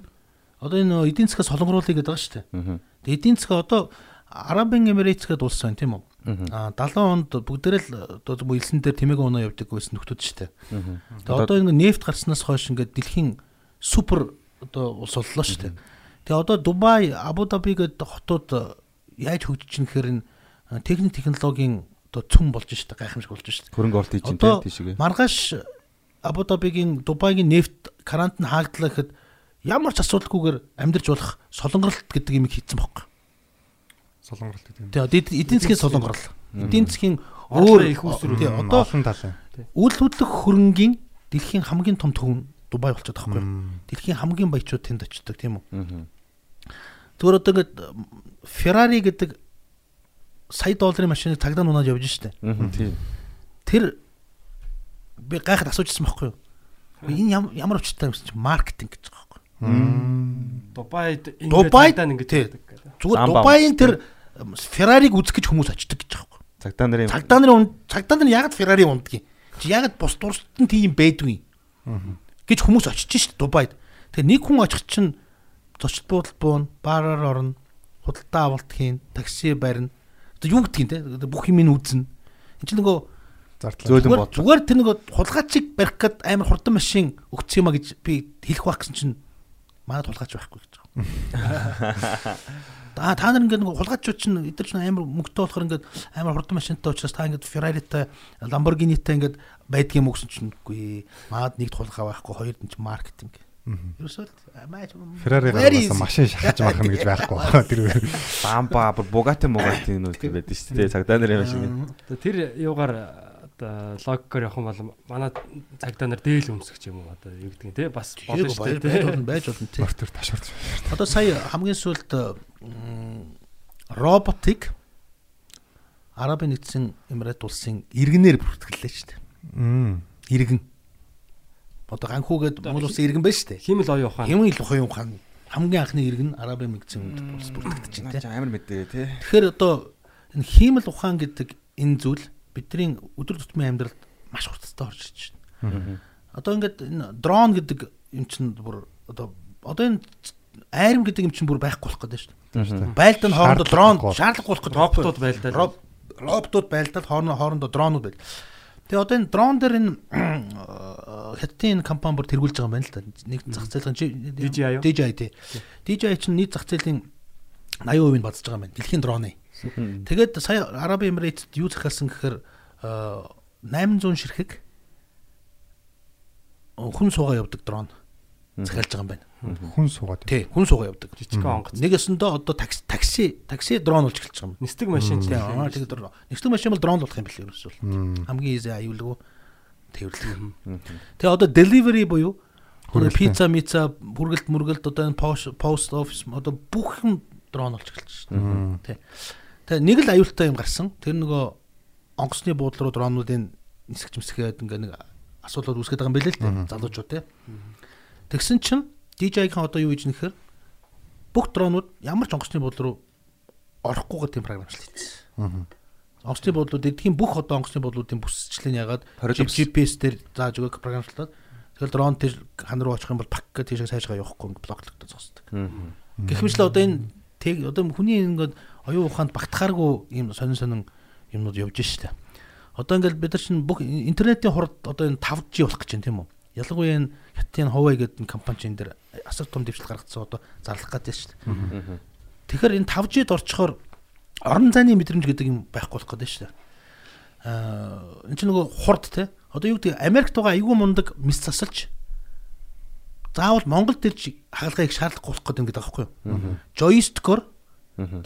одоо энэ эдийн засгаас солонгоруулъя гэдэг байгаа шүү дээ. Аа. Тэгээ эдийн засгаа одоо Арабын Эмирэйтс гэдэг улс байна тийм үү? Аа. Аа 70 онд бүгдээрээ л одоо зөв илсэн дээр тэмээг оноо явдаг байсан нөхдүүд шүү дээ. Аа. Тэгээ одоо ингэ нефт гарснаас хойш ингээд дэлхийн супер одоо улс боллоо шүү дээ. Тэгээ одоо Дубай, Абу Даби гэдэг хотууд яаж хөгжиж энэ э, техник технологийн одоо цөм болж дээ, гайхамшиг болж дээ. Хөрөнгө оруулалт хийж дээ тийшээ. маргааш Абу Дабигийн Дубайгийн нефт карант нь хааглалаа гэхэд ямар ч асуудалгүйгээр амьдарч болох солонгоролт гэдэг юм хийцэн бохоо. Солонгорт гэдэг юм. Тэгээ эд- эдийн засгийн солонгорол. Эдийн засгийн өөр их Мм, одоо олон талын. үйл хөдлөх хөрөнгийн дэлхийн хамгийн том төв нь Дубай болчиход байгаа юу? Дэлхийн хамгийн баячууд тэнд очдог тийм үү? Зүгээр одоо ингээд Ferrari гэдэг сая долларын машиныг цагдаа нунаад явж штэ. Тийм. Тэр би гайхад асуужсан байхгүй юу? Энэ ям- ямар учиртай юм чи маркетинг гэж байгаа байхгүй юу? Дубайд ингээд ингэж тий. байдаг гэдэг. Зүгээр Дубайын тэр Ferrari-г үзэх гэж хүмүүс очдог гэж байгаа байхгүй юу? Цагдаа нарын Цагдаа нарын цагдаа нар яг Ferrari ундгийн. Чи яг бус дурсд нь тийм байдгүй. гэж хүмүүс очиж шít Дубайд. Тэгээ нэг хүн очих чинь зочд буудал буун, баараар орно, худалдаа авалт хийн, такси барина. Одоо юу гэдгийг те бүх юм ин үзнэ. Энд чинь нөгөө зөөлөн зүгээр бод. зүгээр тэр нөгөө хулгайчиг барих гээд амар хурдан машин өгсөн юма гэж би хэлэх байх гэсэн чинь манай тулгаач байхгүй гэж байгаа. Та та нар ингээд нөгөө хулгайчууд чинь эдгээр чинь амар мөнгөтэй болохоор ингээд амар хурдан машинтай учраас та ингээд Ferrari-тай Lamborghini-тай ингээд байдгийн юм өгсөн чинь үгүй. Маад нэгд хулгай байхгүй, хоёрд нь чинь маркетинг. Ерөөсөө маш Феррари машин шахаж мархна гэж байхгүй байна. Тэр Бамба, Бугати, Бугати нүүд байдаг шүү дээ. Цагдаа нарын машин. Тэр юугаар одоо логикоор явах юм бол манай цагдаа нар дээл өмсөх юм уу одоо юу гэдгийг те бас болно шүү дээ. байж болно, байж болно тий. мортор ташаарч. Одоо сая хамгийн сүүлд роботик Арабын нэгдсэн Эмират улсын иргэнээр бүртгэлээ шүү дээ. Иргэн. Одоо ганхуугээд Монгол улсын иргэн байна шүү дээ. Химэл оюун ухаан. Хямын ил ухаан ухаан хамгийн анхны иргэн Арабын нэгдсэн улс бүртгэгдэж байна тий. Амар мэдээ тий. Тэгэхээр одоо энэ хиймэл ухаан гэдэг энэ зүйл бидний өдөр тутмын амьдралд маш хурцтай орж ирж байна. Одоо ингээд энэ дрон гэдэг юм чинь бүр одоо одоо энэ айрам гэдэг юм чинь бүр байхгүй болох гэдэг шүү дээ. Байлдаа нь хоорондоо дрон Шаардлагагүй болох гэдэг. Роботууд байлдаа. Роб- роботууд байлдаад хоорондоо хоорондоо дронууд байл. Тэгээ одоо энэ дрон дээр энэ хятадын компани бүр тэргүүлж байгаа юм байна л да. Нэг зах зээл DJI юу? DJI тий. DJI чинь нийт зах зээлийн 80% нь бадж байгаа юм байна. Дэлхийн дроны. Тэгээд сая Араб Эмиратед юу захиалсан гэхээр а, 800 ширхэг хүн суугаа явдаг дрон захиалж байгаа юм байна. Хүн суугаад. Тий, хүн суугаа явдаг. Жижиг онгоц. Нэг өсөндөө одоо такси такси такси дрон болж эхэлж байгаа юм. Нисдэг машин Тий, аа тэгээд дрон. Нэгтгэн машин бол дрон болох юм бэл ерөөсөө. Хамгийн easy аюулгүй тэрвэрлэг. Тэгээ одоо delivery буюу одоо пицца, мица, хүргэлт, мөргөлт одоо энэ post office одоо бүх юм дрон болж эхэлж байна. Тий. Тэгээ нэг л аюултай юм гарсан. Тэр нөгөө онгоцны буудлын руу дронуудын нисгэж мэсгээд ингээ нэг асуудлууд үүсгэж байгаа юм билээ л дээ. Залуучууд тий. Тэгсэн чинь DJI-ийн одоо юу хийж нэхэр бүх дронууд ямар ч онгоцны буудлын руу орохгүйгээр тийм програмчлал хийсэн. Мм. Онгоцны буудлууд эдгээр бүх одоо онгоцны буудлуудын бүсчлэн ягаад. GPS дээр зааж өгөх програмчлаад тэгэл дрон тэр хан руу очих юм бол пак гэж тийшээ сайжгаа явахгүй ингээ блоклогдож зогсдог. Гэх мэт л одоо энэ тэг одоо хүний ингээд оюун ухаанд багтахааргүй юм сонин сонин юмнууд явж штэ. Одоо ингээд бид нар чинь бүх интернетийн хурд одоо энэ 5G болох гэж байна тийм үү? Ялангуяа энэ хятадын Huawei гэдэг энэ компани чинь дээр асар том дэвшил гаргацсан одоо зарлах гэдэг штэ. Тэгэхээр энэ 5G-д орчхоор орон зайны мэдрэмж гэдэг юм байхгүй болох гэдэг штэ. Аа энэ чинь нөгөө хурд те. Одоо юу гэдэг Америкт байгаа айгүй мундаг мис засалж заавал Монголд ирж хаалгыг шаардлагагүй болох гэдэг ингээд байгаа байхгүй юу? Joystick-оор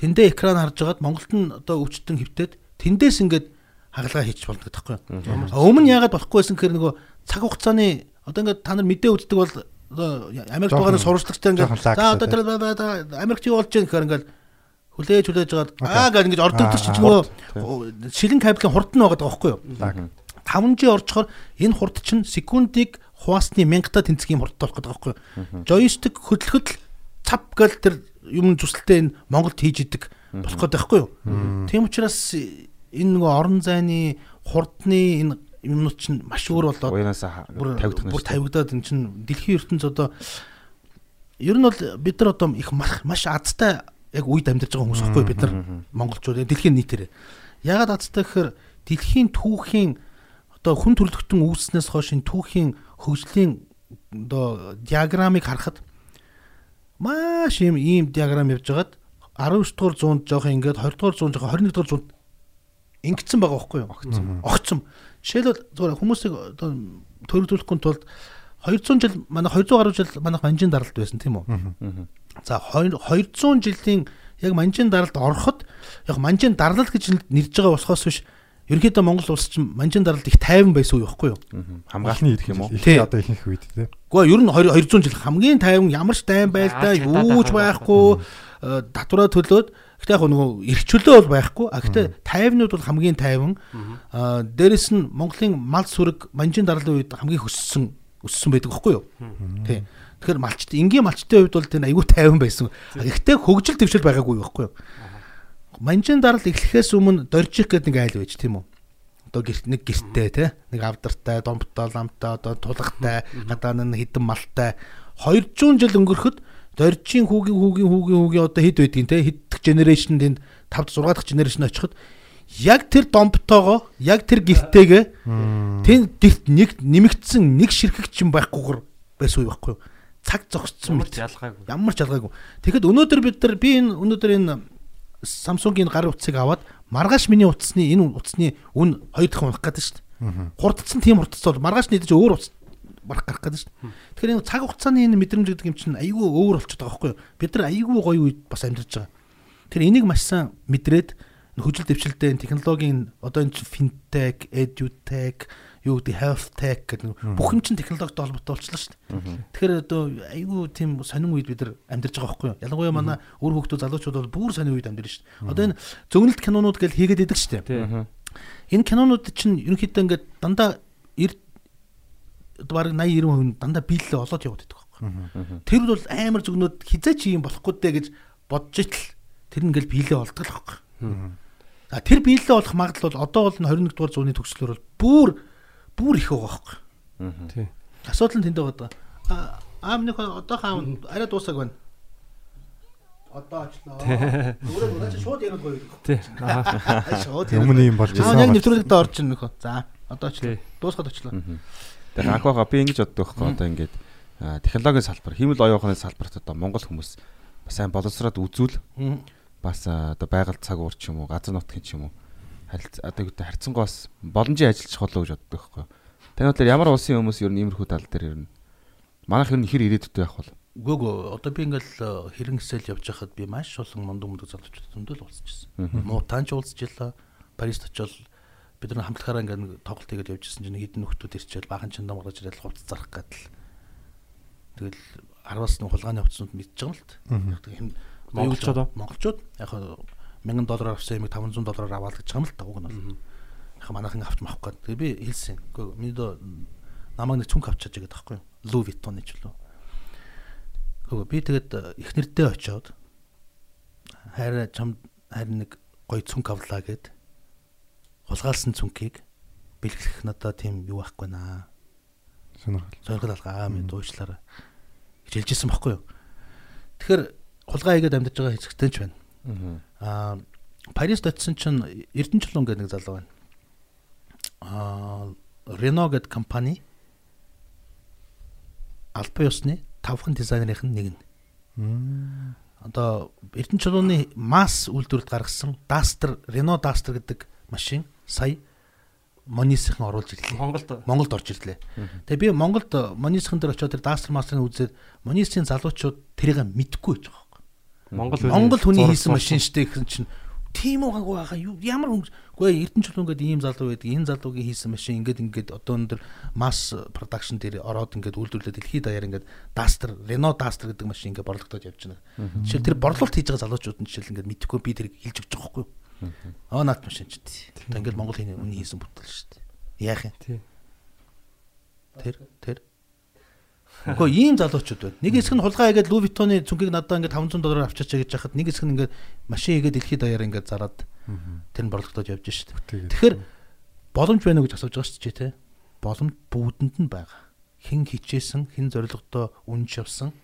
тэндээ экран харж байгаад Монголд нь одоо өвчтөн хөвтөд тэндээс ингээд хагалгаа хийчих болно гэдэг? А Өмнө нь яагаад болохгүй байсан гэхээр нөгөө цаг хугацааны одоо ингээд та нар мэдээ үздэг бол Америкт байгаа сурвалжлагчтай ингээд за одоо тэр Америкт юу болж байгаа гэхээр ингээд хүлээж хүлээж жагаад аа гэж ингээд ордог чинь нөгөө шилэн кабелийн хурд нь байгаа байхгүй юу? Лаг. 5G орчхоор энэ хурд чинь секундыг хуасны мянгата тэнцэх юм хурдтай болох гэдэг байхгүй юу? Joystick хөдлөхөд л цап гал тэр юм зүсэлтэй энэ Монголд хийж идэг болох гэдэг байхгүй юу? Тийм учраас энэ нөгөө орон зайны хурдны энэ юмнууд чинь маш өөр болоод Уянаас бүр тавигдах бүр тавигдаад энэ чинь дэлхийн ертөнц одоо ер нь бол бид нар одоо их маш азтай яг үед амьдарч байгаа хүмүүс байхгүй бид нар монголчууд дэлхийн нийтээр ягаад азтай гэхээр дэлхийн түүхийн одоо хүн төрөлхтөн үүснээс хойш энэ түүхийн хөгжлийн одоо диаграммыг харахад маш юм ийм диаграм явж хагаад 19 дугаар зуунд жоох ингээд 20 дугаар зуунд жоох 21 дугаар зуунд ингэсэн байгаа байхгүй юу? Огцсон. Огцсон. Жишээлбэл зүгээр хүмүүсийг одоо төрөлдүүлэхгүй тулд 200 жил манай 200 гаруй жил манайх манжин даралт байсан тийм үү? За 200 жилийн яг манжин даралт ороход яг манжин дарлал гэж нэрж байгаа болохоос биш ерөнхийдөө Монгол улс чинь манжин даралт их тайван байсан үе байхгүй юу? хамгаалтны ирэх юм уу? Тий. одоо ихэнх үед тий. Гэхдээ ер нь 200 жил хамгийн тайван ямар ч дайм байлдаа хатаад байхгүй э, татвараа төлөөд гэхдээ яг нөгөө эрхчлөө бол байхгүй. А гэхдээ тайвнууд бол хамгийн тайван. А дээрэс нь Монголын мал сүрэг манжин дараалын үед хамгийн хөссөн өссөн байдаг байхгүй юу? Тий. Тэгэхээр малчт энгийн малчтын хувьд бол тэр айгүй тайван байсан. Гэхдээ хөгжил төвшил байгаагүй байхгүй юу? Манжин дарал эхлэхээс өмнө доржих гэдэг нэг айл байж тийм үү? Одоо гэрт нэг гэртээ те нэг авдартай домбтой ламтай одоо тулгатай гадаа нь хідэн малтай. 200 жил өнгөрөхөд доржийн хүүгийн хүүгийн хүүгийн хүүгийн одоо хэд байдгийг те? Хэд дэх генерашн тэнд 5 6 дахь генерашн очиход яг тэр домбтойгоо яг тэр гэртээгээ тэнд гэрт нэг нэмэгдсэн нэг ширхэгч юм байхгүйгээр байсан үе байхгүй юу? Цаг зогсцсон мэт ялгаагүй. ямар ч ялгаагүй. Тэгэхэд өнөөдөр бид нар би энэ өнөөдөр энэ Samsung-ийн гар утсыг аваад маргааш миний утасны энэ утасны үн хоёр дахин унах гэдэг шүү дээ. Хурдцсан тийм хурдцсан бол маргааш нийтж өөр утас барах гарах гэдэг шүү дээ. Тэгэхээр энэ цаг хугацааны энэ мэдрэмж гэдэг юм чинь айгүй өөр болчиход байгаа байхгүй юу? Бид нар айгүй гоё үед бас амьдарч байгаа. Тэр энийг маш сайн мэдрээд хөгжил дэвшилтэй технологийн одоо энэ fintech, edutech, юу гэдэг health tech гэдэг бүх юм чинь технологитой холбоотой болчихлоо шүү дээ. Тэгэхээр одоо айгүй тийм сонин үед бид нар амьдарч байгаа байхгүй юу? Ялангуяа манай өөр хүүхдүүд залуучууд бол бүр сонин үед амьдарч шүү дээ. Одоо энэ зөгнөлт кинонууд гэж хийгээд идэг шүү дээ. Энэ кинонууд чинь ерөнхийдөө ингээд дандаа эр одоо бараг 80 90% нь дандаа биелэлээ олоод яваад байдаг байхгүй. Тэр бол амар зөгнөд хизээч юм болохгүй дээ гэж бодж итэл тэр ингээл биелэлээ олдог л байхгүй. За тэр биелэлээ олох магадлал бол одоо бол н 21 дугаар зууны төгслөөр бол бүр бүр их байгаа байхгүй. Тий. Асуудал нь тэнд байгаа. А аам нэг одоо хаан арай дуусаг байна. Одоо очлоо. Өөрөө нууч шууд ярих гоё. Тий. Аа. Шууд. Өмнө юм болж Аа яг нэвтрүүлэгтээ орж ийн нөхөө. За одоо очлоо. Дуусгаад очлоо. Тэгэхээр анх байгаа би ингэж боддог байхгүй одоо ингээд технологийн салбар, химэл оюухны салбарт одоо Монгол хүмүүс бас сайн боловсроод үзүүл. Бас одоо байгаль цаг уур ч юм уу газар нутгийн ч юм уу харилц одоо гэдэг харьцангуйс боломжийн ажиллаж холоо гэж боддог байхгүй. Таны бодлоор ямар улсын хүмүүс ер нь иймэрхүү тал дээр ер нь манайх ер нь хэр ирээдүйтэй байх бол Гүгөө одоо би ингээл хэрэн хэсэл явж байхад би маш олон мундаг мундаг залуучууд зөндөл уулзчихсан. Муутаанч уулзчихлаа. Парист очивол бид нар хамтлагаараа ингээд нэг тоглолт хийгээд явжсэн чинь хэдэн нөхдүүд ирчээл баахан чандам гаргаж ирэл хувц зарах гэдэл. Тэгэл 10-аас нэг хулгааны хувцсууд мэдж байгаа юм л та. Монголчууд уу? Монголчууд яг хаа 1000 доллараар авсан юмыг 500 доллараар аваад гэж байгаа юм л та уг нь бол. Яг манайхан авч мах гээд. Тэгээ би хэлсэн. Гэхдээ миний доо намайг нэг цүнх авчаач гэдэг таахгүй юу? Louis Vuitton гэж лөө. Гэхдээ би тэгээд их нэрдээ очиод хайр чам харин нэг гоё цүнх авлаа гэд хулгаалсан цүнхийг бэлгэлэх надад тийм юу байхгүй наа. Сонирхол. Сонирхол алгаа минь дуучлаараа гэж хэлжсэн байхгүй юу. Тэгэхээр хулгай хийгээд амьдарч байгаа хэсэгтэй ч байна. Аа Парист очисон чинь Эрдэнэчлэн гэдэг нэг залуу байна. Аа Renault гэдэг компани албан ёсны тавхан дизайнерын нэг нь. Одоо Эрдэнэчлэний масс үйлдвэрлэлд гаргасан Duster Renault Duster гэдэг машин сая Монисийн оруулж ирлээ. Монголд Монголд орж ирлээ. Тэгээ би Монголд Монисийн дээр очиод тэр Duster Master-ыг үзээд Монисийн залуучууд тэрийг мэдгүй байж байгаа байхгүй. Монгол Монгол хүний хийсэн машин штэ гэсэн чинь тийм үү гаггүй байгаа ямар хүн үгүй эрдэнэчл ингээд ийм залуу байдаг энэ залуугийн хийсэн машин ингээд ингээд одоо өндөр масс продакшн дээр ороод ингээд үйлдвэрлээд дэлхийд даяар ингээд Duster Renault Duster гэдэг машин ингээд борлогдоод явж байна. Жишээл тэр борлуулалт хийж байгаа залуучууд нь жишээл ингээд мэдхгүй би тэрийг хэлж өгч байгаа байхгүй юу? Аа наад машин ч тий. Одоо ингээд Монгол хүний үний хийсэн бүтээл шүү дээ. Яах юм? Тий. Тэр тэр Гэхдээ ийм залуучууд байна. Нэг хэсэг нь хулгай хийгээд Louis Vuitton-ы цүнхийг надад ингээд 500 доллараар авчаач гэж яхад нэг хэсэг нь ингээд машин хийгээд дэлхийд даяар ингээд зараад тэр нь борлогдоод явж шүү дээ. Тэгэхээр боломж байна уу гэж асууж байгаа шүү дээ тий. Боломж бүгдэнд нь байгаа. Хэн хичээсэн, хэн зоригтой үнж явсан.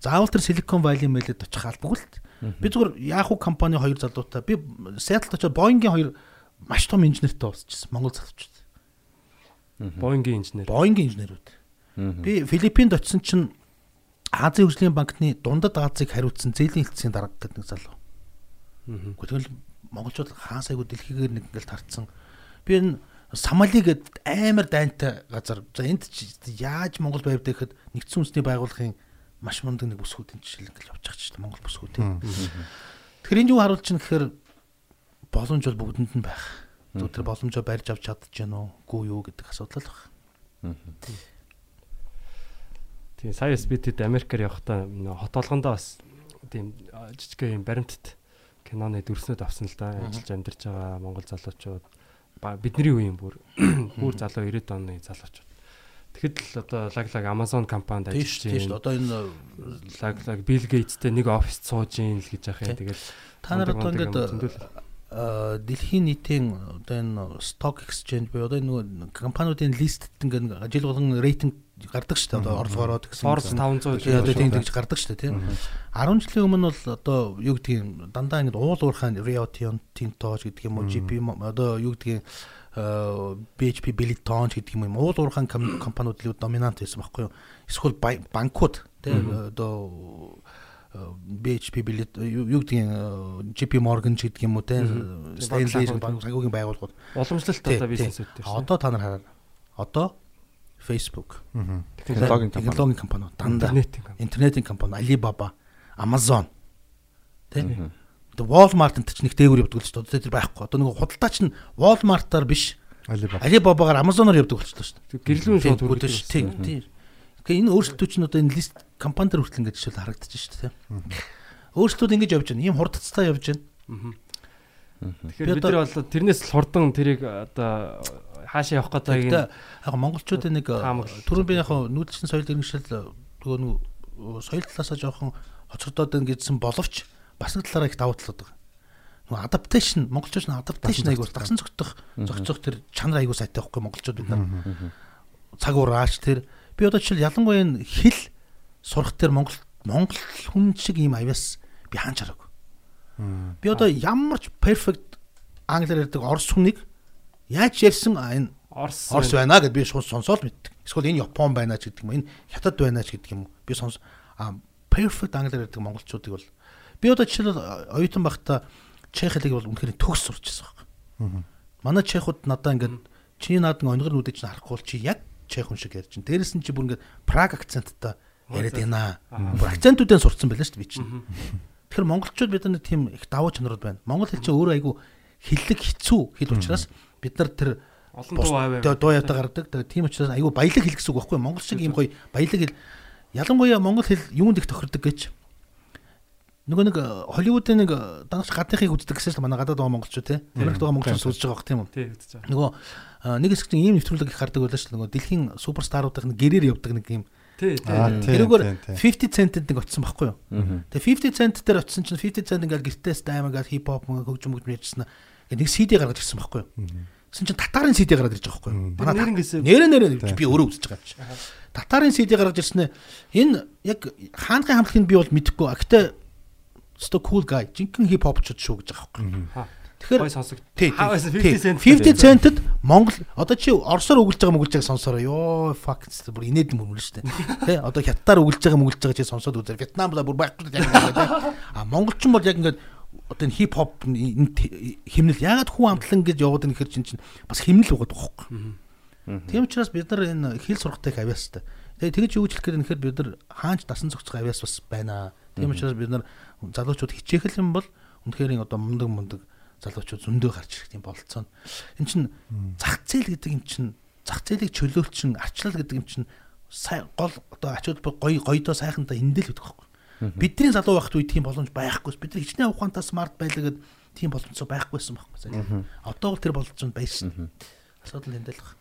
Заавал тэр Silicon Valley мэлэд очих албагүй л. Би зүгээр Yahoo компани хоёр залуутай би Seattle очоод Boeing-ийн хоёр маш том инженертэй уулзчихсан. Монгол залуучууд. Боингийн инженер. Боингийн инженерүүд. Би Филиппинд очисон чинь Азийн хөгжлийн банкны дундад Азийг хариуцсан зээлийн хэлтсийн дарга гэдэг нэг залуу. Гэхдээ тэгэл монголчууд хаан сайгүй дэлхийгээр нэг ингээл тарцсан. Би энэ Сомали гэдэг амар дайнтай газар. За энд ч яаж Монгол байвдаа гэхэд нэгдсэн үндэсний байгууллагын маш мундаг нэг бүсгүүдийн жишээл ингээл явж байгаа ч чинь Монгол бүсгүүд тийм. Тэгэхээр энэ юу харуулж чинь гэхээр боломж бол бүгдэнд нь байх. Тэр боломжоо барьж авч чадчихэв нөө гүү юу гэдэг асуудал л байна. Тийм сая SBT-д Америкаар явахдаа нөө хот болгондоо бас тийм жижиг юм баримтат киноны дүрснүүд авсан л да. Ажиллаж амьдарч байгаа монгол залуучууд бидний үеийн бүр бүр залуу 90 оны залуучууд. Тэгэхэд л одоо лаглаг Amazon компанид ажиллаж байна. одоо энэ лаглаг Bill Gates-тэй нэг оффис сууж ийн л гэж яах юм. Тэгэл та нар одоо ингээд дэлхийн нийтийн одоо энэ stock exchange буюу одоо нөгөө компаниудын листт ингээд жил болгон рейтинг гардаг шүү дээ. Одоо Орос ороод гэсэн. Forbes 500 тий одоо тийм тэгж гардаг шүү дээ тийм. 10 жилийн өмнө бол одоо юу гэдгийг дандаа ингээд уул уурхайн Rio Tinto гэдэг юм уу GP одоо юу гэдгийг BHP Billiton гэдэг юм уул уурхайн ком- компаниуд л доминант байсан байхгүй юу? Эсвэл банкуд тий одоо э, BHP Billit юу юу гэдгийг э, JP Morgan ч гэдэг юм уу тий Stanley банк санхүүгийн байгууллагууд уламжлалт Тий, одоо тий. бизнесүүд дээр. одоо та нар хараа одоо Facebook Технологийн компани. компаниуд дандаа интернетийн компани. Alibaba, Amazon тий. Одоо Walmart энэ ч нэг дээгүүр явдаг л шүү дээ. Тэр байхгүй. Одоо нэг худалдаач нь Walmart-аар биш Alibaba. Alibaba-гаар Amazon-оор явдаг болчихлоо шүү дээ. Гэрлүүн шууд дээ. Тийм. Тийм. Тэгэхээр энэ өөрчлөлтүүд чинь одоо энэ лист компани дээр хүртэл ингэж жишээл харагдаж шүү дээ. Өөрчлөлтүүд ингэж явж байна. Ийм хурдцтай явж байна. Тэгэхээр Би бид нар бол тэрнээс л хурдан тэрийг одоо хаашаа явах Тэгтээ гэдгийг яг монголчуудын нэг таамаглаж түрүүн би яг нүүдэлчин соёл иргэншил нөгөө нэг соёл талаасаа жоохон хоцродоод байна гэдсэн боловч бас нэг талаараа их давуу талууд байгаа. Нөгөө адапташн монголчууд нь адапташн айгуу дагсан зөгтөх зөгцөх тэр чанар айгуу сайтай байхгүй монголчууд бид нар. Цаг ураач тэр би одоо жишээл ялангуяа энэ хэл сурах тэр монгол монгол хүн шиг ийм авяас би хаан чараагүй. Би одоо ямар ч perfect англиар ярьдаг орос хүнийг яаж ярьсан энэ Орс Орос байна гэд би шууд сонсоод мэддэг. Эсвэл энэ Япон байна ч гэдэг юм. Энэ Хятад байна ч гэдэг юм. Би сонс perfect англиар ярьдаг монголчуудыг бол Би одоо жишээлбэл оюутан байхдаа чех хэлийг бол үнэхээр төгс сурч байсан байхгүй. Манай чехууд надаа ингээд чиний наад нэг онгор нүдэ чинь харахгүй бол чи яг чех хүн шиг ярьж чинь. Дээрэс нь чи бүр ингээд праг акценттай яриад байна. Бүр акцентуудын сурцсан байлаа шүү дээ би чинь. Тэгэхээр монголчууд бид нар тийм их давуу чанарууд байна. Монгол хэл чинь өөрөө айгүй хэллэг хэцүү хэл учраас бид нар тэр Олон дуу аваа. Тэгээ дуу ядаа гардаг. Тэгээ тийм учраас айгүй баялаг хэл гэсэн үг байхгүй? Монгол шиг ийм гоё баялаг хэл ялангуяа монгол хэл юунд их тохирдог гэж нөгөө нэг э, Холливуудын нэг э, дангч гадныхыг үздэг гэсэн чинь манай гадаад байгаа монголчууд те Америкт байгаа монголчууд үзэж байгаа бох тийм үү? Тий үзэж байгаа. Нөгөө э, нэг хэсэг чинь ийм нэвтрүүлэг их хардаг байлаа шүү дээ. Нөгөө дэлхийн суперстаруудын гэрээр явдаг нэг юм. Тий тий. Тэрүүгээр тий. 50 центэд нэг очсон байхгүй юу? Тэгээ 50 цент дээр очсон чинь 50 цент ингээл гэртээ стайм ингээл хип хоп мөнгө хөгжим хөгжим ярьжсэн. Нэг CD гаргаж ирсэн байхгүй юу? Гэсэн чинь татарын CD гараад ирж байгаа байхгүй юу? Тэр нэрэн гэсэн. Нэрэ нэрэ би өөрөө үзэж байгаа юм чи. Татарын CD гаргаж ирсэн ээ. Энэ яг хаанхын хамтлагийг би бол мэдэхгүй. А sto cool guy. Жинхэнэ хип хопчуд шүү гэж байгаа байхгүй. Тэгэхээр Гой сонсог. Тий, Хаа байсан тий, 50 cent. 50 центэд Монгол одоо чи орсоор өгүүлж байгаа мөгөлж байгааг сонсороо. Йоо fuck гэсэн бүр инээд юм шүү дээ. Тэ одоо хятадаар өгүүлж байгаа мөгөлж байгаа чи сонсоод үзэр. Вьетнам бол бүр байхгүй яг ингээд. А монголчин бол яг ингээд одоо энэ хип хоп энэ химнэл ягаад хүн амтлан гэж яваад байгаа нөхөр чин чин бас химнэл байгаа байхгүй. Тийм учраас бид нар энэ хэл сургатай их авьяастай. Тэгээ тэгэж юу гэж хэлэх гээд нэхэр бид нар хаанч дасан зохицох авьяас бас байна. Тийм учраас бид нар залуучууд хичээх юм бол үнэхээр энэ одоо мундаг мундаг залуучууд зөндөө гарч ирэх тийм бололцоо. Эн чин зах зээл гэдэг юм чин зах зээлийг чөлөөлчин арчлал гэдэг юм чин сай гол одоо ачууд гоё гоёдоо сайхантай эндэл гэдэг байхгүй. Бидний залуу байхад үе тийм боломж байхгүй. Бид нар хичнээн ухаантай смарт байлаа гэд тийм боломжтой байхгүйсэн байхгүй. Одоо бол тэр боломж байсан. Асуудал эндэл баг.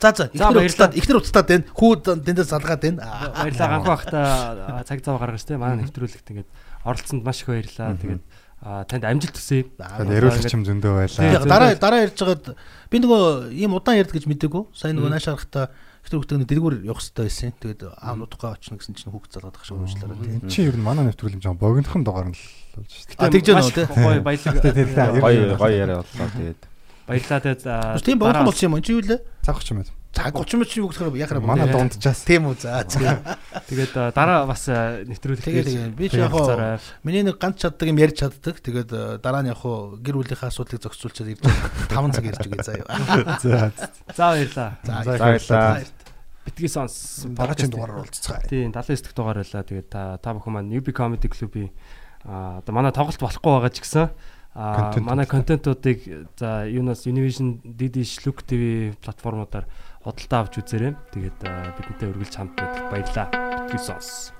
За за ихнэр уцтаад ихнэр уцтаад байна. Хүү дэндээ залгаад байна. Баярлалаа ганхан бахта цаг зав гаргаж тэ манай нэвтрүүлэгт ингээд оролцсонд маш их баярлалаа. Тэгээд танд амжилт хүсье. Тэгээд яриулах юм зөндөө байлаа. Дараа дараа ярьж байгаад би нөгөө ийм удаан ярьд гэж мэдээгүй. Сайн нөгөө нааш харахта ихтэй хүүхдээ дэргүүр явах хэрэгтэй байсан. Тэгээд аав нутгаа очно гэсэн чинь хүүхд залгаад ах шиг уучлаарай тийм. Чи ер нь манай нэвтрүүлэг юм жоо богинохон дугаар нь л болж шүү дээ. А, тэгж яана уу, тий? Гоё баялаг. Гоё гоё яриа боллоо тэгээд. Баярлалаа тэгээд Тийм дараа- болсон юм уу? Чи юу лээ? Цаг 30 минут. Цаг 30 минут чи юу гэхээр яхаар Манай дундчаас. Тийм үү за. Тэгээд дараа бас а, нэвтрүүлэг Тэгээд би ч яг хоо миний нэг ганц чаддаг юм ярьж чаддаг. Тэгээд дараа нь яг хоо гэр бүлийнхээ асуудлыг зохицуулчаад ирж 5 цаг ярьж үгүй заяа. За. За баярлалаа. За баярлалаа. Битгий сонс. Дараагийн дугаараар уулзцгаая. Тийм 79 дахь дугаар байлаа. Тэгээд та та бүхэн маань UB Comedy Club-ийн одоо манай тоглолт болохгүй байгаа ч гэсэн манай контентуудыг за юунаас Univision DD Shlook TV платформудаар худалдаа авч үзээрэй. Тэгээд бидэнтэй үргэлж хамт байдагт баярлалаа. Битгий сонс.